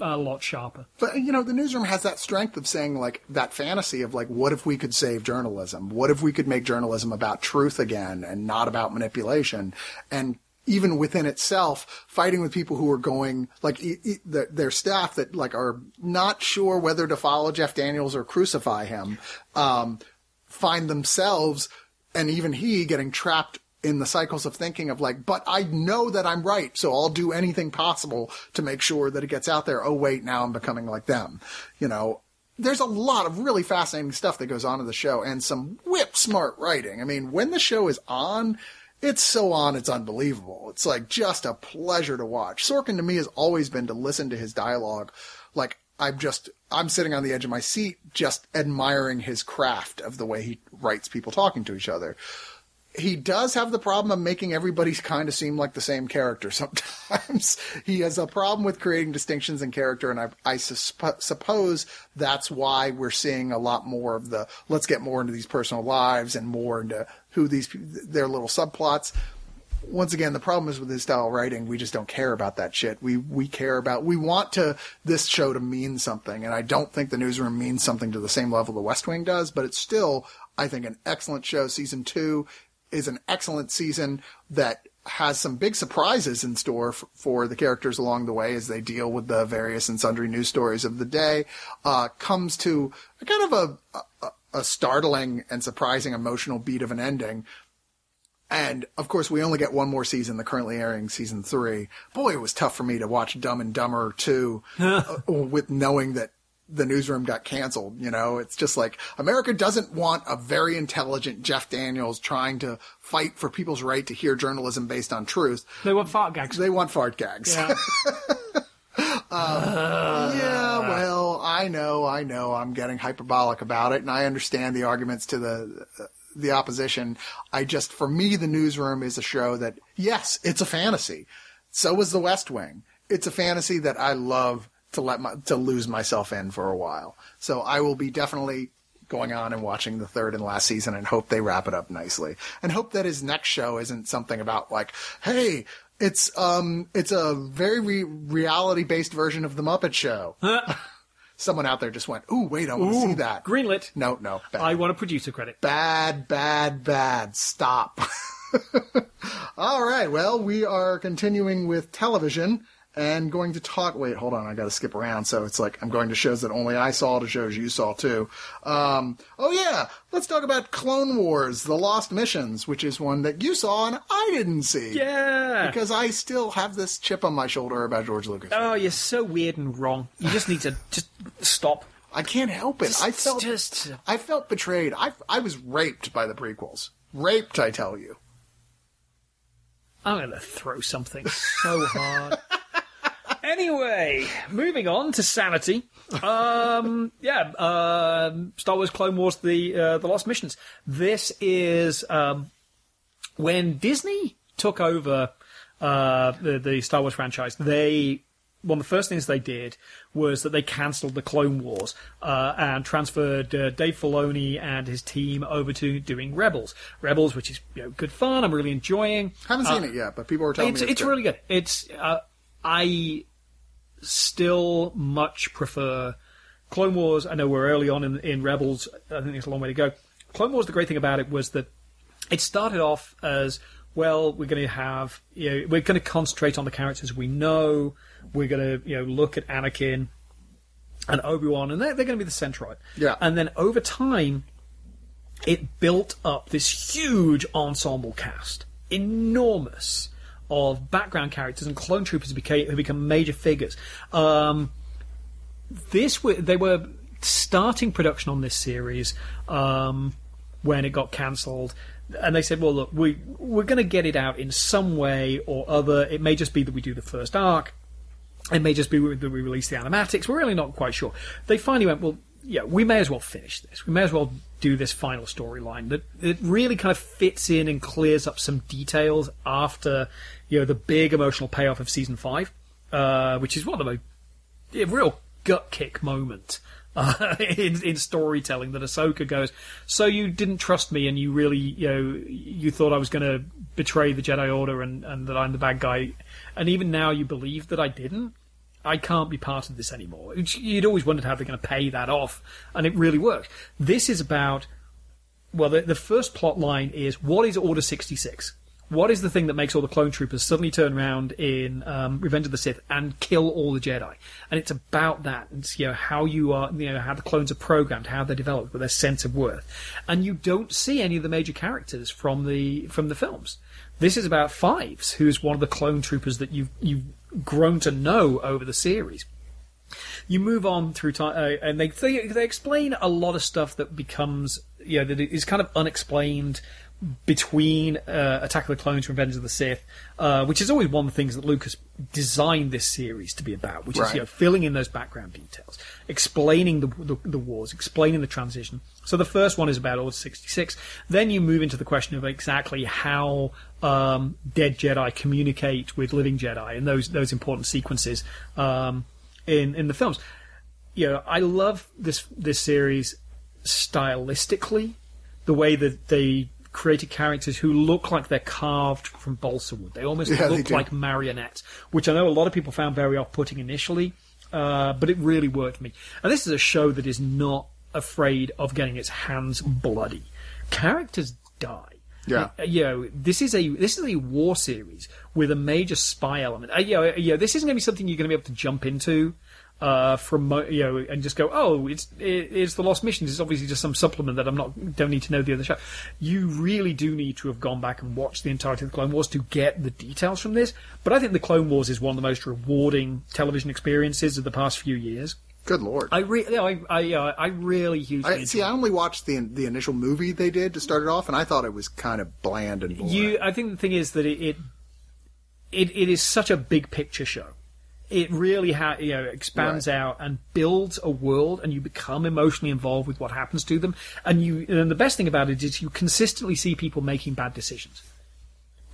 a lot sharper. But you know, the newsroom has that strength of saying like that fantasy of like, what if we could save journalism? What if we could make journalism about truth again and not about manipulation? And even within itself, fighting with people who are going like e- e- the, their staff that like are not sure whether to follow Jeff Daniels or crucify him, um, find themselves and even he getting trapped in the cycles of thinking of like, but I know that I'm right, so I'll do anything possible to make sure that it gets out there. Oh wait, now I'm becoming like them. You know, there's a lot of really fascinating stuff that goes on in the show and some whip smart writing. I mean, when the show is on, it's so on, it's unbelievable. It's like just a pleasure to watch. Sorkin to me has always been to listen to his dialogue. Like, I'm just, I'm sitting on the edge of my seat, just admiring his craft of the way he writes people talking to each other he does have the problem of making everybody kind of seem like the same character sometimes. he has a problem with creating distinctions in character, and I, I susp- suppose that's why we're seeing a lot more of the let's get more into these personal lives and more into who these their little subplots. Once again, the problem is with his style of writing, we just don't care about that shit. We we care about we want to this show to mean something, and I don't think the newsroom means something to the same level the West Wing does, but it's still, I think, an excellent show. Season two is an excellent season that has some big surprises in store f- for the characters along the way as they deal with the various and sundry news stories of the day. Uh, comes to a kind of a, a, a startling and surprising emotional beat of an ending. And of course, we only get one more season, the currently airing season three. Boy, it was tough for me to watch Dumb and Dumber 2 uh, with knowing that the newsroom got canceled. You know, it's just like America doesn't want a very intelligent Jeff Daniels trying to fight for people's right to hear journalism based on truth. They want fart gags. They want fart gags. Yeah. Yeah, well, I know, I know, I'm getting hyperbolic about it, and I understand the arguments to the the opposition. I just, for me, the newsroom is a show that, yes, it's a fantasy. So is The West Wing. It's a fantasy that I love to let my to lose myself in for a while. So I will be definitely going on and watching the third and last season and hope they wrap it up nicely. And hope that his next show isn't something about like, hey, it's um it's a very re- reality based version of the Muppet Show. Someone out there just went, "Ooh, wait, I want to see that." Greenlit. No, no, bad, I want a producer credit. bad, bad, bad. Stop. All right. Well, we are continuing with television, and going to talk. Wait, hold on, I got to skip around. So it's like I'm going to shows that only I saw to shows you saw too. Um, oh yeah, let's talk about Clone Wars: The Lost Missions, which is one that you saw and I didn't see. Yeah. Because I still have this chip on my shoulder about George Lucas. oh, you're so weird and wrong. You just need to just stop. I can't help it. I felt just- I felt betrayed. I I was raped by the prequels. Raped, I tell you. I'm going to throw something so hard. anyway, moving on to sanity. Um, yeah, um Star Wars Clone Wars: The uh, the Lost Missions. This is um, when Disney took over uh, the the Star Wars franchise. They one of the first things they did was that they cancelled the Clone Wars uh, and transferred uh, Dave Filoni and his team over to doing Rebels. Rebels, which is you know, good fun. I'm really enjoying. Haven't seen it yet, but people are telling It's, me it's really good. It's uh, I still much prefer Clone Wars. I know we're early on in, in Rebels. I think it's a long way to go. Clone Wars. The great thing about it was that it started off as well. We're going to have you know we're going to concentrate on the characters we know. We're going to you know look at Anakin and Obi Wan, and they're, they're going to be the centroid. Yeah. And then over time, it built up this huge ensemble cast, enormous, of background characters and clone troopers became who become major figures. Um, this they were starting production on this series um, when it got cancelled. And they said, "Well, look, we we're going to get it out in some way or other. It may just be that we do the first arc. It may just be that we release the animatics. We're really not quite sure." They finally went, "Well, yeah, we may as well finish this. We may as well do this final storyline that it really kind of fits in and clears up some details after you know the big emotional payoff of season five, uh, which is one of the most real gut kick moment uh, in, in storytelling that Ahsoka goes, so you didn't trust me and you really, you know, you thought I was going to betray the Jedi Order and, and that I'm the bad guy, and even now you believe that I didn't. I can't be part of this anymore. You'd always wondered how they're going to pay that off, and it really worked. This is about well, the, the first plot line is what is Order 66? What is the thing that makes all the clone troopers suddenly turn around in um, Revenge of the Sith and kill all the Jedi? And it's about that. It's you know how you are, you know how the clones are programmed, how they're developed, with their sense of worth. And you don't see any of the major characters from the from the films. This is about Fives, who is one of the clone troopers that you've you've grown to know over the series you move on through time, uh, and they, they they explain a lot of stuff that becomes you know that is kind of unexplained between uh, Attack of the Clones, and Revenge of the Sith, uh, which is always one of the things that Lucas designed this series to be about, which is you know filling in those background details, explaining the, the the wars, explaining the transition. So the first one is about Order sixty six. Then you move into the question of exactly how um, dead Jedi communicate with living Jedi, and those those important sequences. Um, in in the films. You know, I love this this series stylistically, the way that they created characters who look like they're carved from balsa wood. They almost Yeah, look do. like marionettes, which I know a lot of people found very off-putting initially, uh, but it really worked for me. And this is a show that is not afraid of getting its hands bloody. Characters die. Yeah. Uh, you know, this is a this is a war series with a major spy element. Uh, you, know, you know, this isn't going to be something you're going to be able to jump into uh, from you know and just go, oh, it's it's the Lost Missions. It's obviously just some supplement that I'm not don't need to know the other show. You really do need to have gone back and watched the entirety of the Clone Wars to get the details from this. But I think the Clone Wars is one of the most rewarding television experiences of the past few years. Good lord. I really, I, I, uh, I really hugely I, see, I only watched the the initial movie they did to start it off, and I thought it was kind of bland and boring. You, I think the thing is that it, it, it, it is such a big picture show. It really ha- you know expands Right. out and builds a world, and you become emotionally involved with what happens to them. And you, and the best thing about it is you consistently see people making bad decisions.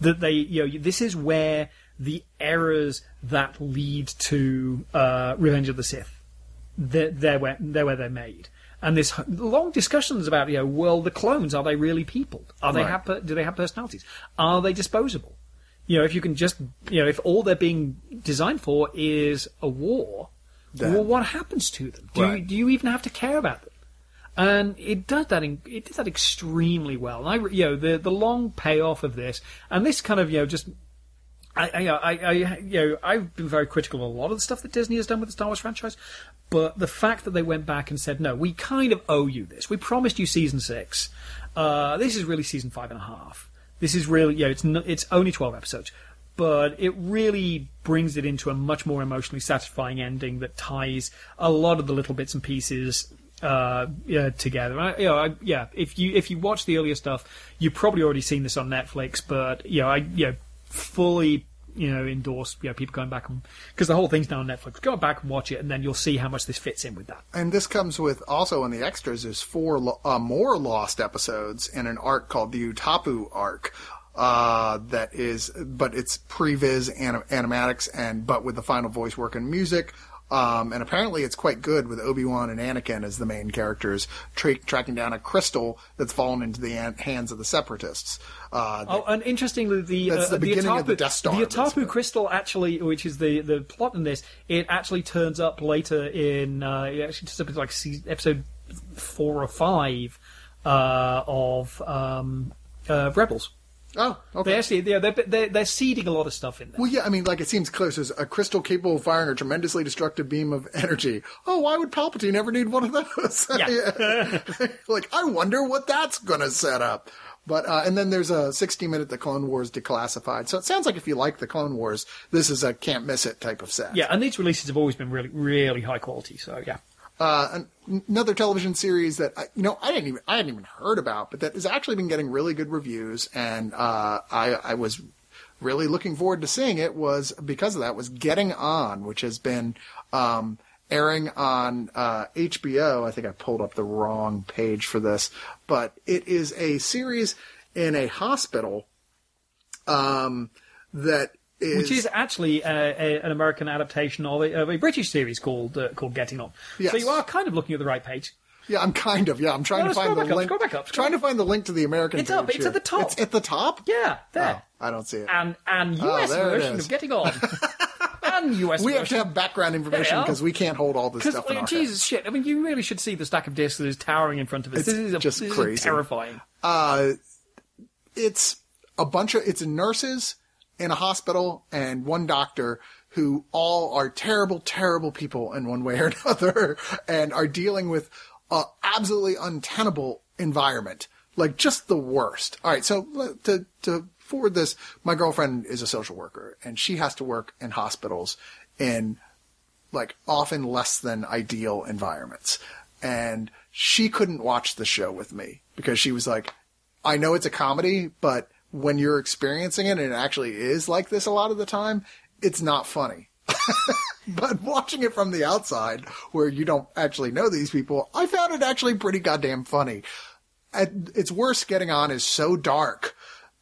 That they, you know, this is where the errors that lead to uh, Revenge of the Sith they're, they're where they're where they're made. And this long discussions about you know, well, the clones are they really people? Are they Right. have per- do they have personalities? Are they disposable? You know, if you can just you know, if all they're being designed for is a war, well, what happens to them? Do you, do you even have to care about them? And it does that. In, it did that extremely well. And I, you know, the the long payoff of this, and this kind of you know just I, I, I, I, you know, I've been very critical of a lot of the stuff that Disney has done with the Star Wars franchise, but the fact that they went back and said, no, we kind of owe you this. We promised you season six. Uh, this is really season five and a half. This is really, yeah, it's, it's only 12 episodes, but it really brings it into a much more emotionally satisfying ending that ties a lot of the little bits and pieces uh, yeah, together. I, you know, I, yeah, if you if you watch the earlier stuff, you've probably already seen this on Netflix. But you know, I know, fully you know endorse you know people going back and because the whole thing's now on Netflix. Go back and watch it, and then you'll see how much this fits in with that. And this comes with also in the extras. There's four uh, more lost episodes in an arc called the Utapau arc. Uh, that is, but it's previs anim- animatics and but with the final voice work and music. Um, and apparently it's quite good with Obi-Wan and Anakin as the main characters tra- tracking down a crystal that's fallen into the an- hands of the separatists. Uh, Oh, and interestingly, the uh, the beginning Utapau, the Star, The Utapau crystal actually, which is the, the plot in this, it actually turns up later in uh, it actually turns up in like episode four or five uh, of um, uh, Rebels. Oh, okay. They actually yeah, they're, they're they're seeding a lot of stuff in there. Well, yeah, I mean, like it seems close. There's a crystal capable of firing a tremendously destructive beam of energy. Oh, why would Palpatine ever need one of those? Yeah. like, I wonder what that's gonna set up. But uh, and then there's a 60 minute The Clone Wars Declassified. So it sounds like if you like The Clone Wars, this is a can't miss it type of set. Yeah, and these releases have always been really really high quality. So yeah. Uh, another television series that I, you know I didn't even I hadn't even heard about, but that has actually been getting really good reviews, and uh, I I was really looking forward to seeing it. Was because of that was Getting On, which has been um, airing on uh, HBO. I think I pulled up the wrong page for this, but it is a series in a hospital um, that is Which is actually a, a, an American adaptation of a, of a British series called uh, called Getting On. Yes. So you are kind of looking at the right page. Yeah, I'm kind of. Yeah, I'm trying No, to find the up, link. scroll back up, scroll trying to find the link to the American. It's up, it's here. at the top. It's at the top. Yeah, there. Oh, I don't see it. and and Oh, US it version of Getting On, and US we have to have background information There we are. because we can't hold all this stuff Jesus shit, I mean, you really should see the stack of discs that is towering in front of us. It's this is a, just this is crazy. terrifying. head. It's a bunch of it's nurses in a hospital and one doctor who all are terrible, terrible people in one way or another, and are dealing with a absolutely untenable environment, like just the worst. All right, so to to forward this, my girlfriend is a social worker, and she has to work in hospitals in like often less than ideal environments. And she couldn't watch the show with me because she was like, I know it's a comedy, but when you're experiencing it and it actually is like this a lot of the time, it's not funny. but watching it from the outside where you don't actually know these people, I found it actually pretty goddamn funny. At its worst, getting on is so dark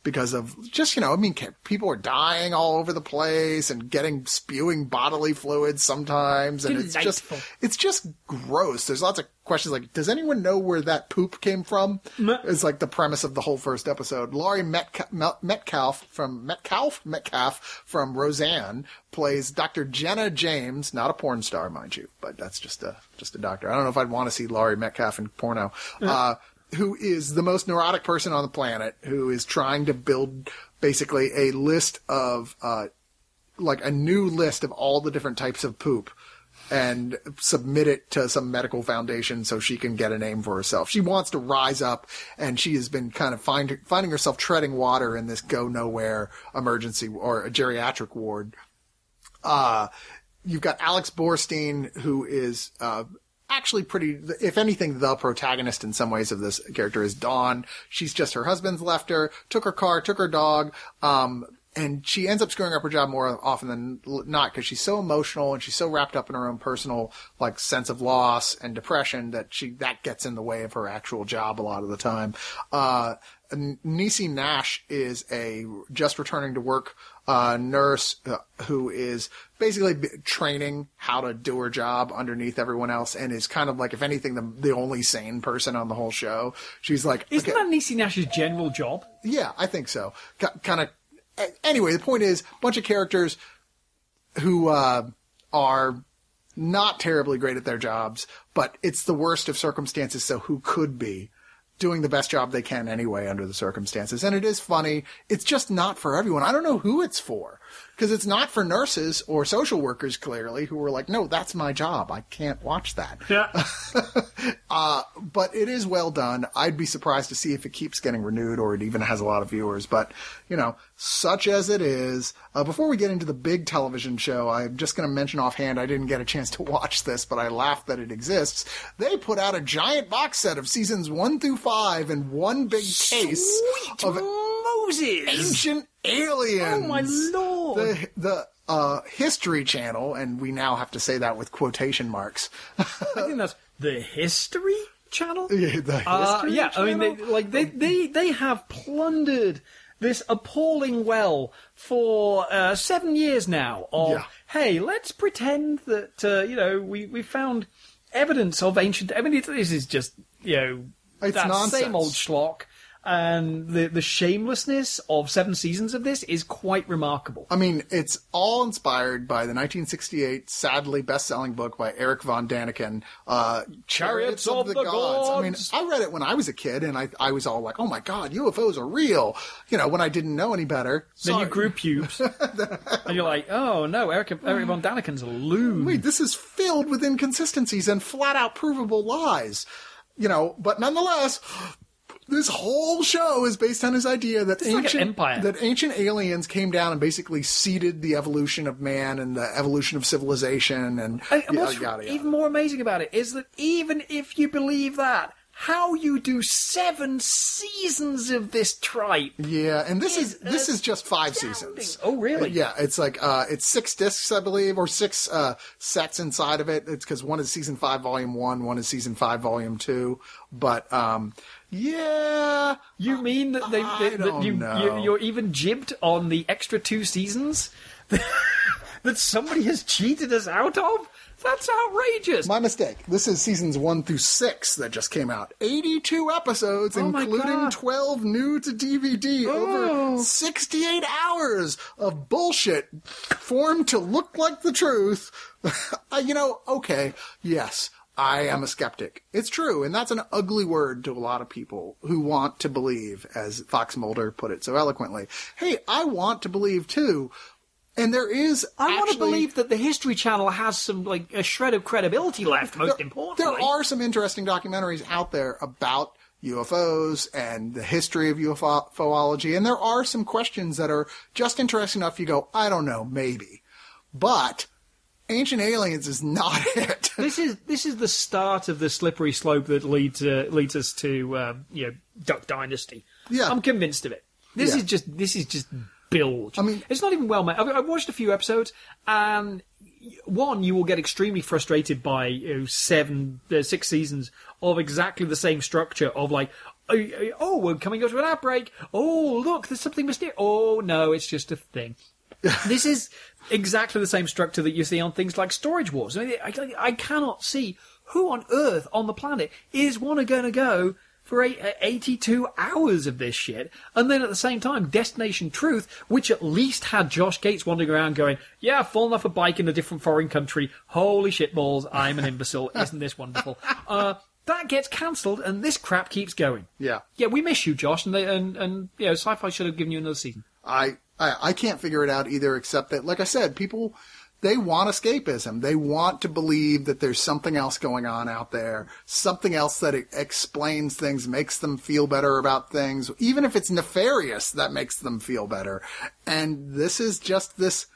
because of just, you know, I mean, people are dying all over the place and getting spewing bodily fluids sometimes. And it's just, it's just gross. There's lots of questions like, does anyone know where that poop came from? It's like the premise of the whole first episode. Laurie Metca- Metcalf from Metcalf Metcalf from Roseanne plays Dr. Jenna James, not a porn star, mind you, but that's just a just a doctor. I don't know if I'd want to see Laurie Metcalf in porno. Uh, who is the most neurotic person on the planet? Who is trying to build basically a list of uh, like a new list of all the different types of poop and submit it to some medical foundation so she can get a name for herself. She wants to rise up and she has been kind of find, finding herself treading water in this go nowhere emergency or a geriatric ward. Uh, you've got Alex Borstein, who is, uh, actually pretty, if anything, the protagonist in some ways of this character is Dawn. She's just her husband's left her, took her car, took her dog, um, and she ends up screwing up her job more often than not because she's so emotional and she's so wrapped up in her own personal like sense of loss and depression that she that gets in the way of her actual job a lot of the time. Uh, N- Niecy Nash is a just returning to work uh, nurse uh, who is basically b- training how to do her job underneath everyone else and is kind of like, if anything, the, the only sane person on the whole show. She's like, Isn't okay- that Niecy Nash's general job? yeah, I think so. kind of. Anyway, the point is, a bunch of characters who uh, are not terribly great at their jobs, but it's the worst of circumstances. So who could be doing the best job they can anyway under the circumstances. And it is funny. It's just not for everyone. I don't know who it's for because it's not for nurses or social workers clearly who were like, no, that's my job. I can't watch that. Yeah. Uh, but it is well done. I'd be surprised to see if it keeps getting renewed or it even has a lot of viewers. But, you know, such as it is, uh, before we get into the big television show, I'm just going to mention offhand, I didn't get a chance to watch this, but I laughed that it exists. They put out a giant box set of seasons one through five in one big case Sweet of Moses. ancient aliens. Oh my lord. The, the, uh, History Channel, and we now have to say that with quotation marks. I think that's the History Channel. Yeah, the Uh, History yeah, I mean, they, like they, they they have plundered this appalling well for uh, seven years now. Of Yeah. hey, let's pretend that uh, you know we we found evidence of ancient. I mean, it, this is just you know It's that nonsense. same old schlock. And the the shamelessness of seven seasons of this is quite remarkable. I mean, it's all inspired by the 1968 sadly best-selling book by Eric von Daniken, uh, Chariots of the Gods. I mean, I read it when I was a kid, and I, I was all like, "Oh my god, UFOs are real!" You know, when I didn't know any better. Then you grew pubes, and you're like, "Oh no, Eric, Eric von Daniken's a loon." Wait, this is filled with inconsistencies and flat-out provable lies. You know, but nonetheless. This whole show is based on his idea that like an ancient empire. that ancient aliens came down and basically seeded the evolution of man and the evolution of civilization and And what's yada, yada. even more amazing about it is that even if you believe that, how you do seven seasons of this tripe? Yeah, and this is is this is just five astounding. seasons. Oh, really? Uh, yeah, it's like uh, it's six discs, I believe, or six uh, sets inside of it. It's because one is season five, volume one, one is season five, volume two. But um, yeah, You oh, mean that they, they- that you, know. you you're even jibbed on the extra two seasons that somebody has cheated us out of? That's outrageous. my mistake. This is seasons one through six that just came out. Eighty-two episodes, Oh including twelve new to DVD. Oh. Over sixty-eight hours of bullshit formed to look like the truth. You know, okay, yes. I am a skeptic. It's true, and that's an ugly word to a lot of people who want to believe, as Fox Mulder put it so eloquently. Hey, I want to believe too, and there is. I want to believe that the History Channel has some like a shred of credibility left. Most there, importantly, there are some interesting documentaries out there about UFOs and the history of UFOlogy, and there are some questions that are just interesting enough. You go, I don't know, maybe, but Ancient Aliens is not it. this is this is the start of the slippery slope that leads uh, leads us to um, you know Duck Dynasty. Yeah. I'm convinced of it. This Yeah. is just this is just bilge. I mean- it's not even well made. I've, I've watched a few episodes, and one you will get extremely frustrated by you know, seven uh, six seasons of exactly the same structure of like. Oh, oh, we're coming up to an outbreak. Oh, look, there's something mysterious. Oh, no, it's just a thing. this is exactly the same structure that you see on things like Storage Wars. I, mean, I, I cannot see who on earth on the planet is one going to go for eight, uh, 82 hours of this shit. And then at the same time, Destination Truth, which at least had Josh Gates wandering around going, yeah, I've fallen off a bike in a different foreign country. Holy shit balls, I'm an imbecile. Isn't this wonderful? Uh, that gets cancelled and this crap keeps going. Yeah. Yeah, we miss you, Josh, and they, and, and you know, sci-fi should have given you another season. I, I I can't figure it out either, except that, like I said, people they want escapism. They want to believe that there's something else going on out there, something else that explains things, makes them feel better about things, even if it's nefarious. That makes them feel better. And this is just this.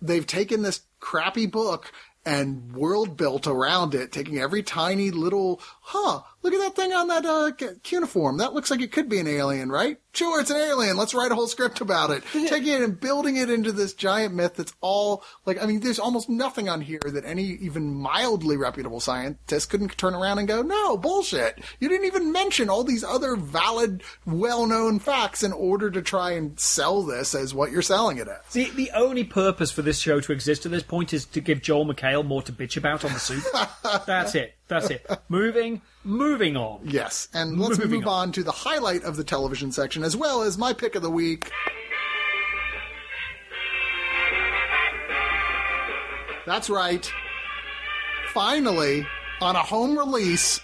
They've taken this crappy book and world built around it, taking every tiny little, huh, look at that thing on that uh, cuneiform. That looks like it could be an alien, right? Sure, it's an alien. Let's write a whole script about it. taking it and building it into this giant myth that's all, like, I mean, there's almost nothing on here that any even mildly reputable scientist couldn't turn around and go, no, bullshit. You didn't even mention all these other valid, well-known facts in order to try and sell this as what you're selling it as. The, the only purpose for this show to exist at this point is to give Joel McHale more to bitch about on the soup. That's it. That's it. Moving, moving on. Yes, and let's Moving move on. to the highlight of the television section as well as my pick of the week. That's right. Finally, on a home release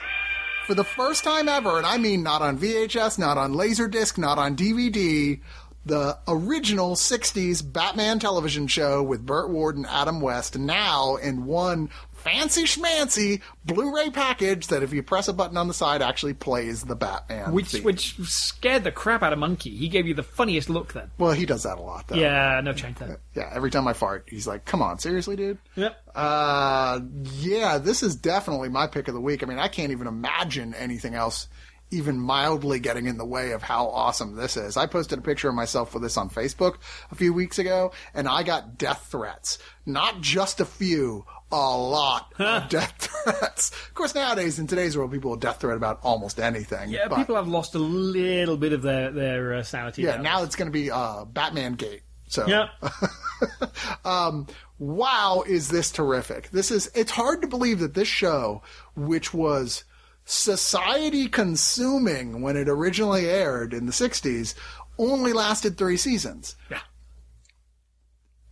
for the first time ever, and I mean not on VHS, not on Laserdisc, not on DVD, the original 60s Batman television show with Burt Ward and Adam West now in one fancy schmancy Blu-ray package that if you press a button on the side actually plays the Batman. Which theme. which scared the crap out of Monkey. He gave you the funniest look then. well, he does that a lot though. Yeah, no change then. Yeah, every time I fart, he's like, "Come on, seriously, dude." Yep. Uh, yeah, this is definitely my pick of the week. I mean, I can't even imagine anything else even mildly getting in the way of how awesome this is. I posted a picture of myself with this on Facebook a few weeks ago, and I got death threats. Not just a few, a lot of death threats. Of course, nowadays, in today's world, people will death threat about almost anything. Yeah, but- people have lost a little bit of their their uh, sanity. Yeah, now it's going to be uh, Batman Gate. So Yeah. wow, is this terrific? This is, it's hard to believe that this show, which was society consuming when it originally aired in the 60s, only lasted three seasons. Yeah.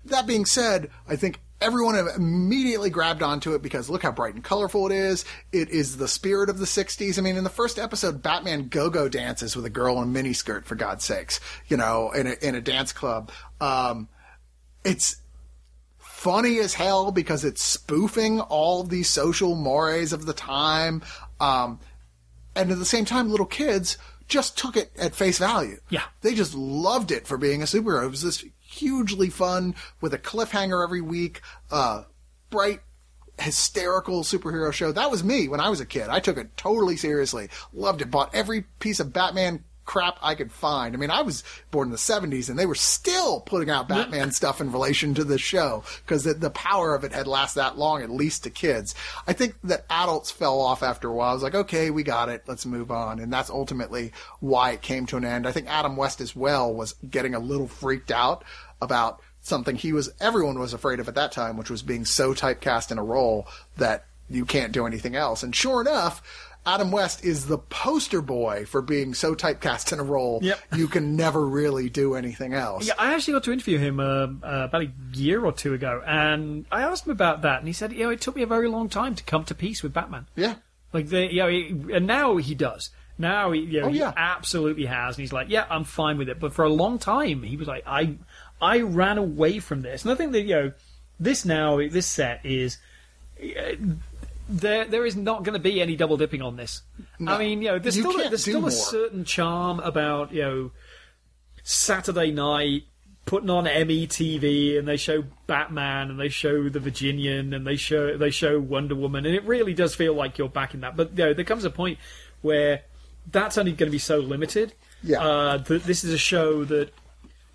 That being said, I think everyone immediately grabbed onto it because look how bright and colorful it is. It is the spirit of the 60s. I mean, in the first episode, Batman go-go dances with a girl in a miniskirt, for God's sakes, you know, in a, in a dance club. Um, it's funny as hell because it's spoofing all these social mores of the time. Um, and at the same time, little kids just took it at face value. Yeah. They just loved it for being a superhero. It was this hugely fun with a cliffhanger every week, uh, bright, hysterical superhero show. That was me when I was a kid. I took it totally seriously. Loved it. Bought every piece of Batman crap I could find. I mean, I was born in the 70s and they were still putting out Batman stuff in relation to the show because the, the power of it had lasted that long, at least to kids. I think that adults fell off after a while. I was like, okay, we got it. Let's move on. And that's ultimately why it came to an end. I think Adam West as well was getting a little freaked out about something he was, everyone was afraid of at that time, which was being so typecast in a role that you can't do anything else. And sure enough, Adam West is the poster boy for being so typecast in a role Yep. you can never really do anything else. Yeah, I actually got to interview him uh, uh, about a year or two ago, and I asked him about that, and he said, you know, it took me a very long time to come to peace with Batman. Yeah. Like, the, you know, he, and now he does. Now he, you know, Oh, yeah. he absolutely has, and he's like, yeah, I'm fine with it. But for a long time, he was like, I, I ran away from this, and I think that you know, this now, this set is. There, there is not going to be any double dipping on this. I mean, you know, there's You still, a, there's still more. a certain charm about you know Saturday night putting on METV and they show Batman and they show the Virginian and they show they show Wonder Woman and it really does feel like you're back in that. But you know, there comes a point where that's only going to be so limited. Yeah. Uh, that this is a show that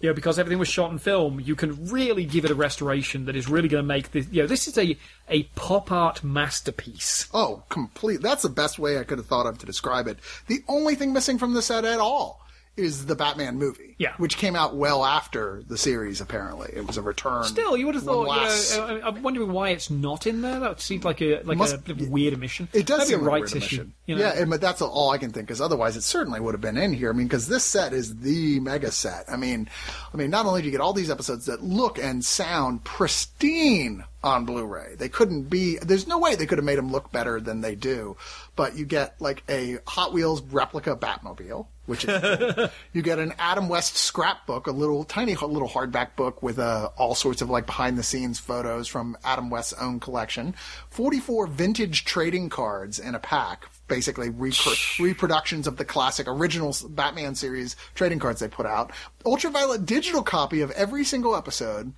you know because everything was shot in film, you can really give it a restoration that is really going to make this. You know, this is a a pop art masterpiece. Oh, complete. That's the best way I could have thought of to describe it. The only thing missing from the set at all is the Batman movie. Yeah. Which came out well after the series, apparently. It was a return. Still, you would have thought. last- You know, I- I'm wondering why it's not in there. That seems like a like Must- a bit of a weird omission. It does Maybe seem a rights weird issue. You know? Yeah, and, but that's all I can think. Because otherwise, it certainly would have been in here. I mean, because this set is the mega set. I mean, I mean, not only do you get all these episodes that look and sound pristine on Blu-ray, they couldn't be. There's no way they could have made them look better than they do. But you get like a Hot Wheels replica Batmobile, which is cool. you get an Adam West scrapbook, a little tiny little hardback book with uh, all sorts of like behind the scenes photos from Adam West's own collection. 44 vintage trading cards in a pack, basically repro- reproductions of the classic original Batman series trading cards they put out. Ultraviolet digital copy of every single episode.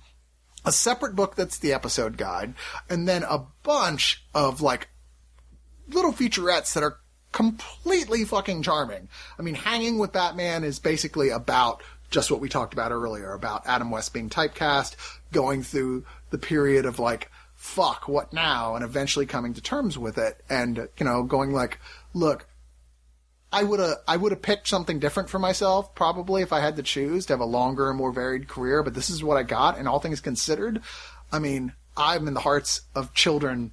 A separate book that's the episode guide, and then a bunch of like little featurettes that are completely fucking charming. I mean, Hanging with Batman is basically about just what we talked about earlier about Adam West being typecast, going through the period of like, fuck, what now? And eventually coming to terms with it and, you know, going like, look, I would have I would have picked something different for myself probably if I had to choose to have a longer and more varied career, but this is what I got and all things considered, I mean, I'm in the hearts of children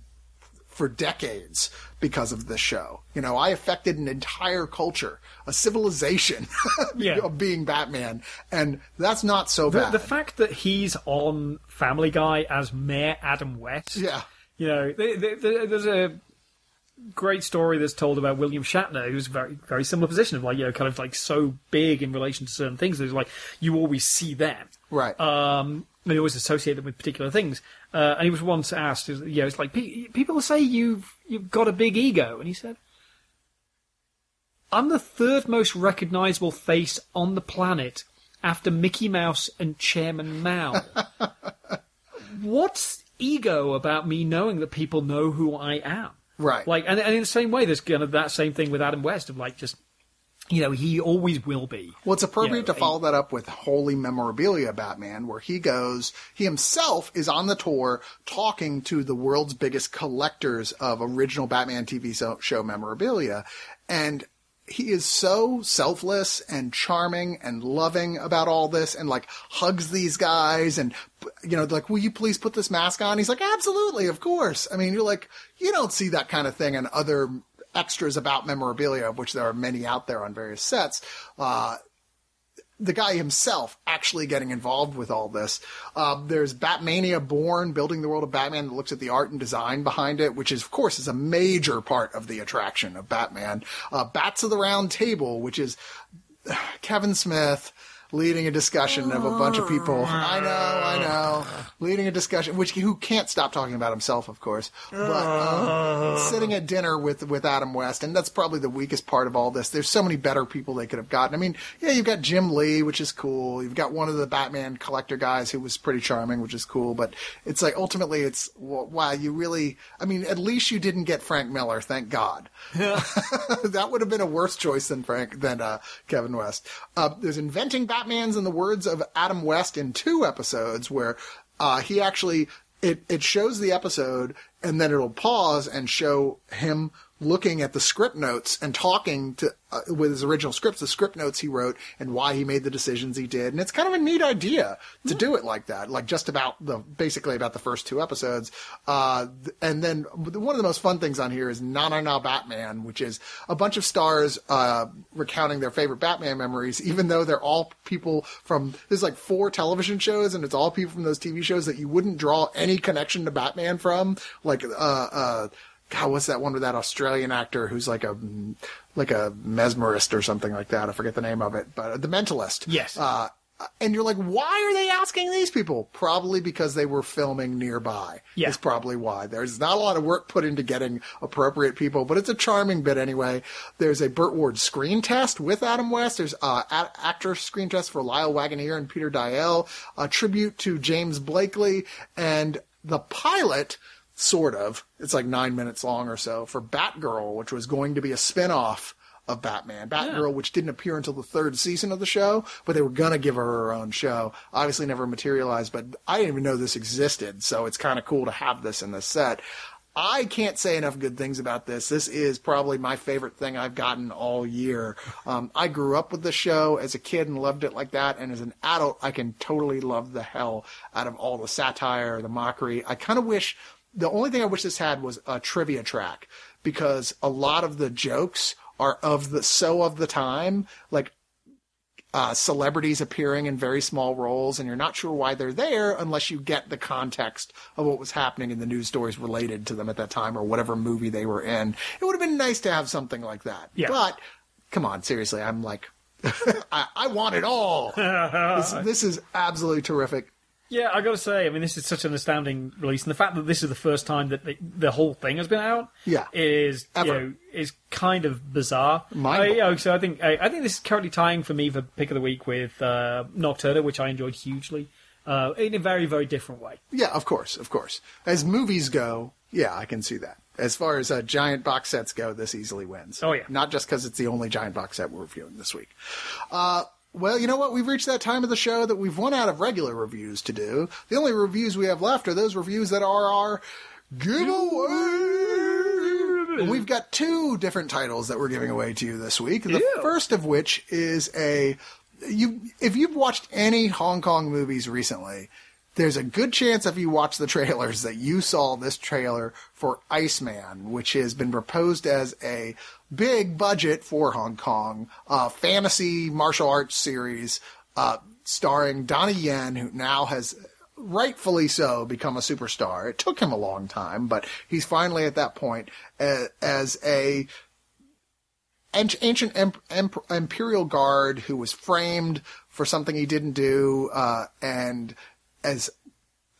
for decades because of this show. You know, I affected an entire culture, a civilization Yeah. of being Batman, and that's not so The, bad. the fact that he's on Family Guy as Mayor Adam West. yeah. You know, there, there, there- there's a great story that's told about William Shatner, who's very very similar position of like you know kind of like so big in relation to certain things. There's like you always see them, Right. um, you always associate them with particular things. Uh, and he was once asked, you know, it's like "Pe- people say you've you've got a big ego, and he said, "I'm the third most recognizable face on the planet after Mickey Mouse and Chairman Mao." What's ego about me knowing that people know who I am? Right. Like, and, and in the same way, there's kind of that same thing with Adam West of like just, you know, he always will be. Well, it's appropriate Yeah, to follow that up with Holy Memorabilia Batman, where he goes, he himself is on the tour talking to the world's biggest collectors of original Batman TV show memorabilia. And he is so selfless and charming and loving about all this and like hugs these guys and, you know, like, will you please put this mask on? He's like, absolutely, of course. I mean, you're like, you don't see that kind of thing in other extras about memorabilia, of which there are many out there on various sets. Uh, the guy himself actually getting involved with all this. Uh, there's Batmania Born, building the world of Batman that looks at the art and design behind it, which is, of course, is a major part of the attraction of Batman. Uh, Bats of the Round Table, which is Kevin Smith leading a discussion of a bunch of people. I know, I know. Leading a discussion, which who can't stop talking about himself, of course. But um, sitting at dinner with with Adam West, and that's probably the weakest part of all this. There's so many better people they could have gotten. I mean, yeah, you've got Jim Lee, which is cool. You've got one of the Batman collector guys who was pretty charming, which is cool. But it's like ultimately, it's wow, you really. I mean, at least you didn't get Frank Miller, thank God. Yeah. that would have been a worse choice than Frank than uh, Kevin West. Uh, there's inventing Batman's in the words of Adam West in two episodes where uh, he actually it it shows the episode and then it'll pause and show him looking at the script notes and talking to uh, with his original scripts, the script notes he wrote, and why he made the decisions he did. And it's kind of a neat idea to do it like that, like just about the basically about the first two episodes. Uh, and then one of the most fun things on here is Na Na Na Batman, which is a bunch of stars uh, recounting their favorite Batman memories, even though they're all people from there's like four television shows, and it's all people from those TV shows that you wouldn't draw any connection to Batman from, like uh uh. God, what's that one with that Australian actor who's like a like a mesmerist or something like that? I forget the name of it, but the Mentalist. Yes. Uh, and you're like, why are they asking these people? Probably because they were filming nearby. Yeah. Is probably why. There's not a lot of work put into getting appropriate people, but it's a charming bit anyway. There's a Burt Ward screen test with Adam West. There's uh, a- actor screen test for Lyle Waggoner and Peter Deyell, a tribute to James Blakeley, and the pilot sort of. It's like nine minutes long or so for Batgirl, which was going to be a spin-off of Batman. Batgirl, which didn't appear until the third season of the show, but they were gonna give her her own show. Obviously never materialized, but I didn't even know this existed, so it's kind of cool to have this in the set. I can't say enough good things about this. This is probably my favorite thing I've gotten all year. Um, I grew up with the show as a kid and loved it like that, and as an adult, I can totally love the hell out of all the satire, the mockery. I kind of wish the only thing I wish this had was a trivia track because a lot of the jokes are of the so of the time, like uh, celebrities appearing in very small roles, and you're not sure why they're there unless you get the context of what was happening in the news stories related to them at that time or whatever movie they were in. It would have been nice to have something like that. Yeah. But come on, seriously, I'm like, I, I want it all. this, this is absolutely terrific. Yeah, I got to say, I mean, this is such an astounding release, and the fact that this is the first time that the, the whole thing has been out, Yeah. is you know is kind of bizarre. I, you know, so I think I, I think this is currently tying for me for pick of the week with uh, Nocturna, which I enjoyed hugely, uh, in a very very different way. Yeah, of course, of course. As movies go, yeah, I can see that. As far as uh, giant box sets go, this easily wins. Oh, yeah. Not just because it's the only giant box set we're reviewing this week. Uh, well, you know what? We've reached that time of the show that we've run out of regular reviews to do. The only reviews we have left are those reviews that are our giveaway. And we've got two different titles that we're giving away to you this week. The Ew. first of which is a you if you've watched any Hong Kong movies recently, there's a good chance if you watch the trailers that you saw this trailer for Iceman, which has been proposed as a big budget for Hong Kong uh, fantasy martial arts series uh, starring Donnie Yen, who now has rightfully so, become a superstar. It took him a long time, but he's finally at that point as, as a ancient em- em- imperial guard who was framed for something he didn't do, uh, and as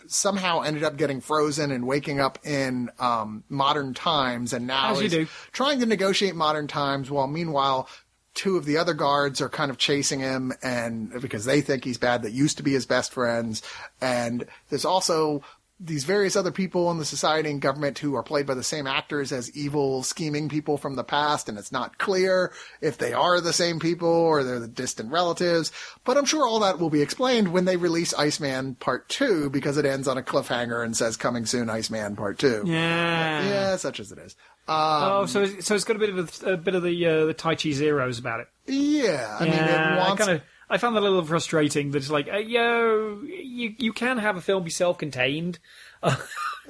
somehow ended up getting frozen and waking up in um, modern times, and now is trying to negotiate modern times, while meanwhile two of the other guards are kind of chasing him, and because they think he's bad, that used to be his best friends, and there's also these various other people in the society and government who are played by the same actors as evil, scheming people from the past, and it's not clear if they are the same people or they're the distant relatives. But I'm sure all that will be explained when they release Iceman Part 2 because it ends on a cliffhanger and says coming soon Iceman Part 2. Yeah. Yeah, such as it is. oh, so so it's got a bit of a, a bit of the uh, the Tai Chi zeros about it. Yeah, I mean, yeah, it wants. I kind of. I found that a little frustrating. That it's like, uh, yo, you you can have a film be self-contained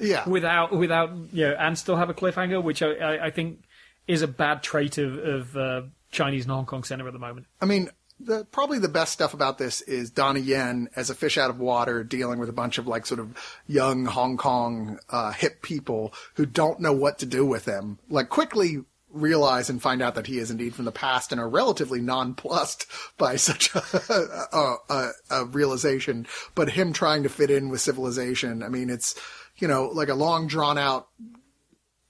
yeah, without without you know, and still have a cliffhanger, which I, I, I think is a bad trait of of uh, Chinese and Hong Kong cinema at the moment. I mean, the, probably the best stuff about this is Donnie Yen as a fish out of water dealing with a bunch of like sort of young Hong Kong uh, hip people who don't know what to do with him. Like quickly realize and find out that he is indeed from the past and are relatively nonplussed by such a, a, a, a realization. But him trying to fit in with civilization, I mean, it's, you know, like a long drawn out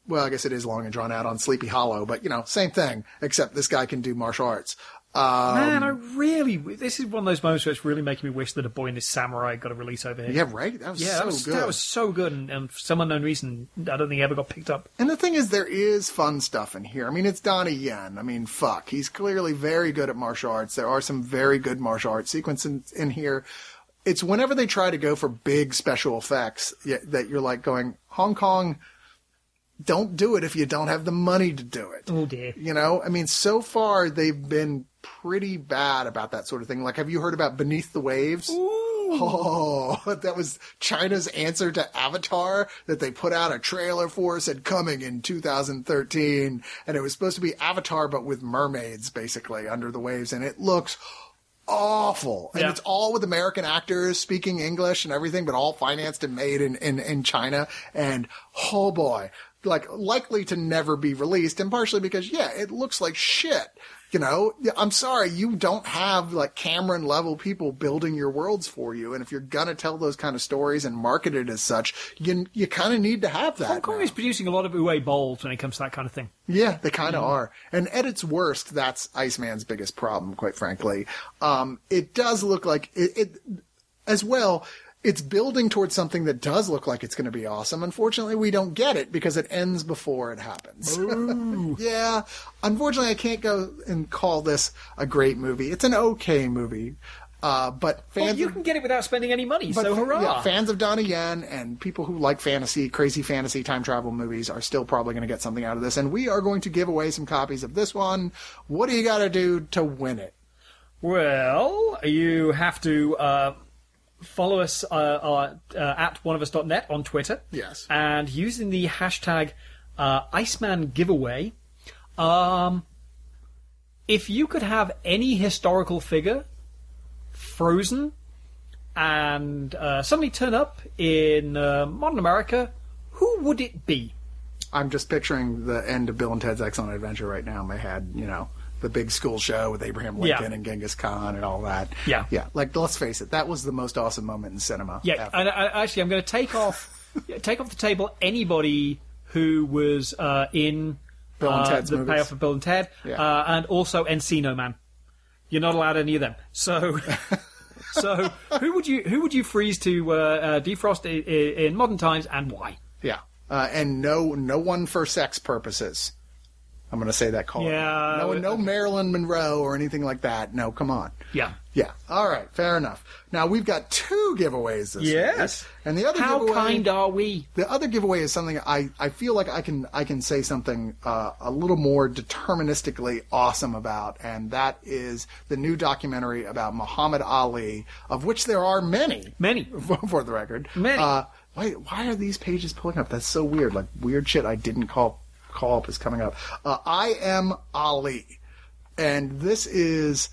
well, I guess it is long and drawn out on Sleepy Hollow, but you know, same thing, except this guy can do martial arts. Um, Man, I really. This is one of those moments where it's really making me wish that A Boy and His Samurai got a release over here. yeah, right. That was Yeah, so that was, good. that was so good, and, and for some unknown reason, I don't think it ever got picked up. And the thing is, there is fun stuff in here. I mean, it's Donnie Yen. I mean, fuck, he's clearly very good at martial arts. There are some very good martial arts sequences in, in here. It's whenever they try to go for big special effects that you're like going, Hong Kong, don't do it if you don't have the money to do it. Oh dear. You know, I mean, so far they've been pretty bad about that sort of thing. Like, have you heard about Beneath the Waves? Oh, that was China's answer to Avatar that they put out a trailer for, said coming in 2013. And it was supposed to be Avatar, but with mermaids, basically, under the waves. And it looks awful. And Yeah. it's all with American actors speaking English and everything, but all financed and made in, in, in China. And oh boy, like likely to never be released. And partially because, yeah, it looks like shit. You know, I'm sorry, you don't have like Cameron level people building your worlds for you. And if you're gonna tell those kind of stories and market it as such, you you kind of need to have that. Hong Kong now. is producing a lot of Uwe Bolls when it comes to that kind of thing. Yeah, they kind of are. And at its worst, that's Iceman's biggest problem, quite frankly. Um, it does look like it, it, as well. It's building towards something that does look like it's going to be awesome. Unfortunately, we don't get it because it ends before it happens. yeah. Unfortunately, I can't go and call this a great movie. It's an okay movie. Uh, but fans Well, you of- can get it without spending any money, but so hurrah! yeah, fans of Donnie Yen and people who like fantasy, crazy fantasy time travel movies are still probably going to get something out of this. And we are going to give away some copies of this one. What do you got to do to win it? Well, you have to uh, follow us uh, uh, uh, at oneofus.net on Twitter. Yes. And using the hashtag uh, Iceman Giveaway, um, if you could have any historical figure frozen and uh, suddenly turn up in uh, modern America, who would it be? I'm just picturing the end of Bill and Ted's Excellent Adventure right now in my head. You know, the big school show with Abraham Lincoln Yeah. and Genghis Khan and all that. Yeah. yeah. Like let's face it, that was the most awesome moment in cinema. Yeah, and I, actually, I'm going to take off take off the table anybody who was uh, in Bill and uh, the movies. payoff of Bill and Ted, Yeah. uh, and also Encino Man. You're not allowed any of them. So, so who would you who would you freeze to uh, uh, defrost in, in modern times, and why? yeah. Uh, and no, no one for sex purposes. I'm going to say that call. Yeah, No, no okay. Marilyn Monroe or anything like that. No, come on. Yeah. Yeah. All right. Fair enough. Now we've got two giveaways this Yes. week. And the other How giveaway, kind are we? the other giveaway is something I, I feel like I can I can say something uh, a little more deterministically awesome about, and that is the new documentary about Muhammad Ali, of which there are many. Many. for the record. Many. Uh, why why are these pages pulling up? That's so weird. Like weird shit I didn't call call up is coming up. Uh, I am Ali, and this is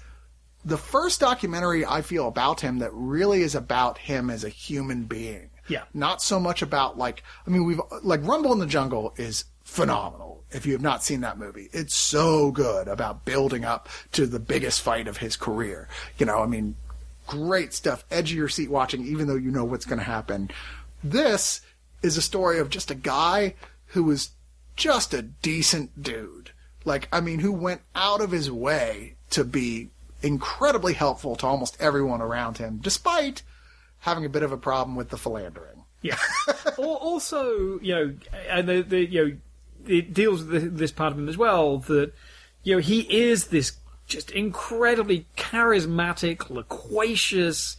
the first documentary I feel about him that really is about him as a human being. Yeah. Not so much about like, I mean, we've, like Rumble in the Jungle is phenomenal. If you have not seen that movie, it's so good about building up to the biggest fight of his career. You know, I mean, great stuff, edge of your seat watching, even though you know what's going to happen. This is a story of just a guy who was just a decent dude. Like, I mean, who went out of his way to be incredibly helpful to almost everyone around him, despite having a bit of a problem with the philandering. Yeah. Also, you know, and the, the you know, it deals with this part of him as well that you know he is this just incredibly charismatic, loquacious,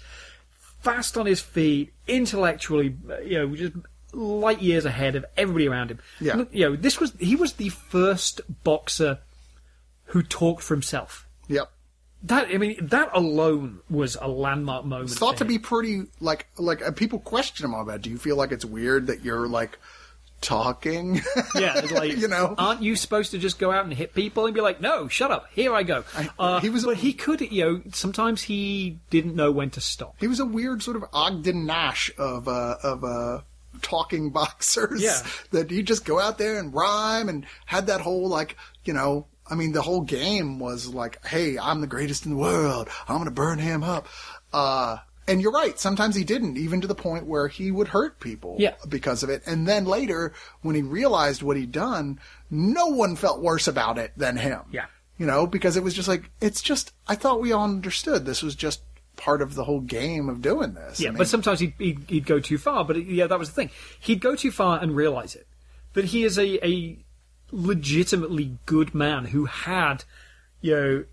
fast on his feet, intellectually, you know, just light years ahead of everybody around him. Yeah. You know, this was he was the first boxer who talked for himself. Yep. That I mean, that alone was a landmark moment. It's thought to be pretty, like, like uh, people question him on that. Do you feel like it's weird that you're like talking? Yeah, like You know? aren't you supposed to just go out and hit people and be like, no, shut up, here I go. uh, he was- but he could, you know, sometimes he didn't know when to stop. he was a weird sort of Ogden Nash of uh, of uh, talking boxers. Yeah. that he'd just go out there and rhyme and had that whole like you know. I mean, the whole game was like, "Hey, I'm the greatest in the world. I'm gonna burn him up." Uh, and you're right. Sometimes he didn't, even to the point where he would hurt people Yeah. because of it. And then later, when he realized what he'd done, no one felt worse about it than him. Yeah. You know, because it was just like, it's just, I thought we all understood this was just part of the whole game of doing this. Yeah, I mean, but sometimes he'd, he'd, he'd go too far. But yeah, that was the thing. He'd go too far and realize it. That he is a, a legitimately good man who had, you know,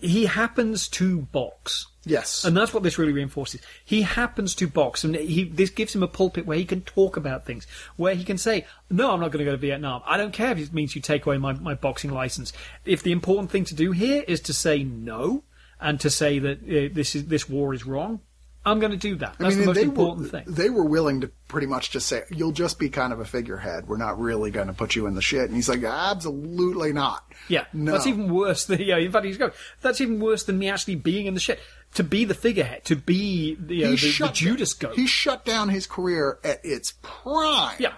he happens to box. yes. And that's what this really reinforces. He happens to box, and he this gives him a pulpit where he can talk about things, where he can say, "No, I'm not going to go to Vietnam. I don't care if it means you take away my, my boxing license. If the important thing to do here is to say no and to say that uh, this is this war is wrong, I'm going to do that. That's the most important were, thing. They were willing to pretty much just say, "You'll just be kind of a figurehead. We're not really going to put you in the shit." And he's like, "Absolutely not." Yeah, no. that's even worse than yeah. In fact, he's going. That's even worse than me actually being in the shit. To be the figurehead, to be the, you know, He the, the Judas goat. He shut down his career at its prime. Yeah.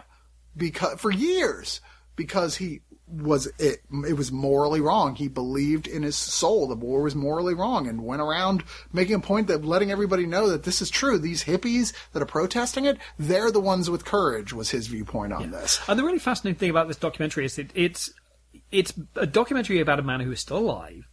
because for years because he was it it was morally wrong. He believed in his soul the war was morally wrong and went around making a point that letting everybody know that this is true. These hippies that are protesting it, they're the ones with courage was his viewpoint on this. And the really fascinating thing about this documentary is that it's it's a documentary about a man who is still alive,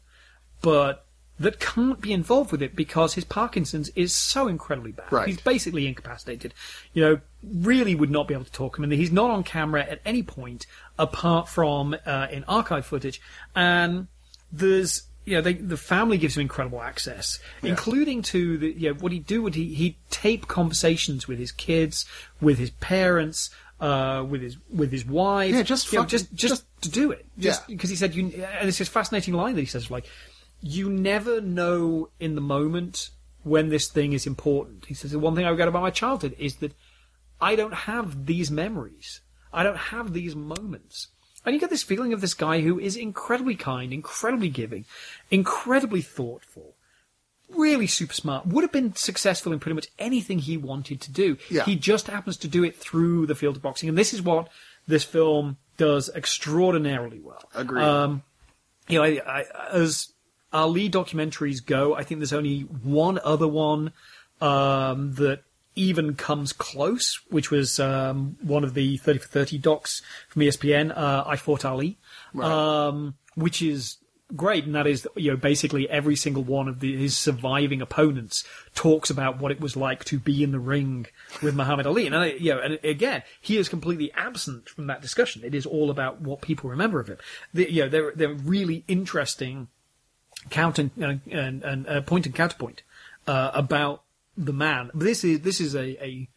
but that can't be involved with it because his Parkinson's is so incredibly bad. Right. He's basically incapacitated. You know, really would not be able to talk. I mean, he's not on camera at any point apart from uh, in archive footage, and there's. You know, they, the family gives him incredible access, including to the, you know, what he'd do would he, he'd tape conversations with his kids, with his parents, uh, with his, with his wife. Yeah, just you know, just, just, just- to do it. Just Yeah. because he said you and it's this fascinating line that he says like you never know in the moment when this thing is important. He says the one thing I regret about my childhood is that I don't have these memories. I don't have these moments. And you get this feeling of this guy who is incredibly kind, incredibly giving, incredibly thoughtful, really super smart, would have been successful in pretty much anything he wanted to do. Yeah. He just happens to do it through the field of boxing. And this is what this film does extraordinarily well. Agreed. Um, you know, I, I, as our lead documentaries go, I think there's only one other one um, that even comes close, which was um, one of the 30 for 30 docs from ESPN, uh, I Fought Ali, um, which is great, and that is, you know, basically every single one of the, his surviving opponents talks about what it was like to be in the ring with Muhammad Ali. And, uh, you know, and again, he is completely absent from that discussion. It is all about what people remember of him. The, you know, they're, they're really interesting counter and, and, and uh, point and counterpoint uh, about the man. But this is this is a, a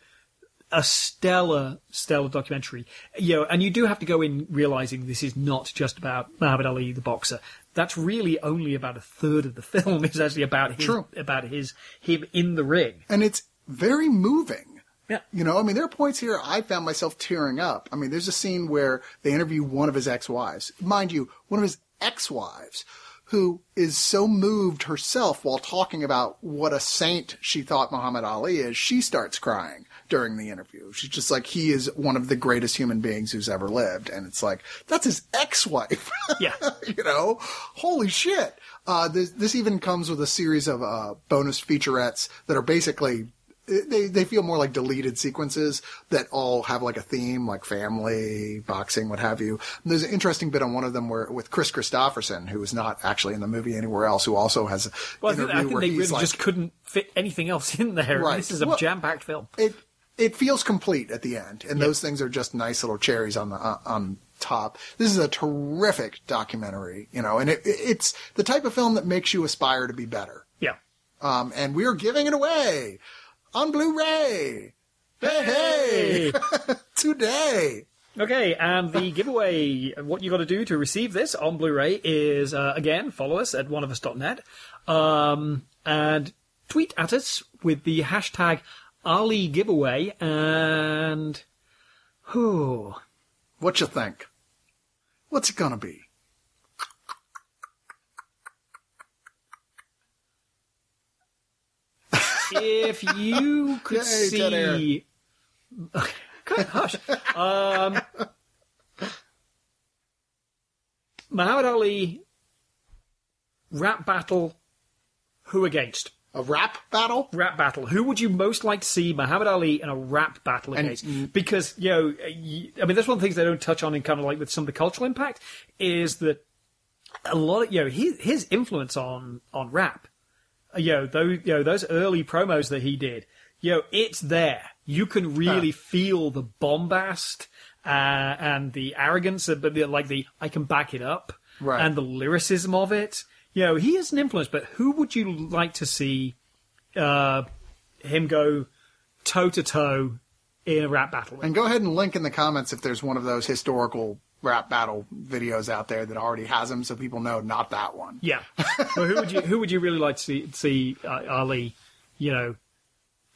a stellar stellar documentary. You know, and you do have to go in realizing this is not just about Muhammad Ali the boxer. That's really only about a third of the film is actually about his True. about his him in the ring. And it's very moving. Yeah. You know, I mean, there are points here I found myself tearing up. I mean, there's a scene where they interview one of his ex-wives. Mind you, one of his ex-wives who is so moved herself while talking about what a saint she thought Muhammad Ali is, she starts crying during the interview. She's just like, he is one of the greatest human beings who's ever lived. And it's like, that's his ex-wife. Yeah. you know, holy shit. Uh, this, this even comes with a series of, uh, bonus featurettes that are basically, they, they feel more like deleted sequences that all have like a theme, like family, boxing, what have you. And there's an interesting bit on one of them where, with Kris Kristofferson, who is not actually in the movie anywhere else, who also has Well, I think, I think they really like, just couldn't fit anything else in there. Right. This is a Well- jam-packed film. it it feels complete at the end, and those things are just nice little cherries on the uh, on top. This is a terrific documentary, you know, and it, it's the type of film that makes you aspire to be better. Yeah. Um, and we are giving it away on Blu-ray. Hey, hey, today. Okay, and the giveaway, what you got to do to receive this on Blu-ray is, uh, again, follow us at oneofus.net, um, and tweet at us with the hashtag Ali giveaway, and, whew, What you think? What's it gonna be? If you could Yay, see, okay, hush, um, Muhammad Ali rap battle, who against? A rap battle? rap battle. Who would you most like to see Muhammad Ali in a rap battle And- against? because you know, I mean, that's one of the things they don't touch on in kind of like with some of the cultural impact is that a lot of you know his his influence on on rap. Uh, You know, those you know those early promos that he did. You know, it's there. You can really feel the bombast uh, and the arrogance, of, but the, like the I can back it up, Right. and the lyricism of it. You know, he is an influence. But who would you like to see uh, him go toe to toe in a rap battle. And go ahead and link in the comments if there's one of those historical rap battle videos out there that already has them, so people know not that one. yeah. well, who would you who would you really like to see, see uh, Ali? You know,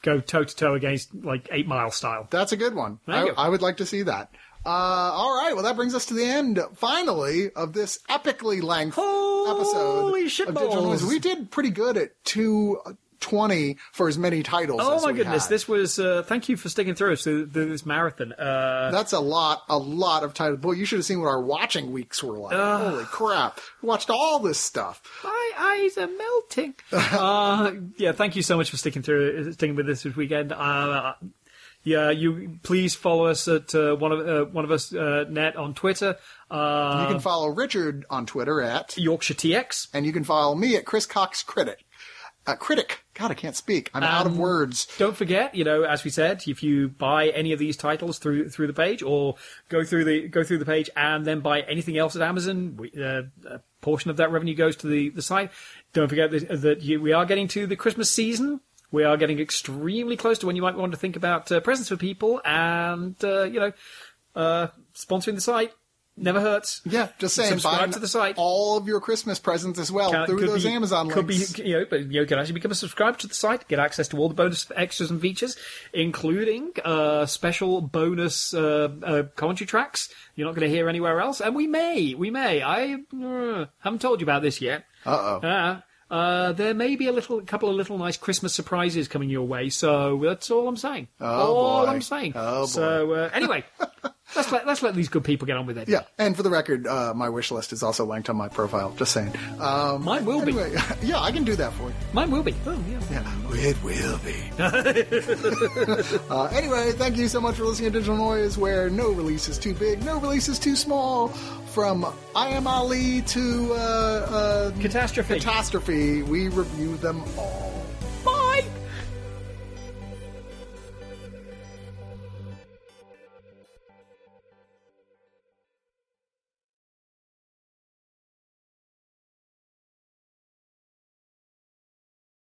go toe to toe against like Eight Mile style. That's a good one. Thank I, you. I would like to see that. Uh, all right. Well, that brings us to the end, finally, of this epically length Holy episode of Digital. Noise. We did pretty good at two twenty for as many titles. Oh my goodness! had. This was uh, thank you for sticking through us through, through this marathon. Uh, That's a lot, a lot of titles. Boy, you should have seen what our watching weeks were like. Holy crap! We watched all this stuff. my eyes are melting. uh, yeah, thank you so much for sticking through, sticking with us this weekend. Uh, yeah, you please follow us at uh, one of uh, one of us uh, net on Twitter, uh, You can follow Richard on Twitter at, Yorkshire TX. and you can follow me at Chris Cox Critic. Uh, critic. God, I can't speak. I'm out of Um, words. Don't forget, you know, as we said, if you buy any of these titles through through the page, or go through the go through the page and then buy anything else at Amazon, we, uh, a portion of that revenue goes to the, the site. Don't forget that, that you, we are getting to the Christmas season. We are getting extremely close to when you might want to think about uh, presents for people, and uh, you know, uh, sponsoring the site never hurts. Yeah, just saying. Subscribe to the site. All of your Christmas presents as well Can- through could those be- Amazon could links. be, you know, but you can actually become a subscriber to the site, get access to all the bonus extras and features, including uh, special bonus uh, uh, commentary tracks you're not going to hear anywhere else. And we may, we may, I uh, haven't told you about this yet. Uh oh. Uh, uh, there may be a little, a couple of little nice Christmas surprises coming your way. So that's all I'm saying. Oh, all boy. I'm saying. Oh, boy. So uh, anyway, let's let let's let these good people get on with it. Yeah, and for the record, uh, my wish list is also linked on my profile. Just saying. Um, Mine will be. yeah, I can do that for you. Mine will be. Oh yeah. Yeah, it will be. uh, anyway, thank you so much for listening to Digital Noise, where no release is too big, no release is too small. From I Am Ali to uh, uh, Catastrophe. Catastrophe, we review them all.